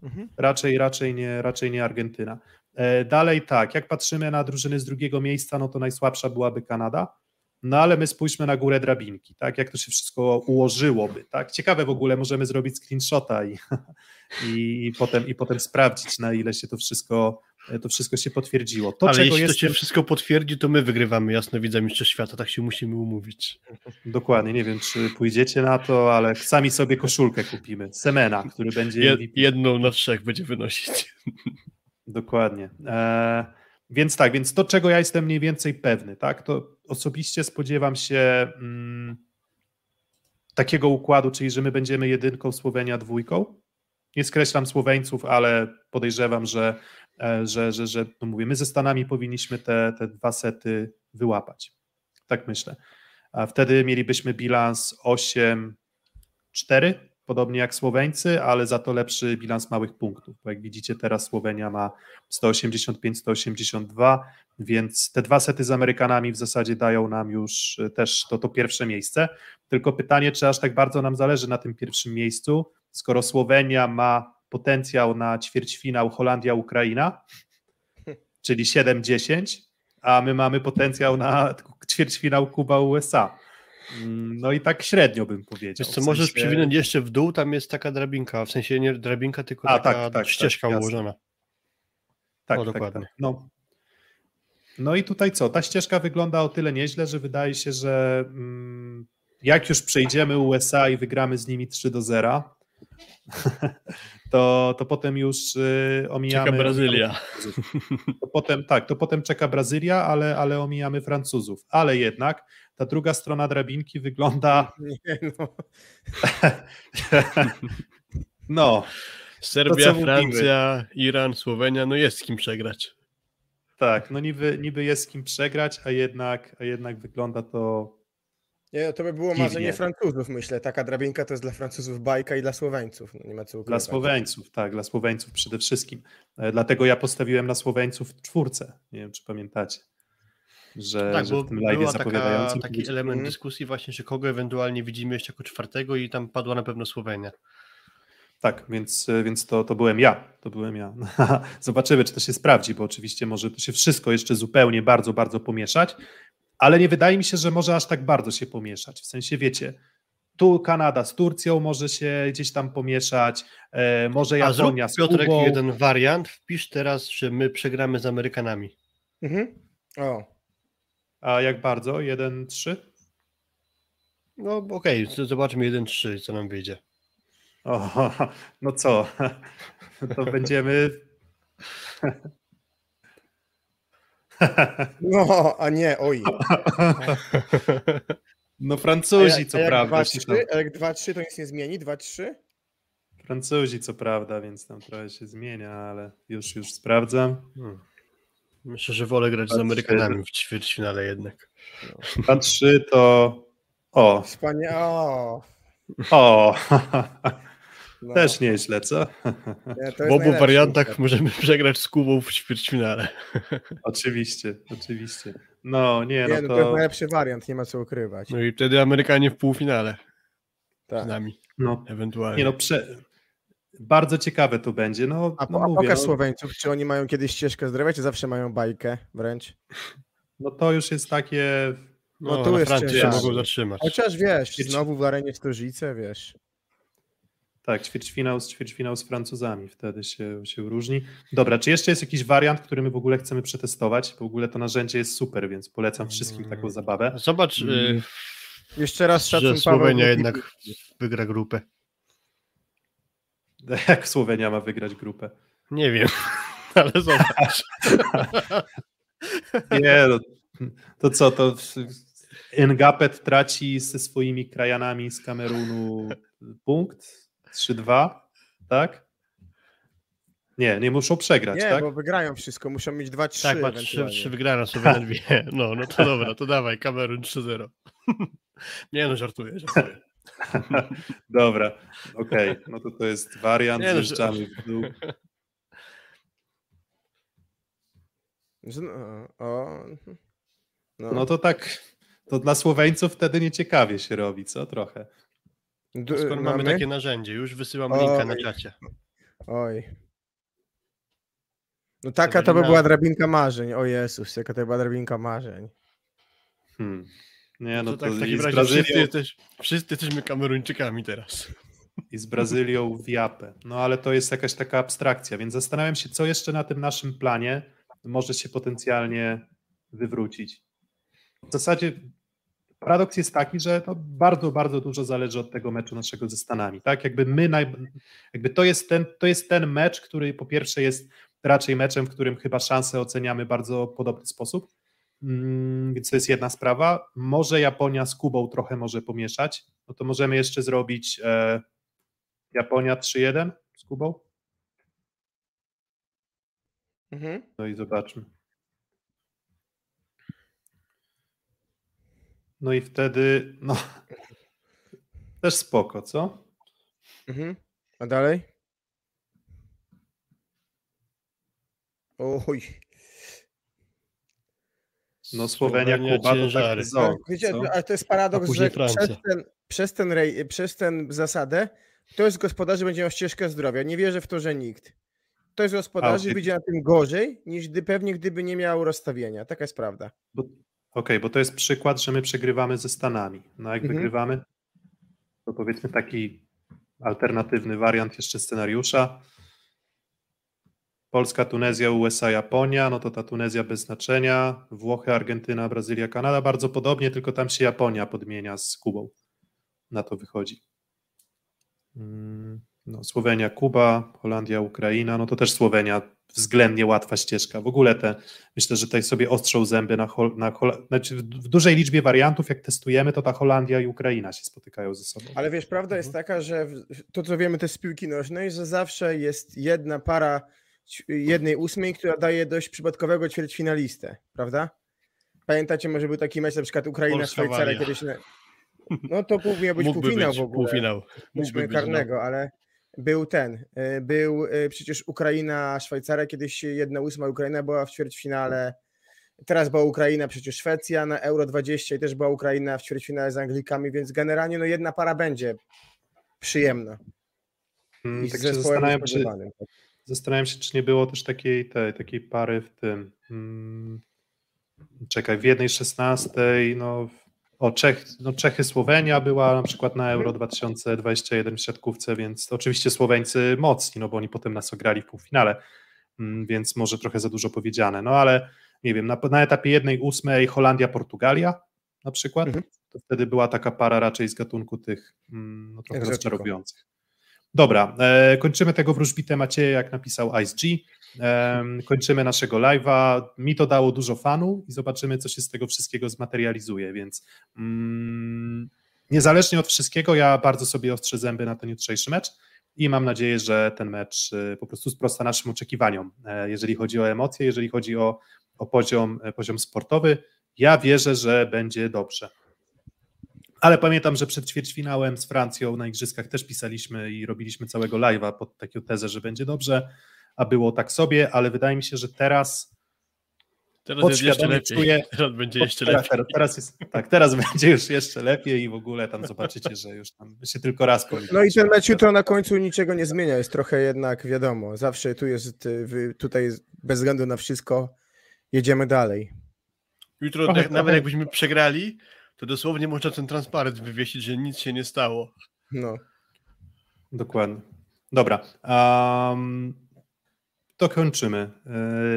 Mhm. Raczej, raczej, nie, raczej nie Argentyna. E, Dalej tak, jak patrzymy na drużyny z drugiego miejsca, no to najsłabsza byłaby Kanada. No ale my spójrzmy na górę drabinki, tak? Jak to się wszystko ułożyłoby, tak? Ciekawe w ogóle, możemy zrobić screenshota i, [laughs] i, i, potem, i potem sprawdzić, na ile się to wszystko, to wszystko się potwierdziło. To, Ale jeśli jest to się wszystko potwierdzi, to my wygrywamy jasno widza Mistrzostw Świata, tak się musimy umówić. Dokładnie, nie wiem, czy pójdziecie na to, ale sami sobie koszulkę kupimy. Semena, który będzie Je, MVP. jedną na trzech będzie wynosić. [laughs] Dokładnie. E, więc tak, więc to, czego ja jestem mniej więcej pewny, tak, to osobiście spodziewam się mm, takiego układu, czyli że my będziemy jedynką, Słowenia dwójką. Nie skreślam Słoweńców, ale podejrzewam, że, e, że, że, że no mówię, my ze Stanami powinniśmy te, te dwa sety wyłapać. Tak myślę. A wtedy mielibyśmy bilans 8-4, podobnie jak Słoweńcy, ale za to lepszy bilans małych punktów, bo jak widzicie teraz Słowenia ma 185-182, więc te dwa sety z Amerykanami w zasadzie dają nam już e, też to, to pierwsze miejsce, tylko pytanie, czy aż tak bardzo nam zależy na tym pierwszym miejscu, skoro Słowenia ma potencjał na ćwierćfinał Holandia-Ukraina, czyli 7-10, a my mamy potencjał na ćwierćfinał Kuba-USA. No i tak średnio bym powiedział. Wiesz co, możesz sensie- przywinąć jeszcze w dół, tam jest taka drabinka, w sensie nie drabinka, tylko A, taka tak, tak, ścieżka tak, ułożona. Tak, O, tak, dokładnie. tak. No. no i tutaj co? Ta ścieżka wygląda o tyle nieźle, że wydaje się, że mm, jak już przejdziemy USA i wygramy z nimi 3 do 0, [laughs] to, to potem już y, omijamy. Czeka Brazylia. To potem, tak, to potem czeka Brazylia, ale, ale omijamy Francuzów. Ale jednak ta druga strona drabinki wygląda. [laughs] Nie, no. [laughs] No, Serbia, mówimy. Francja, Iran, Słowenia, no jest z kim przegrać. tak, no niby, niby jest z kim przegrać, a jednak, a jednak wygląda to Nie, to by było Dziwnie. marzenie Francuzów, myślę. Taka drabinka to jest dla Francuzów bajka i dla Słoweńców. No, nie ma co Dla ukrywać. Słoweńców, tak, dla Słoweńców przede wszystkim. E, Dlatego ja postawiłem na Słoweńców w czwórce. Nie wiem, czy pamiętacie. Że, Tak, że bo w tym live była taka, zapowiadającym. taki element Mhm. dyskusji właśnie, że kogo ewentualnie widzimy jeszcze jako czwartego i tam padła na pewno Słowenia. Tak, więc, więc to, to byłem ja. To byłem ja. [laughs] Zobaczymy, czy to się sprawdzi, bo oczywiście może to się wszystko jeszcze zupełnie bardzo, bardzo pomieszać, ale nie wydaje mi się, że może aż tak bardzo się pomieszać. W sensie, wiecie, tu Kanada z Turcją może się gdzieś tam pomieszać, e, może A zrób z Piotrek Kubą. jeden wariant, wpisz teraz, że my przegramy z Amerykanami. Mhm. O, A jak bardzo? 1-3? No okej, z- zobaczmy 1-3, co nam wyjdzie. O, [laughs] no co? [laughs] To będziemy. [laughs] no, a nie, oj. No A Francuzi, jak- co a jak prawda. 2-3, ci tam- a jak 2-3 to nic nie zmieni? 2-3? Francuzi, co prawda, więc tam trochę się zmienia, ale już, już sprawdzam. Hmm. Myślę, że wolę grać z Amerykanami w ćwierćfinale jednak. 2-3 to. O, Wspaniale. O, o, [laughs] no. też nieźle, co? Nie, to W obu wariantach możemy [laughs] przegrać z Kubą w ćwierćfinale. [laughs] Oczywiście, oczywiście. No, nie, Nie, no no to jest to. najlepszy wariant, nie ma co ukrywać. No i wtedy Amerykanie w półfinale Tak. z nami, No, ewentualnie. nie, no, prze... bardzo ciekawe to będzie. No, A, no, a mówię, pokaż no, Słoweńców, czy oni mają kiedyś ścieżkę zdrowia, czy zawsze mają bajkę wręcz? no to już jest takie. no, no tu jest ciężar. mogą zatrzymać. Chociaż wiesz, znowu w arenie Stożyce, wiesz. Tak, ćwierćfinał z, ćwierćfinał z Francuzami, wtedy się, się różni. Dobra, czy jeszcze jest jakiś wariant, który my w ogóle chcemy przetestować? W ogóle to narzędzie jest super, więc polecam wszystkim taką zabawę. Zobacz, Mm. y, Jeszcze raz szacun że Paweł. Słowenia jednak wygra grupę. [laughs] Jak Słowenia ma wygrać grupę? Nie wiem, [laughs] ale zobacz. [laughs] Nie, no, to co, to Ngapet traci ze swoimi krajanami z Kamerunu punkt? 3-2, tak? Nie, nie muszą przegrać, Nie, tak? bo wygrają wszystko, muszą mieć 2-3 Tak, ma trzy, ewentualnie. trzy wygrane, Słowenia dwie. No, no to dobra, to dawaj, Kamerun 3-0. Nie no, żartuję, żartuję. [laughs] Dobra, okej, no to to jest wariant, Nie, no, w dół. No, O, no, No to tak, to dla Słoweńców wtedy nieciekawie się robi, co? Trochę. D- Skoro mamy takie narzędzie, już wysyłam Oj. linka na czacie. Oj. No taka to by była drabinka marzeń. O Jezus, jaka to była drabinka marzeń. Hmm. Nie, no to to, tak w i, takim razie wszyscy, Brazylią, jesteś, wszyscy jesteśmy Kameruńczykami teraz. i z Brazylią w Japę. No ale to jest jakaś taka abstrakcja, więc zastanawiam się, co jeszcze na tym naszym planie może się potencjalnie wywrócić. W zasadzie paradoks jest taki, że to bardzo, bardzo dużo zależy od tego meczu naszego ze Stanami. Tak, jakby my, naj, jakby to jest, ten, to jest ten mecz, który po pierwsze jest raczej meczem, w którym chyba szanse oceniamy bardzo podobny sposób. Mm, Więc to jest jedna sprawa. Może Japonia z Kubą trochę może pomieszać. No to możemy jeszcze zrobić e, Japonia 3-1 z Kubą. Mhm. No i zobaczmy. No i wtedy, no, [laughs] też spoko, co? Mhm. A dalej? Oj. No Słowenia, Słowenia, Kuba to ciężary. taki ząb, Wiecie, co? ale to jest A paradoks, że Francja. przez ten, przez, ten rej, przez ten zasadę ktoś z gospodarzy będzie miał ścieżkę zdrowia. Nie wierzę w to, że nikt. Ktoś z gospodarzy okej. wyjdzie na tym gorzej, niż gdy, pewnie gdyby nie miał rozstawienia. Taka jest prawda. Bo, Okej, bo to jest przykład, że my przegrywamy ze Stanami. No jak Mhm. wygrywamy, to powiedzmy taki alternatywny wariant jeszcze scenariusza. Polska, Tunezja, USA, Japonia, no to ta Tunezja bez znaczenia. Włochy, Argentyna, Brazylia, Kanada bardzo podobnie, tylko tam się Japonia podmienia z Kubą. Na to wychodzi. Mm, No, Słowenia, Kuba, Holandia, Ukraina, no to też Słowenia względnie łatwa ścieżka. W ogóle te, myślę, że tutaj sobie ostrzą zęby na, Hol, na Hol, znaczy w dużej liczbie wariantów, jak testujemy, to ta Holandia i Ukraina się spotykają ze sobą. Ale wiesz, prawda jest taka, że to, co wiemy też z piłki nożnej, że zawsze jest jedna para jednej ósmej, która daje dość przypadkowego ćwierćfinalistę, prawda? Pamiętacie, może był taki mecz na przykład Ukraina-Szwajcaria kiedyś. Na... No to miał być Mógłby półfinał być w ogóle. półfinał. Mógłby być, no. karnego, ale był ten. y, Był y, przecież Ukraina-Szwajcaria, kiedyś jedna ósma Ukraina była w ćwierćfinale. Teraz była Ukraina, przecież Szwecja na Euro 20 i też była Ukraina w ćwierćfinale z Anglikami, więc generalnie no jedna para będzie przyjemna. Mm, I z tak się zastanawiam, czy. Zastanawiam się, czy nie było też takiej, tej, takiej pary w tym. Mm, czekaj, w jednej szesnastej, no, o Czech, no Czechy, Słowenia była na przykład na Euro 2021 w siatkówce, więc oczywiście Słoweńcy mocni, no bo oni potem nas ograli w półfinale, mm, więc może trochę za dużo powiedziane, no ale nie wiem, na, na etapie jednej ósmej Holandia, Portugalia na przykład, Mhm. to wtedy była taka para raczej z gatunku tych mm, no, trochę Egzotyko. rozczarowujących. Dobra, e, kończymy tego wróżbitę Macieja, jak napisał Ice G. Em, kończymy naszego live'a. Mi to dało dużo fanu i zobaczymy, co się z tego wszystkiego zmaterializuje, więc mm, niezależnie od wszystkiego, ja bardzo sobie ostrzę zęby na ten jutrzejszy mecz i mam nadzieję, że ten mecz e, po prostu sprosta naszym oczekiwaniom, e, jeżeli chodzi o emocje, jeżeli chodzi o, o poziom, e, poziom sportowy. Ja wierzę, że będzie dobrze. Ale pamiętam, że przed ćwierćfinałem z Francją na Igrzyskach też pisaliśmy i robiliśmy całego live'a pod taką tezę, że będzie dobrze, a było tak sobie, ale wydaje mi się, że teraz Teraz jest jeszcze lepiej. czuję- Teraz będzie jeszcze teraz, lepiej. teraz, jest, tak, teraz będzie już jeszcze lepiej i w ogóle tam zobaczycie, że już tam się tylko raz policzy. No i ten mecz jutro na końcu niczego nie zmienia, jest trochę jednak wiadomo, zawsze tu jest, y, tutaj bez względu na wszystko jedziemy dalej. Jutro Trochę- nawet trochę- jakbyśmy przegrali, to dosłownie można ten transparent wywiesić, że nic się nie stało. No. Dokładnie. Dobra. Um, to kończymy.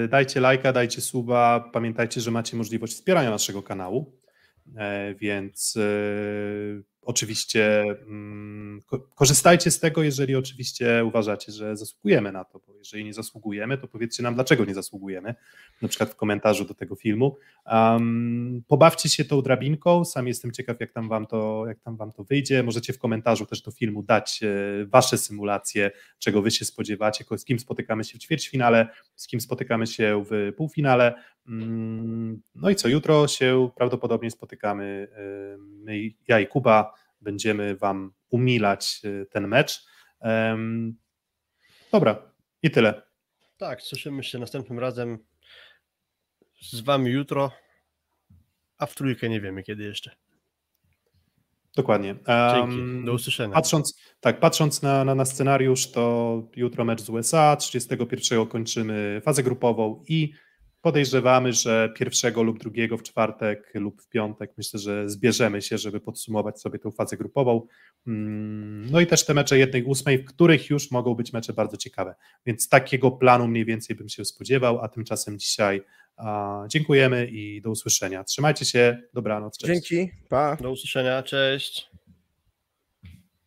E, Dajcie lajka, dajcie suba. Pamiętajcie, że macie możliwość wspierania naszego kanału, E, więc e, oczywiście mm, ko- korzystajcie z tego, jeżeli oczywiście uważacie, że zasługujemy na to, bo jeżeli nie zasługujemy, to powiedzcie nam, dlaczego nie zasługujemy, na przykład w komentarzu do tego filmu. Um, pobawcie się tą drabinką, sam jestem ciekaw, jak tam, wam to, jak tam wam to wyjdzie. Możecie w komentarzu też do filmu dać e, wasze symulacje, czego wy się spodziewacie, z kim spotykamy się w ćwierćfinale, z kim spotykamy się w półfinale. Mm, No i co, jutro się prawdopodobnie spotykamy, my, ja i Kuba, będziemy wam umilać e, ten mecz. Dobra, i tyle. Tak, słyszymy się następnym razem z wami jutro, a w trójkę nie wiemy kiedy jeszcze. Dokładnie. Dzięki, do usłyszenia. Patrząc, tak, patrząc na, na, na scenariusz, to jutro mecz z USA, 31 kończymy fazę grupową i podejrzewamy, że pierwszego lub drugiego w czwartek lub w piątek myślę, że zbierzemy się, żeby podsumować sobie tę fazę grupową. Mm, No i też te mecze jednej ósmej, w których już mogą być mecze bardzo ciekawe. Więc takiego planu mniej więcej bym się spodziewał, a tymczasem dzisiaj a, dziękujemy i do usłyszenia. Trzymajcie się, dobranoc, cześć. Dzięki, pa. Do usłyszenia, cześć.